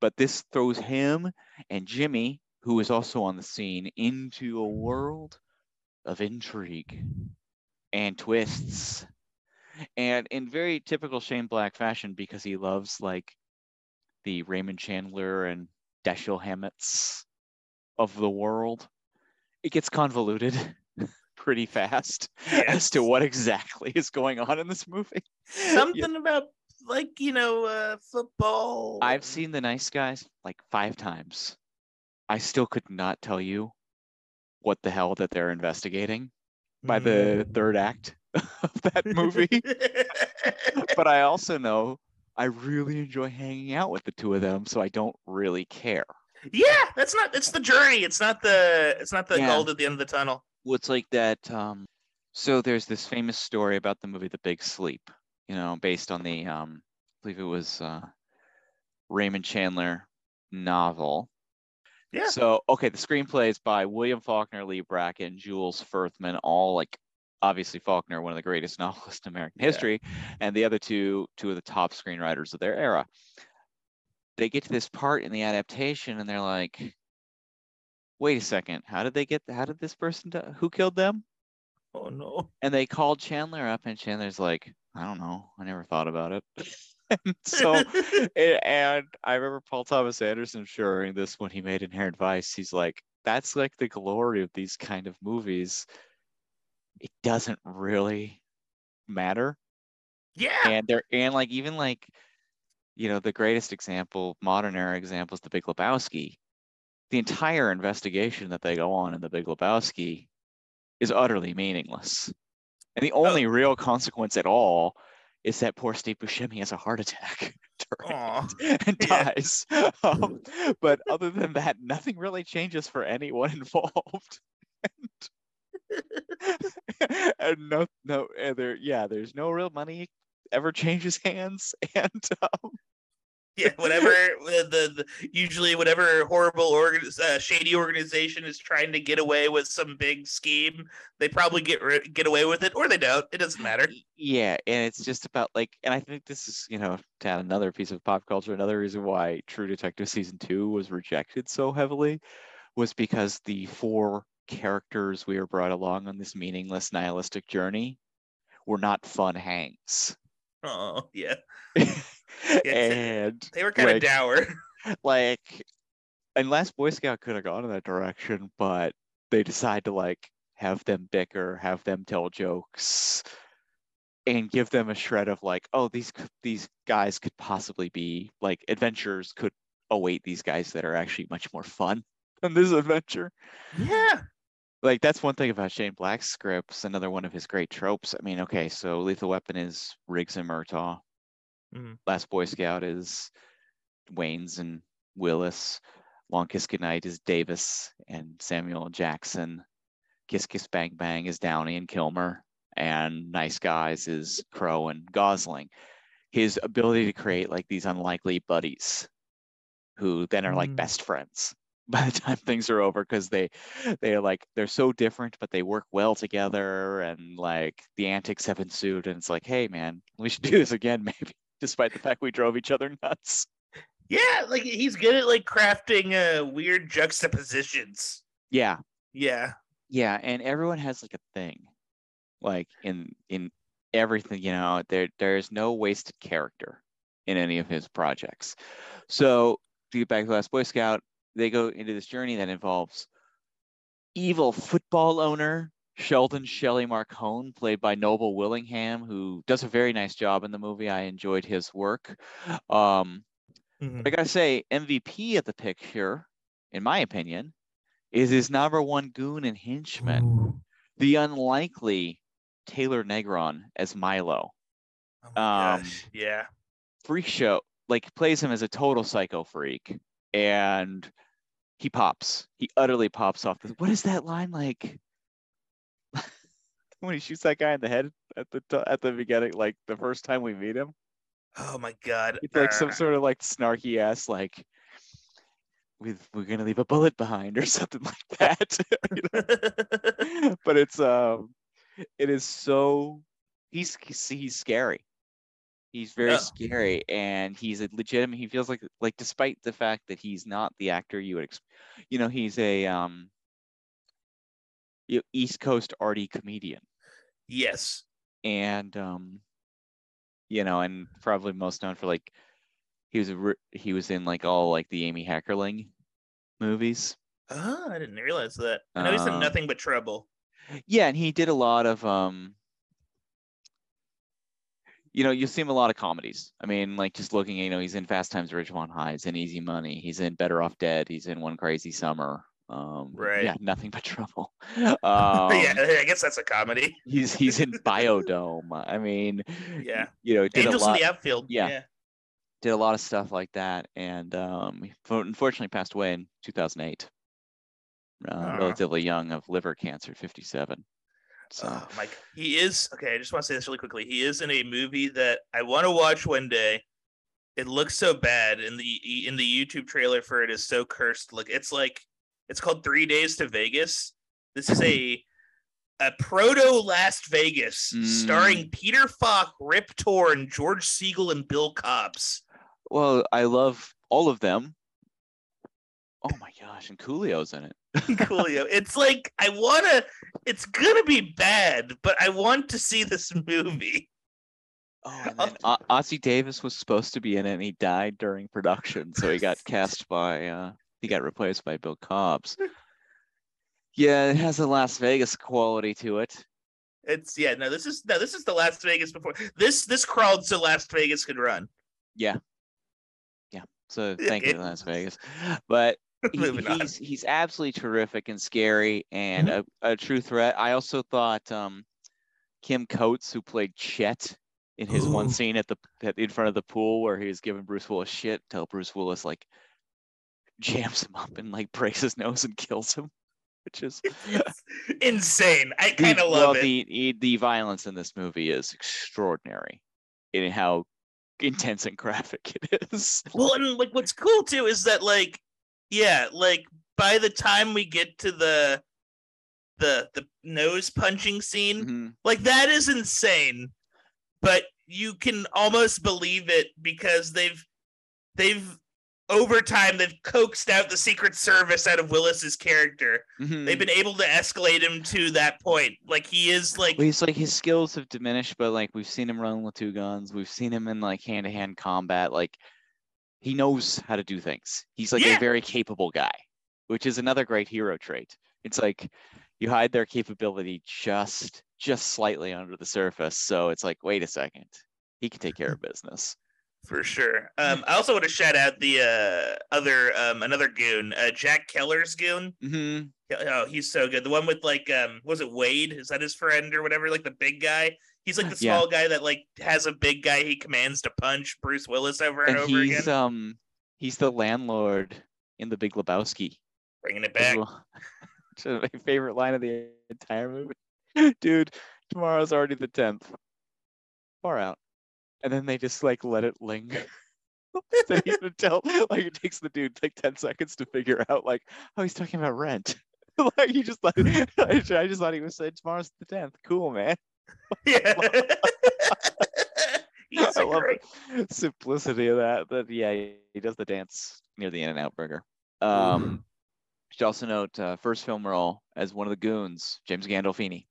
[SPEAKER 1] but this throws him and Jimmy, who is also on the scene, into a world of intrigue and twists, and in very typical Shane Black fashion because he loves like the Raymond Chandler and Dashiell Hammett's of the world, it gets convoluted pretty fast as to what exactly is going on in this movie.
[SPEAKER 2] Something about like you know uh, football.
[SPEAKER 1] I've seen The Nice Guys like five times. I still could not tell you what the hell that they're investigating by the third act of that movie. but I also know I really enjoy hanging out with the two of them, so I don't really care.
[SPEAKER 2] Yeah, that's not. It's the journey. It's not the. It's not the
[SPEAKER 1] Yeah.
[SPEAKER 2] gold at the end of the tunnel.
[SPEAKER 1] Well, it's like that? Um, so there's this famous story about the movie The Big Sleep, you know, based on the, um, I believe it was uh, Raymond Chandler novel.
[SPEAKER 2] Yeah.
[SPEAKER 1] So okay, the screenplay is by William Faulkner, Leigh Brackett, Jules Furthman, all like obviously Faulkner, one of the greatest novelists in American
[SPEAKER 2] Yeah.
[SPEAKER 1] history, and the other two, two of the top screenwriters of their era. They get to this part in the adaptation, and they're like, "Wait a second, how did they get? How did this person? Die? Who killed them?"
[SPEAKER 2] Oh no.
[SPEAKER 1] And they called Chandler up, and Chandler's like, "I don't know, I never thought about it." and so a- and I remember Paul Thomas Anderson sharing this when he made Inherent Vice. He's like, that's like the glory of these kind of movies. It doesn't really matter.
[SPEAKER 2] yeah.
[SPEAKER 1] And they're and like even like, you know, the greatest example, modern era example is the Big Lebowski. The entire investigation that they go on in the Big Lebowski is utterly meaningless. And the only real consequence at all is that poor Steve Buscemi has a heart attack during
[SPEAKER 2] Aw.
[SPEAKER 1] it and
[SPEAKER 2] Yeah.
[SPEAKER 1] dies. Um, but other than that, nothing really changes for anyone involved. and, and no, no, and there, yeah, there's no real money ever changes hands, and um,
[SPEAKER 2] Yeah, whatever the, the, the usually whatever horrible organ, uh, shady organization is trying to get away with some big scheme, they probably get get away with it, or they don't. It doesn't matter.
[SPEAKER 1] yeah, and it's just about like, and I think this is, you know, to add another piece of pop culture, another reason why True Detective season two was rejected so heavily was because the four characters we were brought along on this meaningless nihilistic journey were not fun hangs.
[SPEAKER 2] Oh yeah,
[SPEAKER 1] and
[SPEAKER 2] they were kind of
[SPEAKER 1] Like-
[SPEAKER 2] dour.
[SPEAKER 1] like and last boy scout could have gone in that direction but they decide to like have them bicker have them tell jokes and give them a shred of like oh these these guys could possibly be like adventures could await these guys that are actually much more fun than this adventure.
[SPEAKER 2] Yeah,
[SPEAKER 1] like that's one thing about Shane Black's scripts. Another one of his great tropes. I mean, okay, so Lethal Weapon is Riggs and Murtaugh.
[SPEAKER 2] Mhm.
[SPEAKER 1] Last Boy Scout is Wayans and Willis. Long Kiss Goodnight is Davis and Samuel Jackson. Kiss Kiss Bang Bang is Downey and Kilmer. And Nice Guys is Crowe and Gosling. His ability to create like these unlikely buddies who then are like
[SPEAKER 2] Mm.
[SPEAKER 1] best friends by the time things are over because they they're like they're so different but they work well together and like the antics have ensued and it's like hey man we should do this again maybe despite the fact we drove each other nuts
[SPEAKER 2] yeah. Like he's good at like crafting uh, weird juxtapositions.
[SPEAKER 1] yeah
[SPEAKER 2] Yeah,
[SPEAKER 1] yeah and everyone has like a thing like in in everything you know there there's no wasted character in any of his projects so to get back to last boy scout they go into this journey that involves evil football owner sheldon shelley marcone played by noble willingham who does a very nice job in the movie i enjoyed his work um
[SPEAKER 2] Mhm.
[SPEAKER 1] I gotta say, MVP of the picture, in my opinion, is his number one goon and henchman,
[SPEAKER 2] Ooh.
[SPEAKER 1] the unlikely Taylor Negron as Milo.
[SPEAKER 2] Oh
[SPEAKER 1] Um.
[SPEAKER 2] Yeah.
[SPEAKER 1] Freak show, like plays him as a total psycho freak. And he pops. He utterly pops off. The, what is that line like? when he shoots that guy in the head at the t- at the beginning, like the first time we meet him.
[SPEAKER 2] Oh my god.
[SPEAKER 1] It's like some sort of like snarky ass like we we're gonna leave a bullet behind or something like that. But it's um it is so he's he's, he's scary. He's very
[SPEAKER 2] Yeah.
[SPEAKER 1] scary and he's a legitimate he feels like like despite the fact that he's not the actor you would you know he's a um you know, East Coast arty comedian
[SPEAKER 2] yes.
[SPEAKER 1] and um you know and probably most known for like he was a, he was in like all like the Amy Heckerling movies
[SPEAKER 2] Oh, I didn't realize that. I know he's in
[SPEAKER 1] Um,
[SPEAKER 2] nothing but trouble.
[SPEAKER 1] yeah and he did a lot of um you know you see him a lot of comedies i mean like just looking you know he's in fast times at ridgemont high he's in easy money he's in better off dead he's in one crazy summer um
[SPEAKER 2] Right.
[SPEAKER 1] yeah nothing but trouble um
[SPEAKER 2] yeah, I guess that's a comedy.
[SPEAKER 1] he's he's in biodome i mean
[SPEAKER 2] Yeah.
[SPEAKER 1] you know did
[SPEAKER 2] Angels
[SPEAKER 1] a lot
[SPEAKER 2] in the outfield.
[SPEAKER 1] yeah.
[SPEAKER 2] yeah.
[SPEAKER 1] did a lot of stuff like that and um unfortunately passed away in 2008 uh,
[SPEAKER 2] Aw.
[SPEAKER 1] relatively young of liver cancer 57 so
[SPEAKER 2] Oh, Mike, he is okay. I just want to say this really quickly. He is in a movie that I want to watch one day. It looks so bad, and the in the YouTube trailer for it is so cursed. Look, it's like it's called Three Days to Vegas. This is a a proto Last Vegas
[SPEAKER 1] Mm.
[SPEAKER 2] starring Peter Falk, Rip Torn, George Segal, and Bill Cobbs.
[SPEAKER 1] Well, I love all of them. Oh my gosh, and Coolio's in it.
[SPEAKER 2] Coolio. It's like I wanna. It's gonna be bad, but I want to see this movie.
[SPEAKER 1] Oh, and then O- Ossie Davis was supposed to be in it, and he died during production, so he got cast by. uh He got replaced by Bill Cobbs. Yeah, it has a Last Vegas quality to it.
[SPEAKER 2] It's yeah, no, this is no, this is the Last Vegas before this this crawled so Last Vegas could run.
[SPEAKER 1] Yeah, yeah. So
[SPEAKER 2] Yeah,
[SPEAKER 1] thank you, Last Vegas. But he-
[SPEAKER 2] Moving on.
[SPEAKER 1] he's he's absolutely terrific and scary and a, a true threat. I also thought um, Kim Coates, who played Chet in his one scene at the at, in front of the pool where he's was giving Bruce Willis shit, till Bruce Willis like jams him up and like breaks his nose and kills him, which is
[SPEAKER 2] insane. I kind of
[SPEAKER 1] well,
[SPEAKER 2] love it.
[SPEAKER 1] the the the violence in this movie is extraordinary in how intense and graphic it is.
[SPEAKER 2] Well, and like what's cool too is that like yeah, like by the time we get to the the the nose punching scene,
[SPEAKER 1] Mhm.
[SPEAKER 2] like that is insane. But you can almost believe it because they've they've over time they've coaxed out the Secret Service out of Willis's character.
[SPEAKER 1] Mhm.
[SPEAKER 2] They've been able to escalate him to that point. Like he is like
[SPEAKER 1] Well, he's like his skills have diminished, but like we've seen him run with two guns. We've seen him in like hand to hand combat. Like he knows how to do things. He's like
[SPEAKER 2] Yeah.
[SPEAKER 1] a very capable guy, which is another great hero trait. It's like you hide their capability just just slightly under the surface. So it's like, wait a second, he can take care of business.
[SPEAKER 2] for sure. Um, I also want to shout out the uh, other um, another goon, uh, Jack Kehler's goon.
[SPEAKER 1] hmm
[SPEAKER 2] Oh, he's so good. The one with like um, was it Wade? Is that his friend or whatever? Like the big guy. He's like the
[SPEAKER 1] Yeah.
[SPEAKER 2] small guy that like has a big guy he commands to punch Bruce Willis over and,
[SPEAKER 1] And
[SPEAKER 2] over
[SPEAKER 1] he's
[SPEAKER 2] again,
[SPEAKER 1] um he's the landlord in The Big Lebowski.
[SPEAKER 2] bringing it back.
[SPEAKER 1] my favorite line of the entire movie. Dude, tomorrow's already the tenth. Far out. And then they just like let it linger. tell like it takes the dude like 10 seconds to figure out like, oh he's talking about rent. like he just like I just thought he was saying tomorrow's the tenth. Cool man.
[SPEAKER 2] Yeah. he's
[SPEAKER 1] I love
[SPEAKER 2] great.
[SPEAKER 1] the simplicity of that. But yeah, he does the dance near the In and Out Burger. Um should also note uh, first film role as one of the goons, James Gandolfini.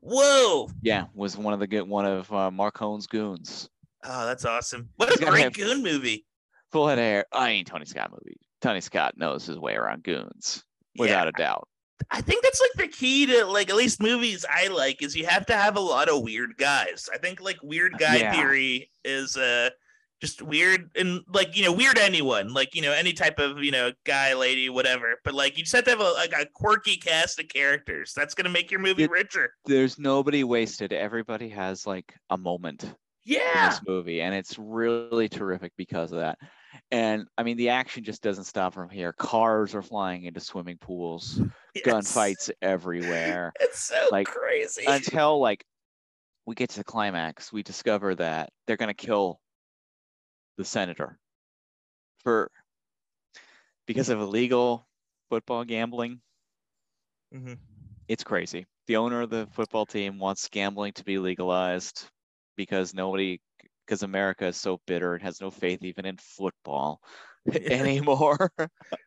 [SPEAKER 2] Whoa!
[SPEAKER 1] Yeah, was one of the good one of uh, Marcone's goons.
[SPEAKER 2] Oh, that's awesome. What
[SPEAKER 1] He's
[SPEAKER 2] a great goon movie.
[SPEAKER 1] Full head of hair. I ain't Tony Scott movie. Tony Scott knows his way around goons, without a doubt.
[SPEAKER 2] I think that's like the key to like at least movies I like is you have to have a lot of weird guys. I think like weird guy
[SPEAKER 1] Yeah.
[SPEAKER 2] theory is uh just weird and like you know weird anyone like you know any type of you know guy lady whatever but like you just have to have a, like a quirky cast of characters that's gonna make your movie
[SPEAKER 1] It-
[SPEAKER 2] richer
[SPEAKER 1] There's nobody wasted. Everybody has like a moment in
[SPEAKER 2] yeah
[SPEAKER 1] this movie, and it's really terrific because of that. And I mean, the action just doesn't stop from here. Cars are flying into swimming pools,
[SPEAKER 2] Yes.
[SPEAKER 1] gunfights everywhere.
[SPEAKER 2] It's so
[SPEAKER 1] like,
[SPEAKER 2] crazy.
[SPEAKER 1] Until like we get to the climax, we discover that they're gonna kill the senator for because of illegal football gambling.
[SPEAKER 2] Mhm.
[SPEAKER 1] It's crazy. The owner of the football team wants gambling to be legalized because nobody because America is so bitter and has no faith even in football anymore.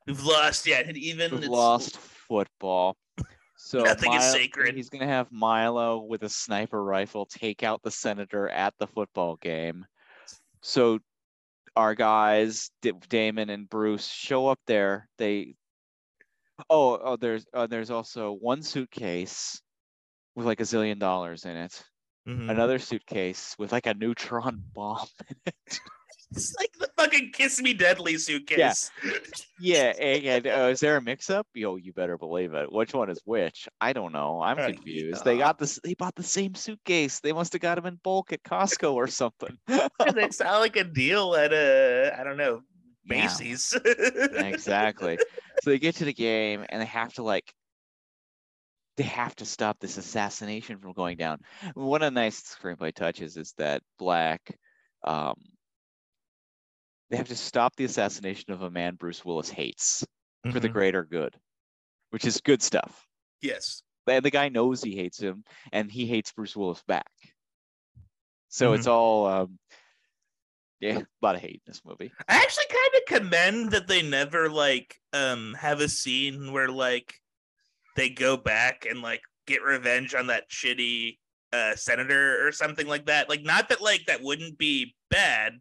[SPEAKER 2] We've lost, yeah, and even
[SPEAKER 1] We've
[SPEAKER 2] it's-
[SPEAKER 1] lost football. So
[SPEAKER 2] Nothing is
[SPEAKER 1] Mil-
[SPEAKER 2] sacred.
[SPEAKER 1] He's gonna have Milo with a sniper rifle take out the senator at the football game. So our guys, D- Damon and Bruce, show up there. They oh oh there's uh, there's also one suitcase with like a zillion dollars in it.
[SPEAKER 2] Mhm.
[SPEAKER 1] Another suitcase with like a neutron bomb in it.
[SPEAKER 2] It's like the fucking Kiss Me Deadly suitcase.
[SPEAKER 1] Yeah, and, and, uh, is there a mix-up? Yo, you better believe it. Which one is which? I don't know. I'm
[SPEAKER 2] Uh,
[SPEAKER 1] confused. They got this. They bought the same suitcase. They must have got them in bulk at Costco or something.
[SPEAKER 2] they sound like a deal at a I don't know
[SPEAKER 1] Yeah,
[SPEAKER 2] Macy's.
[SPEAKER 1] exactly. So they get to the game and they have to like. They have to stop this assassination from going down. One of the nice screenplay touches is that Black. Um, they have to stop the assassination of a man Bruce Willis hates for the
[SPEAKER 2] Mhm.
[SPEAKER 1] greater good, which is good stuff.
[SPEAKER 2] yes.
[SPEAKER 1] and the guy knows he hates him and he hates Bruce Willis back. So
[SPEAKER 2] Mm-hmm.
[SPEAKER 1] it's all um yeah, a lot of hate in this movie.
[SPEAKER 2] I actually kind of commend that they never like um have a scene where like they go back and like get revenge on that shitty uh senator or something like that. Like not that like that wouldn't be bad.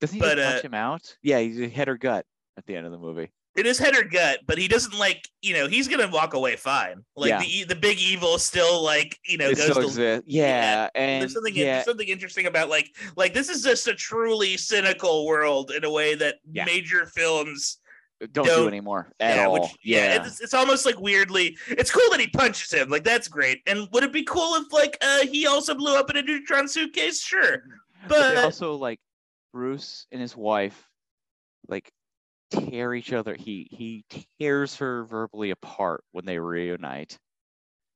[SPEAKER 1] Doesn't he
[SPEAKER 2] But, uh,
[SPEAKER 1] punch him out? Yeah, he's head or gut at the end of the movie.
[SPEAKER 2] It is head or gut, but he doesn't like you know he's gonna walk away fine. Like
[SPEAKER 1] Yeah.
[SPEAKER 2] the the big evil still like you know
[SPEAKER 1] It
[SPEAKER 2] goes
[SPEAKER 1] still
[SPEAKER 2] to
[SPEAKER 1] exists. Yeah, and
[SPEAKER 2] there's something
[SPEAKER 1] yeah,
[SPEAKER 2] there's something interesting about like like this is just a truly cynical world in a way that
[SPEAKER 1] Yeah.
[SPEAKER 2] major films
[SPEAKER 1] don't,
[SPEAKER 2] don't-
[SPEAKER 1] do anymore at
[SPEAKER 2] yeah,
[SPEAKER 1] all.
[SPEAKER 2] which-
[SPEAKER 1] yeah,
[SPEAKER 2] it's, it's almost like weirdly it's cool that he punches him like that's great and would it be cool if like uh he also blew up in a neutron suitcase sure
[SPEAKER 1] but
[SPEAKER 2] but-
[SPEAKER 1] also like Bruce and his wife like tear each other. He he tears her verbally apart when they reunite.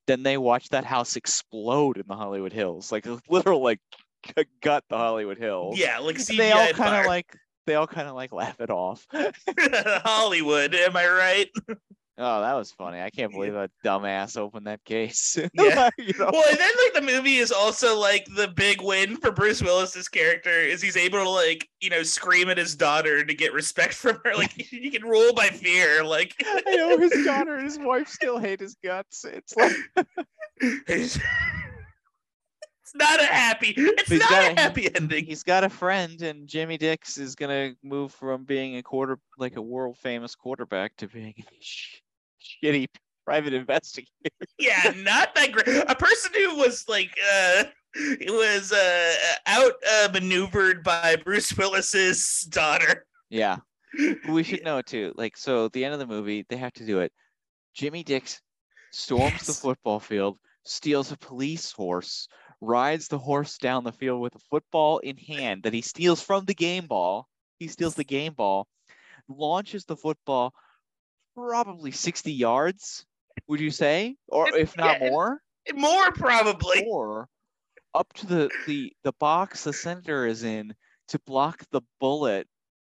[SPEAKER 1] Then they watch that house explode in the Hollywood Hills, like a literal like gut the Hollywood Hills.
[SPEAKER 2] yeah like
[SPEAKER 1] And they all kind of like they all kind of like laugh it off.
[SPEAKER 2] Hollywood am I right
[SPEAKER 1] Oh, that was funny. I can't believe a dumbass opened that case.
[SPEAKER 2] Yeah.
[SPEAKER 1] You know?
[SPEAKER 2] well and then like the movie is also like the big win for Bruce Willis's character is he's able to like you know scream at his daughter to get respect from her like he can rule by fear like
[SPEAKER 1] I know his daughter and his wife still hate his guts. It's like
[SPEAKER 2] it's not a happy it's
[SPEAKER 1] He's
[SPEAKER 2] not a
[SPEAKER 1] a-
[SPEAKER 2] happy ending
[SPEAKER 1] he's got a friend, and Jimmy Dix is gonna move from being a quarter, like a world famous quarterback, to being a sh- shitty private investigator.
[SPEAKER 2] yeah, not that great. A person who was like uh it was uh out uh, maneuvered by Bruce Willis's daughter.
[SPEAKER 1] Yeah, we should know too. Like, so at the end of the movie, they have to do it. Jimmy Dix storms the football field, steals a police horse, rides the horse down the field with a football in hand that he steals from the game ball. He steals the game ball, launches the football probably 60 yards, would you say? Or
[SPEAKER 2] It-
[SPEAKER 1] if not
[SPEAKER 2] yeah, it-
[SPEAKER 1] more?
[SPEAKER 2] More probably.
[SPEAKER 1] Or up to the, the, the box the center is in to block the bullet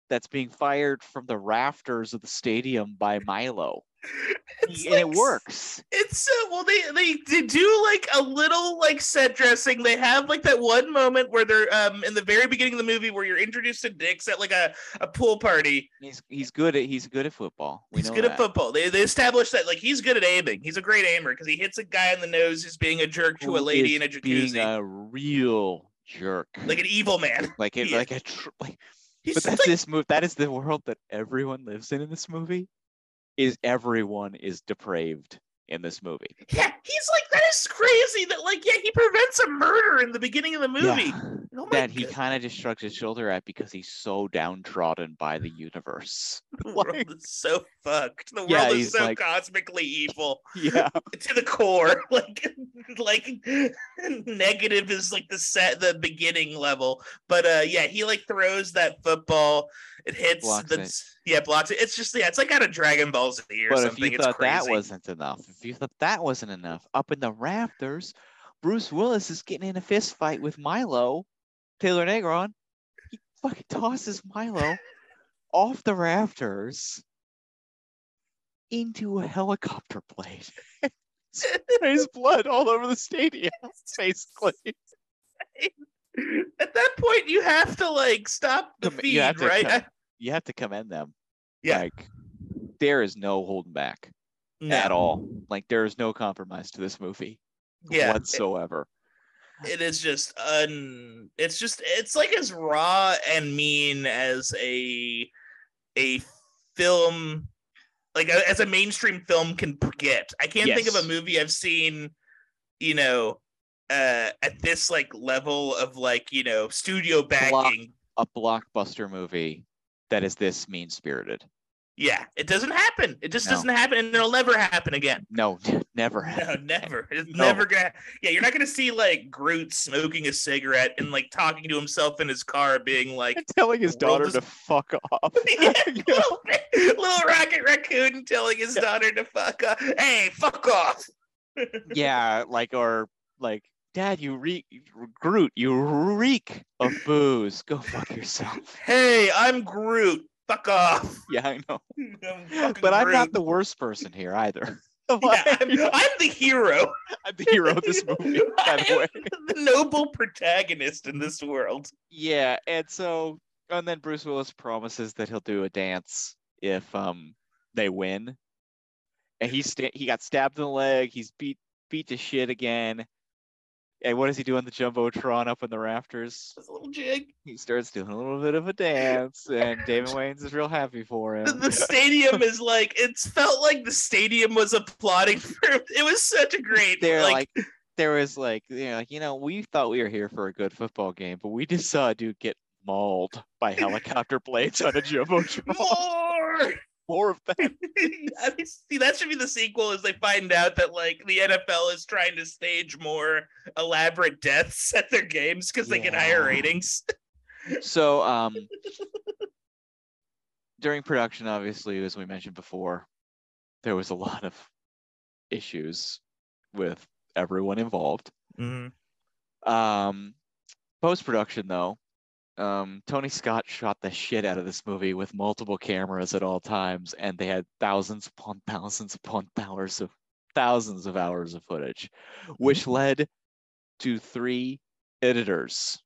[SPEAKER 1] that's being fired from the rafters of the stadium by Milo.
[SPEAKER 2] It's
[SPEAKER 1] and it works.
[SPEAKER 2] It's so well they, they they do like a little like set dressing. They have like that one moment where they're um in the very beginning of the movie where you're introduced to Dix at like a, a pool party.
[SPEAKER 1] He's he's good at he's good at football. We
[SPEAKER 2] he's good
[SPEAKER 1] that.
[SPEAKER 2] at football. They they established that like he's good at aiming. He's a great aimer because he hits a guy in the nose who's being a jerk to a lady in a jacuzzi.
[SPEAKER 1] being a real jerk.
[SPEAKER 2] like an evil man.
[SPEAKER 1] like it,
[SPEAKER 2] yeah.
[SPEAKER 1] like a tr- like.
[SPEAKER 2] He's
[SPEAKER 1] But that's
[SPEAKER 2] like,
[SPEAKER 1] this move. That is the world that everyone lives in in this movie. Is everyone is depraved in this movie?
[SPEAKER 2] yeah, he's like that is crazy. That like yeah, he prevents a murder in the beginning of the movie.
[SPEAKER 1] Yeah.
[SPEAKER 2] Oh
[SPEAKER 1] that he kind of just shrugs his shoulder at because he's so downtrodden by the universe.
[SPEAKER 2] the world
[SPEAKER 1] like-
[SPEAKER 2] is so fucked. The
[SPEAKER 1] Yeah,
[SPEAKER 2] world is so
[SPEAKER 1] like-
[SPEAKER 2] cosmically evil
[SPEAKER 1] Yeah.
[SPEAKER 2] to the core. Like, like negative is like the set, the beginning level. But uh, yeah, he like throws that football. It hits
[SPEAKER 1] Blocks
[SPEAKER 2] the
[SPEAKER 1] it.
[SPEAKER 2] yeah blocks it. It's just yeah, it's like out of Dragon Ball Z or
[SPEAKER 1] But if
[SPEAKER 2] something.
[SPEAKER 1] you
[SPEAKER 2] it's
[SPEAKER 1] thought that wasn't enough, if you thought that wasn't enough, up in the rafters, Bruce Willis is getting in a fist fight with Milo, Taylor Negron. He fucking tosses Milo off the rafters into a helicopter blade. There's blood all over the stadium, basically.
[SPEAKER 2] At that point, you have to like stop the feed,
[SPEAKER 1] you have to
[SPEAKER 2] right?
[SPEAKER 1] com- You have to commend them.
[SPEAKER 2] Yeah.
[SPEAKER 1] Like, there is no holding back
[SPEAKER 2] no.
[SPEAKER 1] at all. Like, there is no compromise to this movie
[SPEAKER 2] Yeah,
[SPEAKER 1] whatsoever.
[SPEAKER 2] It is just un. It's just it's like as raw and mean as a a film, like a, as a mainstream film can get. I can't think of a movie I've seen, you know, uh, at this like level of like you know studio backing.
[SPEAKER 1] a blockbuster movie that is this mean spirited.
[SPEAKER 2] Yeah, it doesn't happen. It just
[SPEAKER 1] No.
[SPEAKER 2] doesn't happen, and it'll never happen again.
[SPEAKER 1] No, never.
[SPEAKER 2] No, never. It's
[SPEAKER 1] No.
[SPEAKER 2] never gonna. Yeah, you're not gonna see like Groot smoking a cigarette and like talking to himself in his car, being like,
[SPEAKER 1] And telling his daughter
[SPEAKER 2] is-
[SPEAKER 1] to fuck off.
[SPEAKER 2] yeah, little, little Rocket Raccoon telling his
[SPEAKER 1] Yeah.
[SPEAKER 2] daughter to fuck off. Hey, fuck off.
[SPEAKER 1] yeah, like or like, Dad, you reek, Groot, you reek of booze. Go fuck yourself.
[SPEAKER 2] Hey, I'm Groot. Fuck off.
[SPEAKER 1] Yeah, I know.
[SPEAKER 2] I'm
[SPEAKER 1] But I'm not the worst person here either.
[SPEAKER 2] Yeah, I'm, I'm the hero.
[SPEAKER 1] I'm the hero of this movie, by the way.
[SPEAKER 2] the noble protagonist in this world.
[SPEAKER 1] Yeah, and so and then Bruce Willis promises that he'll do a dance if um they win. And he sta- he got stabbed in the leg. He's beat beat to shit again. And what does he do on the jumbotron up in the rafters?
[SPEAKER 2] A little jig.
[SPEAKER 1] He starts doing a little bit of a dance, and David Wayne's is real happy for him.
[SPEAKER 2] the, the stadium is like it's felt like the stadium was applauding for him. It was such a great
[SPEAKER 1] They're
[SPEAKER 2] like,
[SPEAKER 1] like, there was like, you know, like, you know, we thought we were here for a good football game, but we just saw a dude get mauled by helicopter blades on a jumbotron.
[SPEAKER 2] more.
[SPEAKER 1] More of that.
[SPEAKER 2] See, that should be the sequel. As they find out that like the NFL is trying to stage more elaborate deaths at their games because they get higher ratings.
[SPEAKER 1] So, um, during production, obviously, as we mentioned before, there was a lot of issues with everyone involved. Um, post production, though, um, Tony Scott shot the shit out of this movie with multiple cameras at all times, and they had thousands upon thousands upon hours of thousands of hours of footage, which led to three editors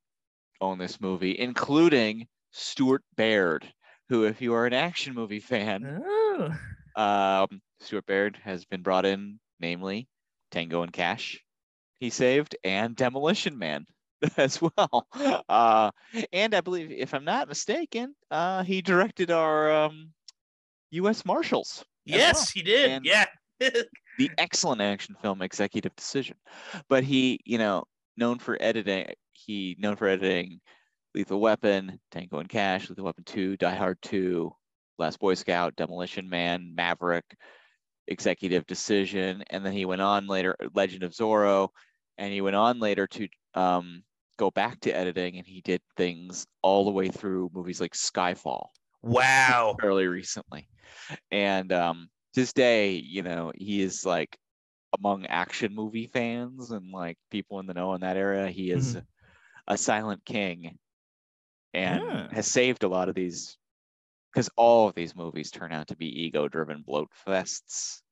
[SPEAKER 1] on this movie, including Stuart Baird, who, if you are an action movie fan,
[SPEAKER 2] Oh.
[SPEAKER 1] um, Stuart Baird has been brought in, namely Tango and Cash, he saved, and Demolition Man as well. Uh, and I believe, if I'm not mistaken, uh, he directed our um, U.S. Marshals. as well.
[SPEAKER 2] Yes, he did.
[SPEAKER 1] And-
[SPEAKER 2] yeah.
[SPEAKER 1] the excellent action film Executive Decision. But he, you know, known for editing, he known for editing Lethal Weapon, Tango and Cash, Lethal Weapon 2, Die Hard 2, Last Boy Scout, Demolition Man, Maverick, Executive Decision, and then he went on later, Legend of Zorro, and he went on later to um, go back to editing, and he did things all the way through movies like Skyfall
[SPEAKER 2] wow.
[SPEAKER 1] fairly recently. And um to this day, you know, he is like among action movie fans and like people in the know in that area, he is a silent king and
[SPEAKER 2] Ah.
[SPEAKER 1] has saved a lot of these because all of these movies turn out to be ego driven bloat fests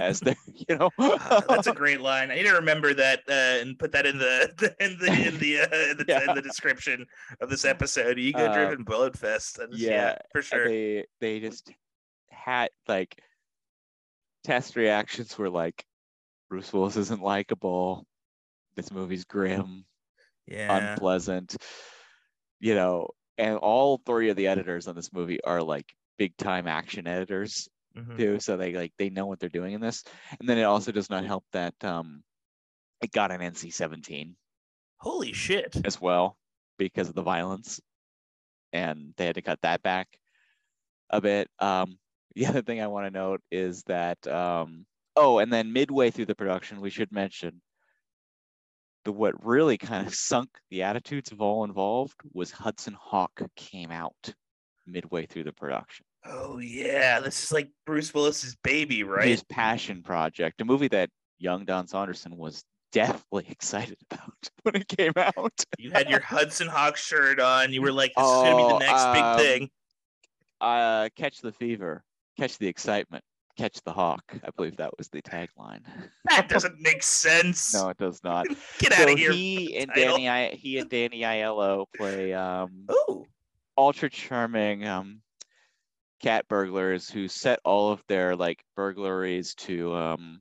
[SPEAKER 1] as they you know
[SPEAKER 2] Ah, That's a great line. I need to remember that uh, and put that in the in the in the uh, in the,
[SPEAKER 1] Yeah.
[SPEAKER 2] in the description of this episode. Ego driven bullet fest. Is- yeah,
[SPEAKER 1] yeah,
[SPEAKER 2] for sure.
[SPEAKER 1] they they just had like test reactions were like Bruce Willis isn't likable. This movie's grim,
[SPEAKER 2] yeah.
[SPEAKER 1] unpleasant. You know, and all three of the editors on this movie are like big time action editors
[SPEAKER 2] Mhm.
[SPEAKER 1] too. So they like they know what they're doing in this. And then it also does not help that um it got an NC-17
[SPEAKER 2] Holy shit.
[SPEAKER 1] as well. because of the violence, and they had to cut that back a bit. Um, the other thing I want to note is that um, oh, and then midway through the production, we should mention the what really kind of sunk the attitudes of all involved was Hudson Hawk came out midway through the production.
[SPEAKER 2] Oh yeah, this is like Bruce Willis's baby, right?
[SPEAKER 1] His passion project, a movie that young Don Saunderson was deathly excited about when it came out.
[SPEAKER 2] You had your Hudson Hawk shirt on. You were like, "This is gonna be the
[SPEAKER 1] Oh,
[SPEAKER 2] next
[SPEAKER 1] um,
[SPEAKER 2] big thing."
[SPEAKER 1] uh, catch the fever, catch the excitement, catch the hawk. I believe that was the tagline.
[SPEAKER 2] That doesn't make sense.
[SPEAKER 1] no, it does not.
[SPEAKER 2] Get
[SPEAKER 1] so
[SPEAKER 2] out of here.
[SPEAKER 1] he and
[SPEAKER 2] title.
[SPEAKER 1] Danny, I, he and Danny Aiello play um,
[SPEAKER 2] Oh,
[SPEAKER 1] ultra charming um, cat burglars who set all of their like burglaries to um,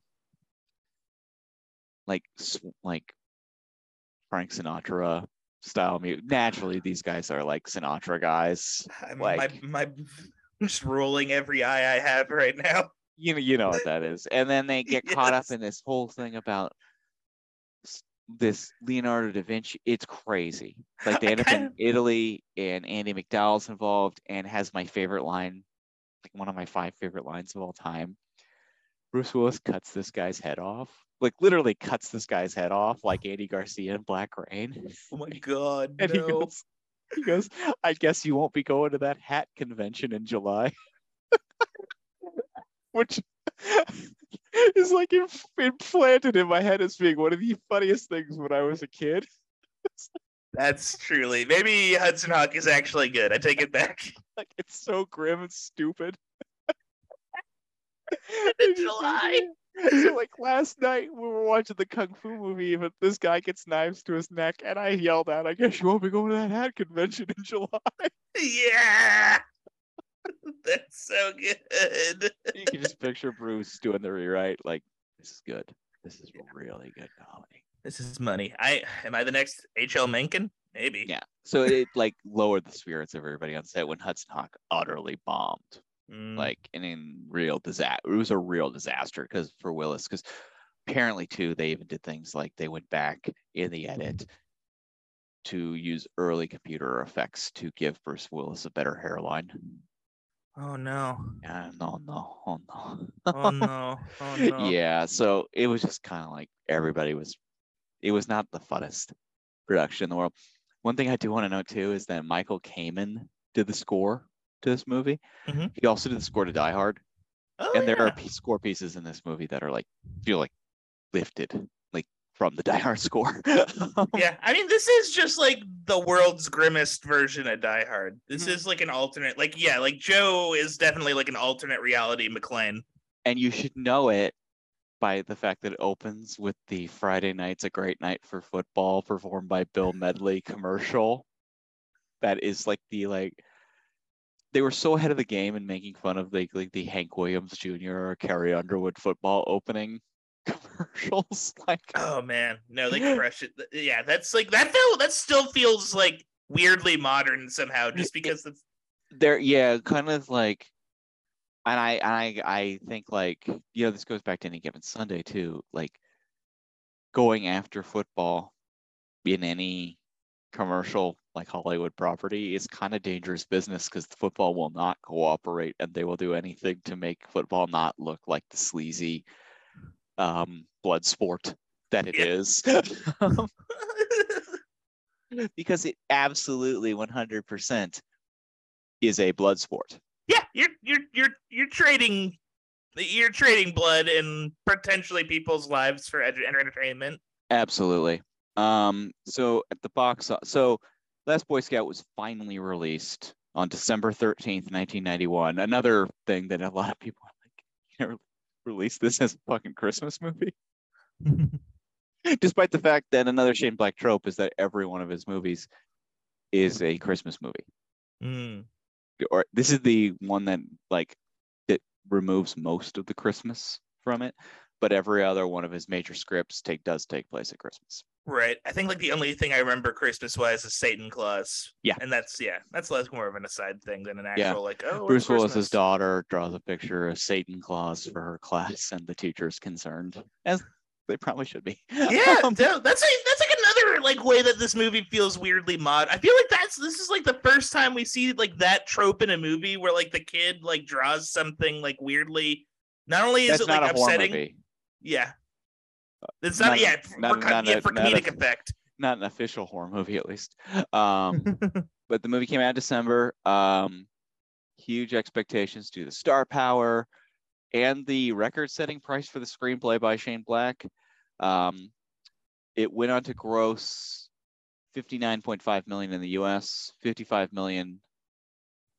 [SPEAKER 1] like like Frank Sinatra style music. Naturally, these guys are like Sinatra guys.
[SPEAKER 2] I'm,
[SPEAKER 1] like-
[SPEAKER 2] my my I'm just rolling every eye I have right now.
[SPEAKER 1] you know you know what that is and then they get caught up in this whole thing about this leonardo da vinci it's crazy. Like they end up in italy and andie macdowell's involved and has my favorite line like one of my five favorite lines of all time. Bruce willis cuts this guy's head off like literally cuts this guy's head off like andy garcia in black rain.
[SPEAKER 2] Oh my god,
[SPEAKER 1] and he goes he goes i guess you won't be going to that hat convention in july. Which is like implanted in my head as being one of the funniest things when i was a kid
[SPEAKER 2] That's truly maybe Hudson Hawk is actually good. I take it back.
[SPEAKER 1] like it's so grim and stupid
[SPEAKER 2] In July.
[SPEAKER 1] so like last night we were watching the kung fu movie but this guy gets knives to his neck and i yelled out i guess you won't be going to that hat convention in july
[SPEAKER 2] Yeah. That's so good.
[SPEAKER 1] you can just picture bruce doing the rewrite like this is good this is really good comedy
[SPEAKER 2] This is money. I am I the next HL Mencken? Maybe.
[SPEAKER 1] yeah so it like lowered the spirits of everybody on set when hudson hawk utterly bombed
[SPEAKER 2] Mm,
[SPEAKER 1] like and in real disaster it was a real disaster because for willis because apparently too they even did things like they went back in the edit to use early computer effects to give bruce willis a better hairline
[SPEAKER 2] oh no.
[SPEAKER 1] yeah no no oh no
[SPEAKER 2] Oh no. Oh no.
[SPEAKER 1] yeah so it was just kind of like everybody was it was not the funnest production in the world one thing i do want to note too is that michael kamen did the score to this movie
[SPEAKER 2] Mhm.
[SPEAKER 1] he also did the score to die hard
[SPEAKER 2] Oh,
[SPEAKER 1] and there
[SPEAKER 2] yeah.
[SPEAKER 1] are score pieces in this movie that are like feel like lifted from the Die Hard score.
[SPEAKER 2] Yeah, I mean, this is just like the world's grimmest version of Die Hard. This
[SPEAKER 1] Mhm.
[SPEAKER 2] is like an alternate, like yeah, like Joe is definitely like an alternate reality McClane.
[SPEAKER 1] and you should know it by the fact that it opens with the Friday night's a great night for football performed by Bill Medley commercial. That is like the like they were so ahead of the game in making fun of like like the Hank Williams Jr. or Carrie Underwood football opening commercials. Like
[SPEAKER 2] Oh man, no, they crush it. Yeah, that's like that. Feel that still feels like weirdly modern somehow, just because it's
[SPEAKER 1] they're yeah, kind of like and I and I I think like you know this goes back to any given Sunday too, like going after football in any commercial like Hollywood property is kind of dangerous business because the football will not cooperate and they will do anything to make football not look like the sleazy um blood sport that it
[SPEAKER 2] Yeah.
[SPEAKER 1] is. because it absolutely 100% is a blood sport.
[SPEAKER 2] yeah, you're you're you're you're trading you're trading blood and potentially people's lives for entertainment.
[SPEAKER 1] Absolutely. Um, so at the box, so Last Boy Scout was finally released on December 13th, 1991. Another thing that a lot of people are like, you know, release this as a fucking Christmas movie. Despite the fact that another Shane Black trope is that every one of his movies is a Christmas movie.
[SPEAKER 2] Mm.
[SPEAKER 1] Or this is the one that like that removes most of the Christmas from it, but every other one of his major scripts take does take place at Christmas.
[SPEAKER 2] Right. I think like the only thing I remember Christmas was is Satan Claus.
[SPEAKER 1] Yeah.
[SPEAKER 2] And that's yeah, that's less more of an aside thing than an actual
[SPEAKER 1] Yeah.
[SPEAKER 2] like oh
[SPEAKER 1] Bruce Willis's daughter draws a picture of Satan Claus for her class, and the teacher's concerned, as they probably should be.
[SPEAKER 2] Yeah,
[SPEAKER 1] Um,
[SPEAKER 2] that's a, that's like another like way that this movie feels weirdly mod. I feel like that's this is like the first time we see like that trope in a movie where like the kid like draws something like weirdly. Not only is it like
[SPEAKER 1] not a horror
[SPEAKER 2] upsetting. Yeah, it's not,
[SPEAKER 1] not
[SPEAKER 2] yeah
[SPEAKER 1] not-
[SPEAKER 2] for,
[SPEAKER 1] not
[SPEAKER 2] yeah,
[SPEAKER 1] a-
[SPEAKER 2] for
[SPEAKER 1] not a-
[SPEAKER 2] comedic effect.
[SPEAKER 1] Not an official horror movie, at least. Um, but the movie came out in December. Um, huge expectations due to the star power and the record-setting price for the screenplay by Shane Black. Um, it went on to gross 59.5 million in the U.S., 55 million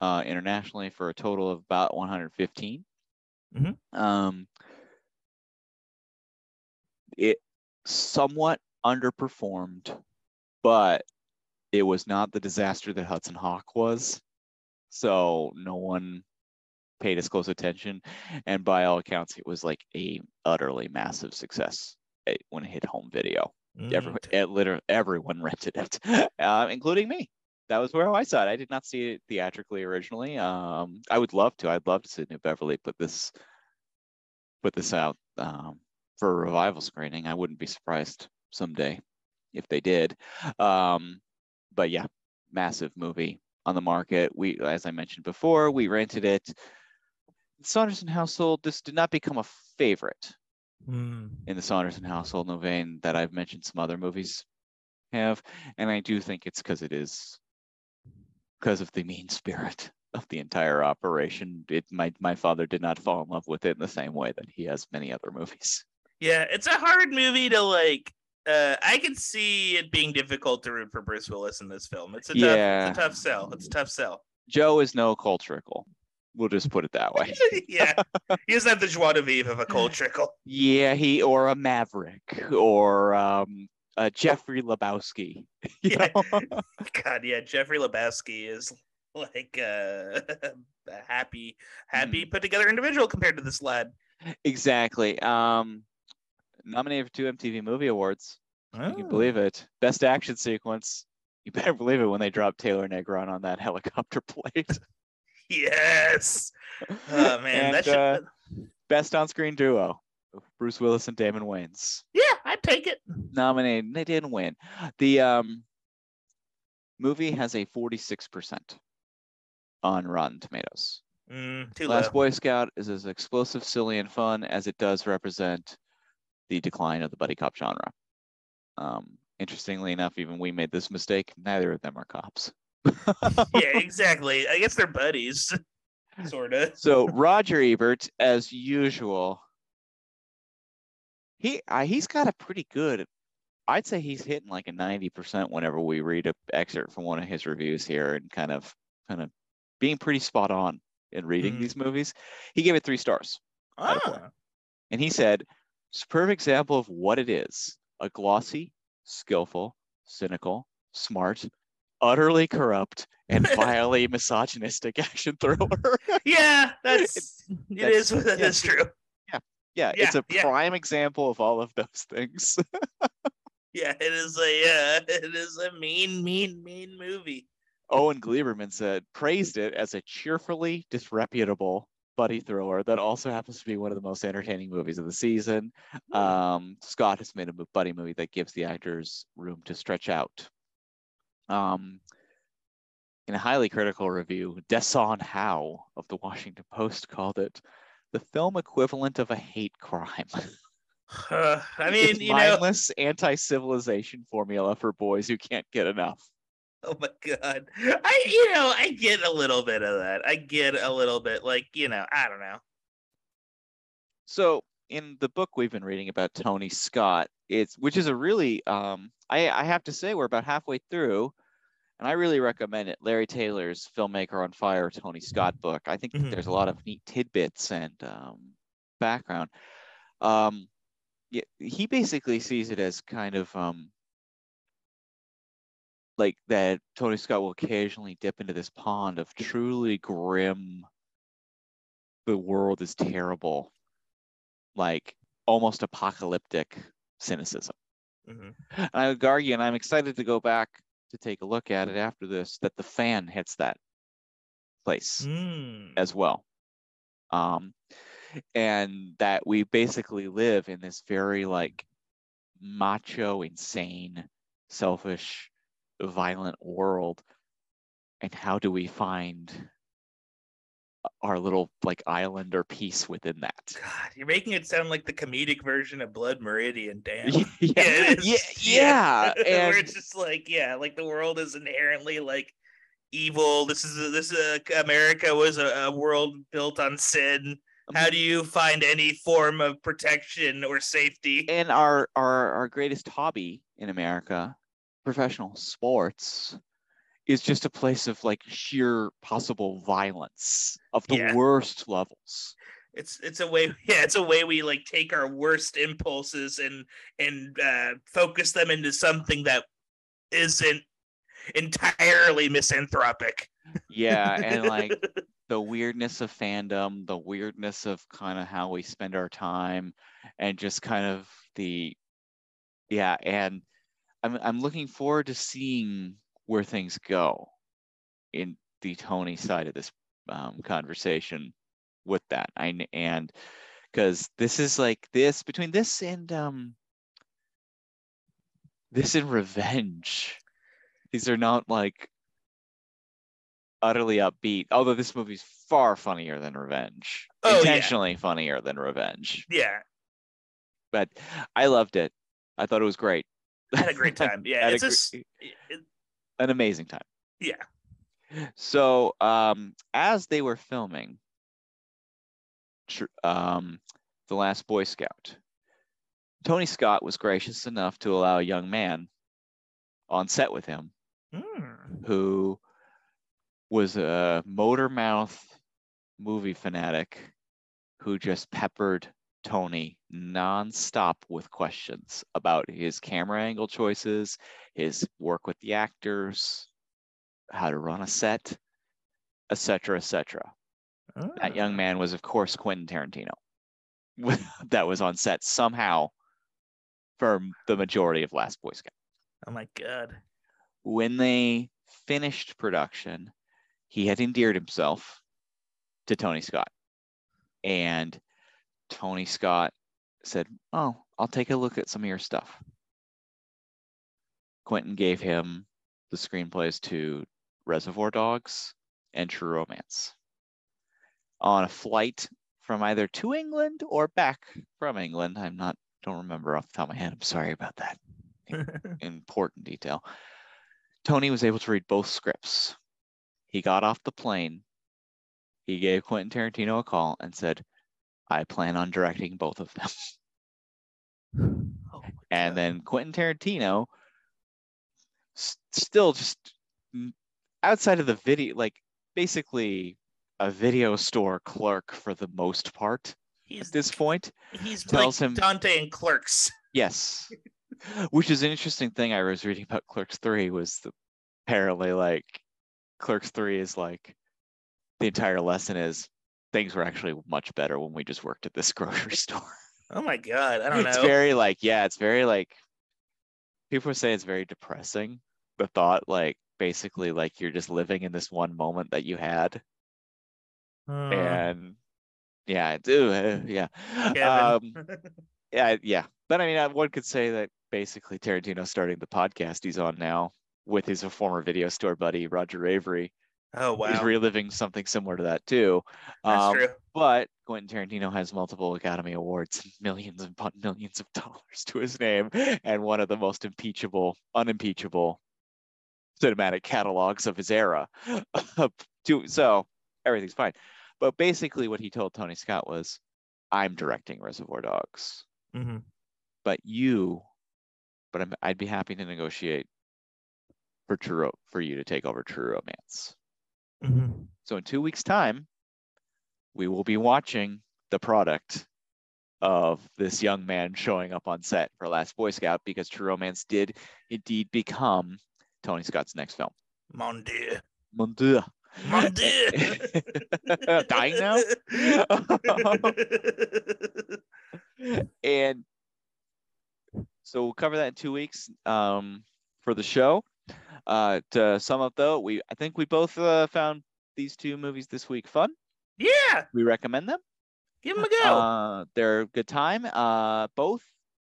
[SPEAKER 1] uh, internationally, for a total of about 115.
[SPEAKER 2] Mhm.
[SPEAKER 1] Um, it somewhat underperformed, but it was not the disaster that Hudson Hawk was. So no one paid as close attention. And by all accounts, it was like a utterly massive success eh, when it hit home video.
[SPEAKER 2] Mm.
[SPEAKER 1] Everyone, it literally everyone rented it, uh, including me. That was where I saw it. I did not see it theatrically originally. Um, I would love to. I'd love to see New Beverly put this put this out um, for a revival screening. I wouldn't be surprised someday if they did. Um, but yeah, massive movie on the market. We, as I mentioned before, we rented it. The Saunderson household. This did not become a favorite
[SPEAKER 2] Mm.
[SPEAKER 1] in the Saunderson household in the vein that I've mentioned some other movies have, and I do think it's because it is because of the mean spirit of the entire operation. It my my father did not fall in love with it in the same way that he has many other movies.
[SPEAKER 2] Yeah, it's a hard movie to like. Uh, I can see it being difficult to root for Bruce Willis in this film. It's a tough,
[SPEAKER 1] Yeah.
[SPEAKER 2] it's a tough sell. It's a tough sell.
[SPEAKER 1] Joe is no Cole Trickle. We'll just put it that way.
[SPEAKER 2] yeah, he doesn't have the joie de vivre of a Cole Trickle.
[SPEAKER 1] Yeah, he or a Maverick or um a Jeffrey Lebowski.
[SPEAKER 2] Yeah.
[SPEAKER 1] know?
[SPEAKER 2] God, yeah, Jeffrey Lebowski is like uh, a happy, happy
[SPEAKER 1] Hmm.
[SPEAKER 2] put together individual compared to this lad.
[SPEAKER 1] exactly. Um nominated for two MTV Movie Awards. You
[SPEAKER 2] Oh.
[SPEAKER 1] can believe it. Best action sequence. You better believe it when they drop Taylor Negron on that helicopter plate.
[SPEAKER 2] Yes. Oh man,
[SPEAKER 1] And,
[SPEAKER 2] that should.
[SPEAKER 1] uh, Best on-screen duo. Bruce Willis and Damon Wayans.
[SPEAKER 2] yeah, I'd take it.
[SPEAKER 1] Nominated. They didn't win. The um movie has a 46% on Rotten Tomatoes.
[SPEAKER 2] Mm, too
[SPEAKER 1] Last. Boy Scout is as explosive, silly, and fun as it does represent the decline of the buddy cop genre. Um, interestingly enough, even we made this mistake. Neither of them are cops.
[SPEAKER 2] yeah, exactly. I guess they're buddies, sorta.
[SPEAKER 1] So Roger Ebert, as usual, he uh, he's got a pretty good. I'd say he's hitting like a ninety percent whenever we read a excerpt from one of his reviews here, and kind of kind of being pretty spot on in reading
[SPEAKER 2] Mhm.
[SPEAKER 1] these movies. He gave it three stars.
[SPEAKER 2] Ah,
[SPEAKER 1] And he said, it's a perfect example of what it is a glossy, skillful, cynical, smart, utterly corrupt, and vilely misogynistic action thriller.
[SPEAKER 2] yeah, that's it
[SPEAKER 1] That's-
[SPEAKER 2] is. That
[SPEAKER 1] yeah.
[SPEAKER 2] is true.
[SPEAKER 1] yeah, it's
[SPEAKER 2] Yeah,
[SPEAKER 1] a
[SPEAKER 2] yeah.
[SPEAKER 1] prime example of all of those things.
[SPEAKER 2] Yeah, it is a yeah, it is a mean, mean, mean movie.
[SPEAKER 1] Owen Gleiberman said, praised it as a cheerfully disreputable buddy thriller that also happens to be one of the most entertaining movies of the season. Um, Scott has made a buddy movie that gives the actors room to stretch out. Um, in a highly critical review, Desson Howe of the Washington Post called it the film equivalent of a hate crime.
[SPEAKER 2] Uh, I mean,
[SPEAKER 1] it's
[SPEAKER 2] you know,
[SPEAKER 1] mindless anti-civilization formula for boys who can't get enough.
[SPEAKER 2] Oh my god, I you know I get a little bit of that. I get a little bit, like you know, I don't know.
[SPEAKER 1] So in the book we've been reading about Tony Scott, it's which is a really um I, I have to say we're about halfway through, and I really recommend it. Larry Taylor's Filmmaker on Fire, Tony Scott book. I think
[SPEAKER 2] Mhm.
[SPEAKER 1] there's a lot of neat tidbits and um, background. Um, yeah, he basically sees it as kind of um like that Tony Scott will occasionally dip into this pond of truly grim the world is terrible like almost apocalyptic cynicism.
[SPEAKER 2] Mhm.
[SPEAKER 1] And I would argue, and I'm excited to go back to take a look at it after this, that the fan hits that place
[SPEAKER 2] Mm.
[SPEAKER 1] as well. Um, and that we basically live in this very like macho, insane selfish, violent world. And how do we find our little like island or peace within that?
[SPEAKER 2] God, you're making it sound like the comedic version of Blood Meridian. Damn.
[SPEAKER 1] yeah, yeah, yeah,
[SPEAKER 2] Where
[SPEAKER 1] and
[SPEAKER 2] it's just like, yeah, like the world is inherently like evil. This is this is a, America was a, a world built on sin. Um, how do you find any form of protection or safety?
[SPEAKER 1] and our our our greatest hobby in America, professional sports, is just a place of like sheer possible violence of the
[SPEAKER 2] Yeah.
[SPEAKER 1] worst levels.
[SPEAKER 2] It's it's a way yeah, it's a way we like take our worst impulses and and uh, focus them into something that isn't entirely misanthropic.
[SPEAKER 1] Yeah, and like the weirdness of fandom, the weirdness of kind of how we spend our time, and just kind of the yeah, and I'm I'm looking forward to seeing where things go in the Tony side of this um, conversation with that. I and because this is like this between this and um this and revenge these are not like utterly upbeat although this movie's far funnier than revenge.
[SPEAKER 2] Oh, yeah.
[SPEAKER 1] intentionally funnier than revenge.
[SPEAKER 2] Yeah,
[SPEAKER 1] but i loved it. I thought it was great
[SPEAKER 2] I had a great time. Yeah, it's just it-
[SPEAKER 1] an amazing time
[SPEAKER 2] yeah.
[SPEAKER 1] so um as they were filming tr- um the last boy scout tony scott was gracious enough to allow a young man on set with him
[SPEAKER 2] Hmm.
[SPEAKER 1] who was a motor mouth movie fanatic who just peppered Tony nonstop with questions about his camera angle choices, his work with the actors, how to run a set, etc., etc. That young ah. man was, of course, Quentin Tarantino. that was on set somehow for the majority of Last Boy Scout
[SPEAKER 2] Oh my god.
[SPEAKER 1] when they finished production, he had endeared himself to Tony Scott. And Tony Scott said, Oh, I'll take a look at some of your stuff. Quentin gave him the screenplays to Reservoir Dogs and True Romance. On a flight from either to England or back from England, I'm not, don't remember off the top of my head. I'm sorry about that important detail. Tony was able to read both scripts. He got off the plane. He gave Quentin Tarantino a call and said, I plan on directing both of them.
[SPEAKER 2] Oh
[SPEAKER 1] And then Quentin Tarantino, still just outside of the video, like basically a video store clerk for the most part
[SPEAKER 2] he's
[SPEAKER 1] at this point.
[SPEAKER 2] he's
[SPEAKER 1] tells
[SPEAKER 2] like
[SPEAKER 1] him-
[SPEAKER 2] Dante and Clerks.
[SPEAKER 1] Yes. Which is an interesting thing I was reading about Clerks 3 was the, apparently like Clerks 3 is like the entire lesson is things were actually much better when we just worked at this grocery store.
[SPEAKER 2] Oh my god, I don't
[SPEAKER 1] it's
[SPEAKER 2] know.
[SPEAKER 1] It's very like yeah, it's very like people say it's very depressing. The thought like basically like you're just living in this one moment that you had
[SPEAKER 2] Uh,
[SPEAKER 1] and yeah, I do uh, yeah. Um yeah, yeah. But I mean, one could say that basically Tarantino starting the podcast he's on now with his former video store buddy Roger Avary
[SPEAKER 2] oh
[SPEAKER 1] is
[SPEAKER 2] wow,
[SPEAKER 1] reliving something similar to that too.
[SPEAKER 2] that's
[SPEAKER 1] Um,
[SPEAKER 2] true.
[SPEAKER 1] But Quentin Tarantino has multiple Academy Awards, millions and millions of dollars to his name, and one of the most impeachable, unimpeachable cinematic catalogs of his era. So everything's fine. But basically, what he told Tony Scott was, "I'm directing Reservoir Dogs."
[SPEAKER 2] Mhm.
[SPEAKER 1] but you, but I'm, I'd be happy to negotiate for true for you to take over True Romance.
[SPEAKER 2] Mhm.
[SPEAKER 1] So in two weeks' time, we will be watching the product of this young man showing up on set for Last Boy Scout because True Romance did indeed become Tony Scott's next film.
[SPEAKER 2] Mon Dieu.
[SPEAKER 1] Mon Dieu.
[SPEAKER 2] Mon Dieu.
[SPEAKER 1] Dying now? and so we'll cover that in two weeks um, for the show. Uh, to sum up, though, we I think we both uh, found these two movies this week fun.
[SPEAKER 2] yeah,
[SPEAKER 1] We recommend them.
[SPEAKER 2] give them a go.
[SPEAKER 1] Uh, they're a good time. Uh, both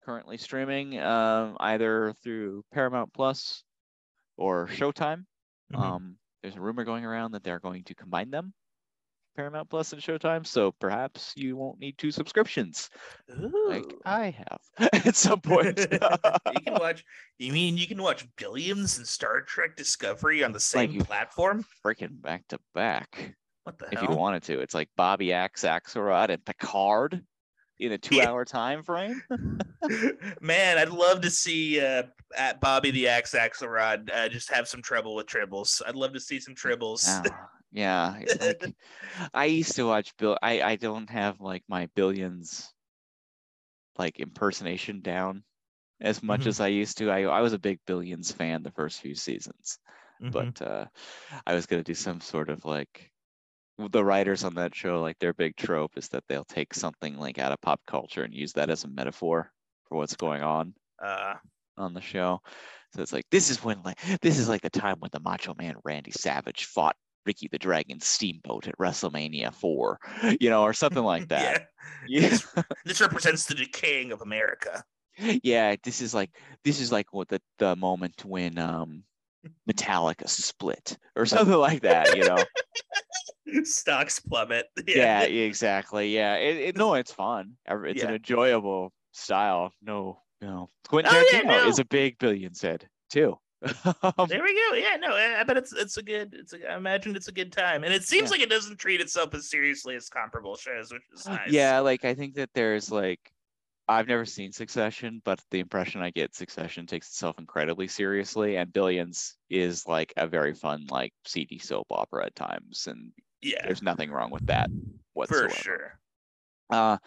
[SPEAKER 1] currently streaming um, either through Paramount Plus or Showtime.
[SPEAKER 2] Mhm.
[SPEAKER 1] Um, there's a rumor going around that they're going to combine them, Paramount Plus and Showtime. So perhaps you won't need two subscriptions like I have at some point.
[SPEAKER 2] you can watch. You mean you can watch Billions and Star Trek Discovery on the same
[SPEAKER 1] you-
[SPEAKER 2] platform?
[SPEAKER 1] Freaking back to back.
[SPEAKER 2] What the hell?
[SPEAKER 1] if
[SPEAKER 2] hell?
[SPEAKER 1] you wanted to. It's like Bobby Axe, Axelrod, and Picard in a two-hour time frame.
[SPEAKER 2] Man, I'd love to see uh, at Bobby the Axe Axelrod uh, just have some trouble with tribbles. I'd love to see some tribbles.
[SPEAKER 1] Ah, yeah, like I used to watch Bill. I I don't have like my billions like impersonation down as much
[SPEAKER 2] Mhm.
[SPEAKER 1] as I used to. I I was a big billions fan the first few seasons,
[SPEAKER 2] Mhm.
[SPEAKER 1] but uh, I was gonna do some sort of like the writers on that show like their big trope is that they'll take something like out of pop culture and use that as a metaphor for what's going on
[SPEAKER 2] uh,
[SPEAKER 1] on the show. So it's like this is when like this is like the time when the Macho Man Randy Savage fought Ricky the Dragon Steamboat at WrestleMania four, you know, or something like that.
[SPEAKER 2] yeah,
[SPEAKER 1] Yeah,
[SPEAKER 2] this represents the decaying of America.
[SPEAKER 1] yeah. This is like this is like what the the moment when um Metallica split or something like that, you know.
[SPEAKER 2] Stocks plummet.
[SPEAKER 1] yeah, exactly. Yeah, it, it, no, it's fun. It's an enjoyable style. No, no. Quentin
[SPEAKER 2] Oh, yeah,
[SPEAKER 1] Tarantino is a big billion said too. Um,
[SPEAKER 2] There we go. Yeah, no, I I bet it's it's a good. It's a, I imagine it's a good time, and it seems
[SPEAKER 1] Yeah.
[SPEAKER 2] like it doesn't treat itself as seriously as comparable shows, which is nice.
[SPEAKER 1] Yeah, like I think that there's like I've never seen Succession, but the impression I get Succession takes itself incredibly seriously, and Billions is like a very fun like seedy soap opera at times, and
[SPEAKER 2] yeah,
[SPEAKER 1] there's nothing wrong with that whatsoever.
[SPEAKER 2] for sure.
[SPEAKER 1] Uh,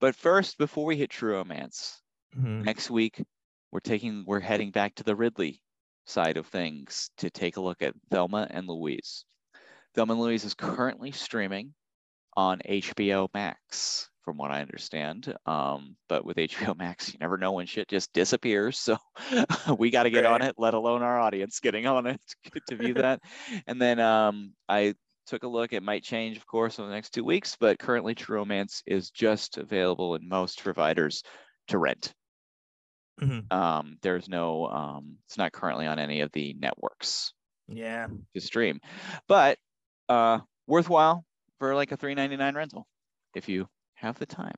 [SPEAKER 1] but first, before we hit True Romance,
[SPEAKER 2] Mhm.
[SPEAKER 1] next week we're taking we're heading back to the Ridley side of things to take a look at Thelma and Louise. Thelma and Louise is currently streaming on HBO Max, from what I understand. Um, but with HBO Max, you never know when shit just disappears. So we got to get on it, let alone our audience getting on it to, to view that. and then um, I took a look. It might change, of course, in the next two weeks, but currently True Romance is just available in most providers to rent.
[SPEAKER 2] Mhm.
[SPEAKER 1] Um, there's no, um, it's not currently on any of the networks
[SPEAKER 2] Yeah,
[SPEAKER 1] to stream, but uh, worthwhile for like a $3.99 rental if you have the time.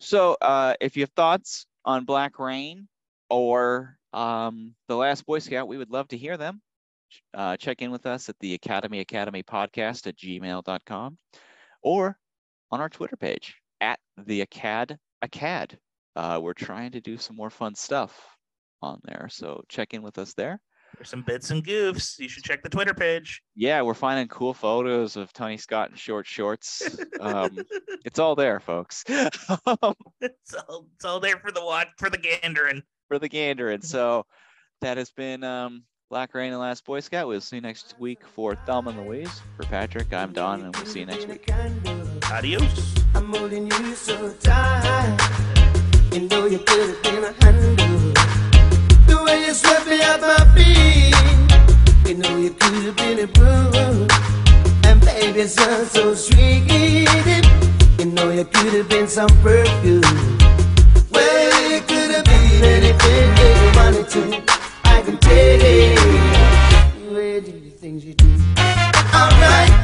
[SPEAKER 1] So uh, if you have thoughts on Black Rain or um, The Last Boy Scout, we would love to hear them. Uh, check in with us at the Academy Academy Podcast at gmail.com or on our Twitter page at the Acad Acad. Uh, we're trying to do some more fun stuff on there. So check in with us there.
[SPEAKER 2] there's some bits and goofs. You should check the Twitter page.
[SPEAKER 1] Yeah, we're finding cool photos of Tony Scott in short shorts. Um, it's all there, folks,
[SPEAKER 2] it's all it's all there for the watch for the gandering.
[SPEAKER 1] for the gander. And so that has been um, Black Rain and Last Boy Scout. We'll see you next week for Thelma and Louise. For Patrick, I'm Don, and we'll see you next week.
[SPEAKER 2] Adios.
[SPEAKER 3] You know you a. The way you swept me off my feet. You know you could have been a pro. And baby, it's sounds so sweet. You know you could have been some perfume. Well, you could have been anything you wanted to. I can take it. Where do the things you do? Alright.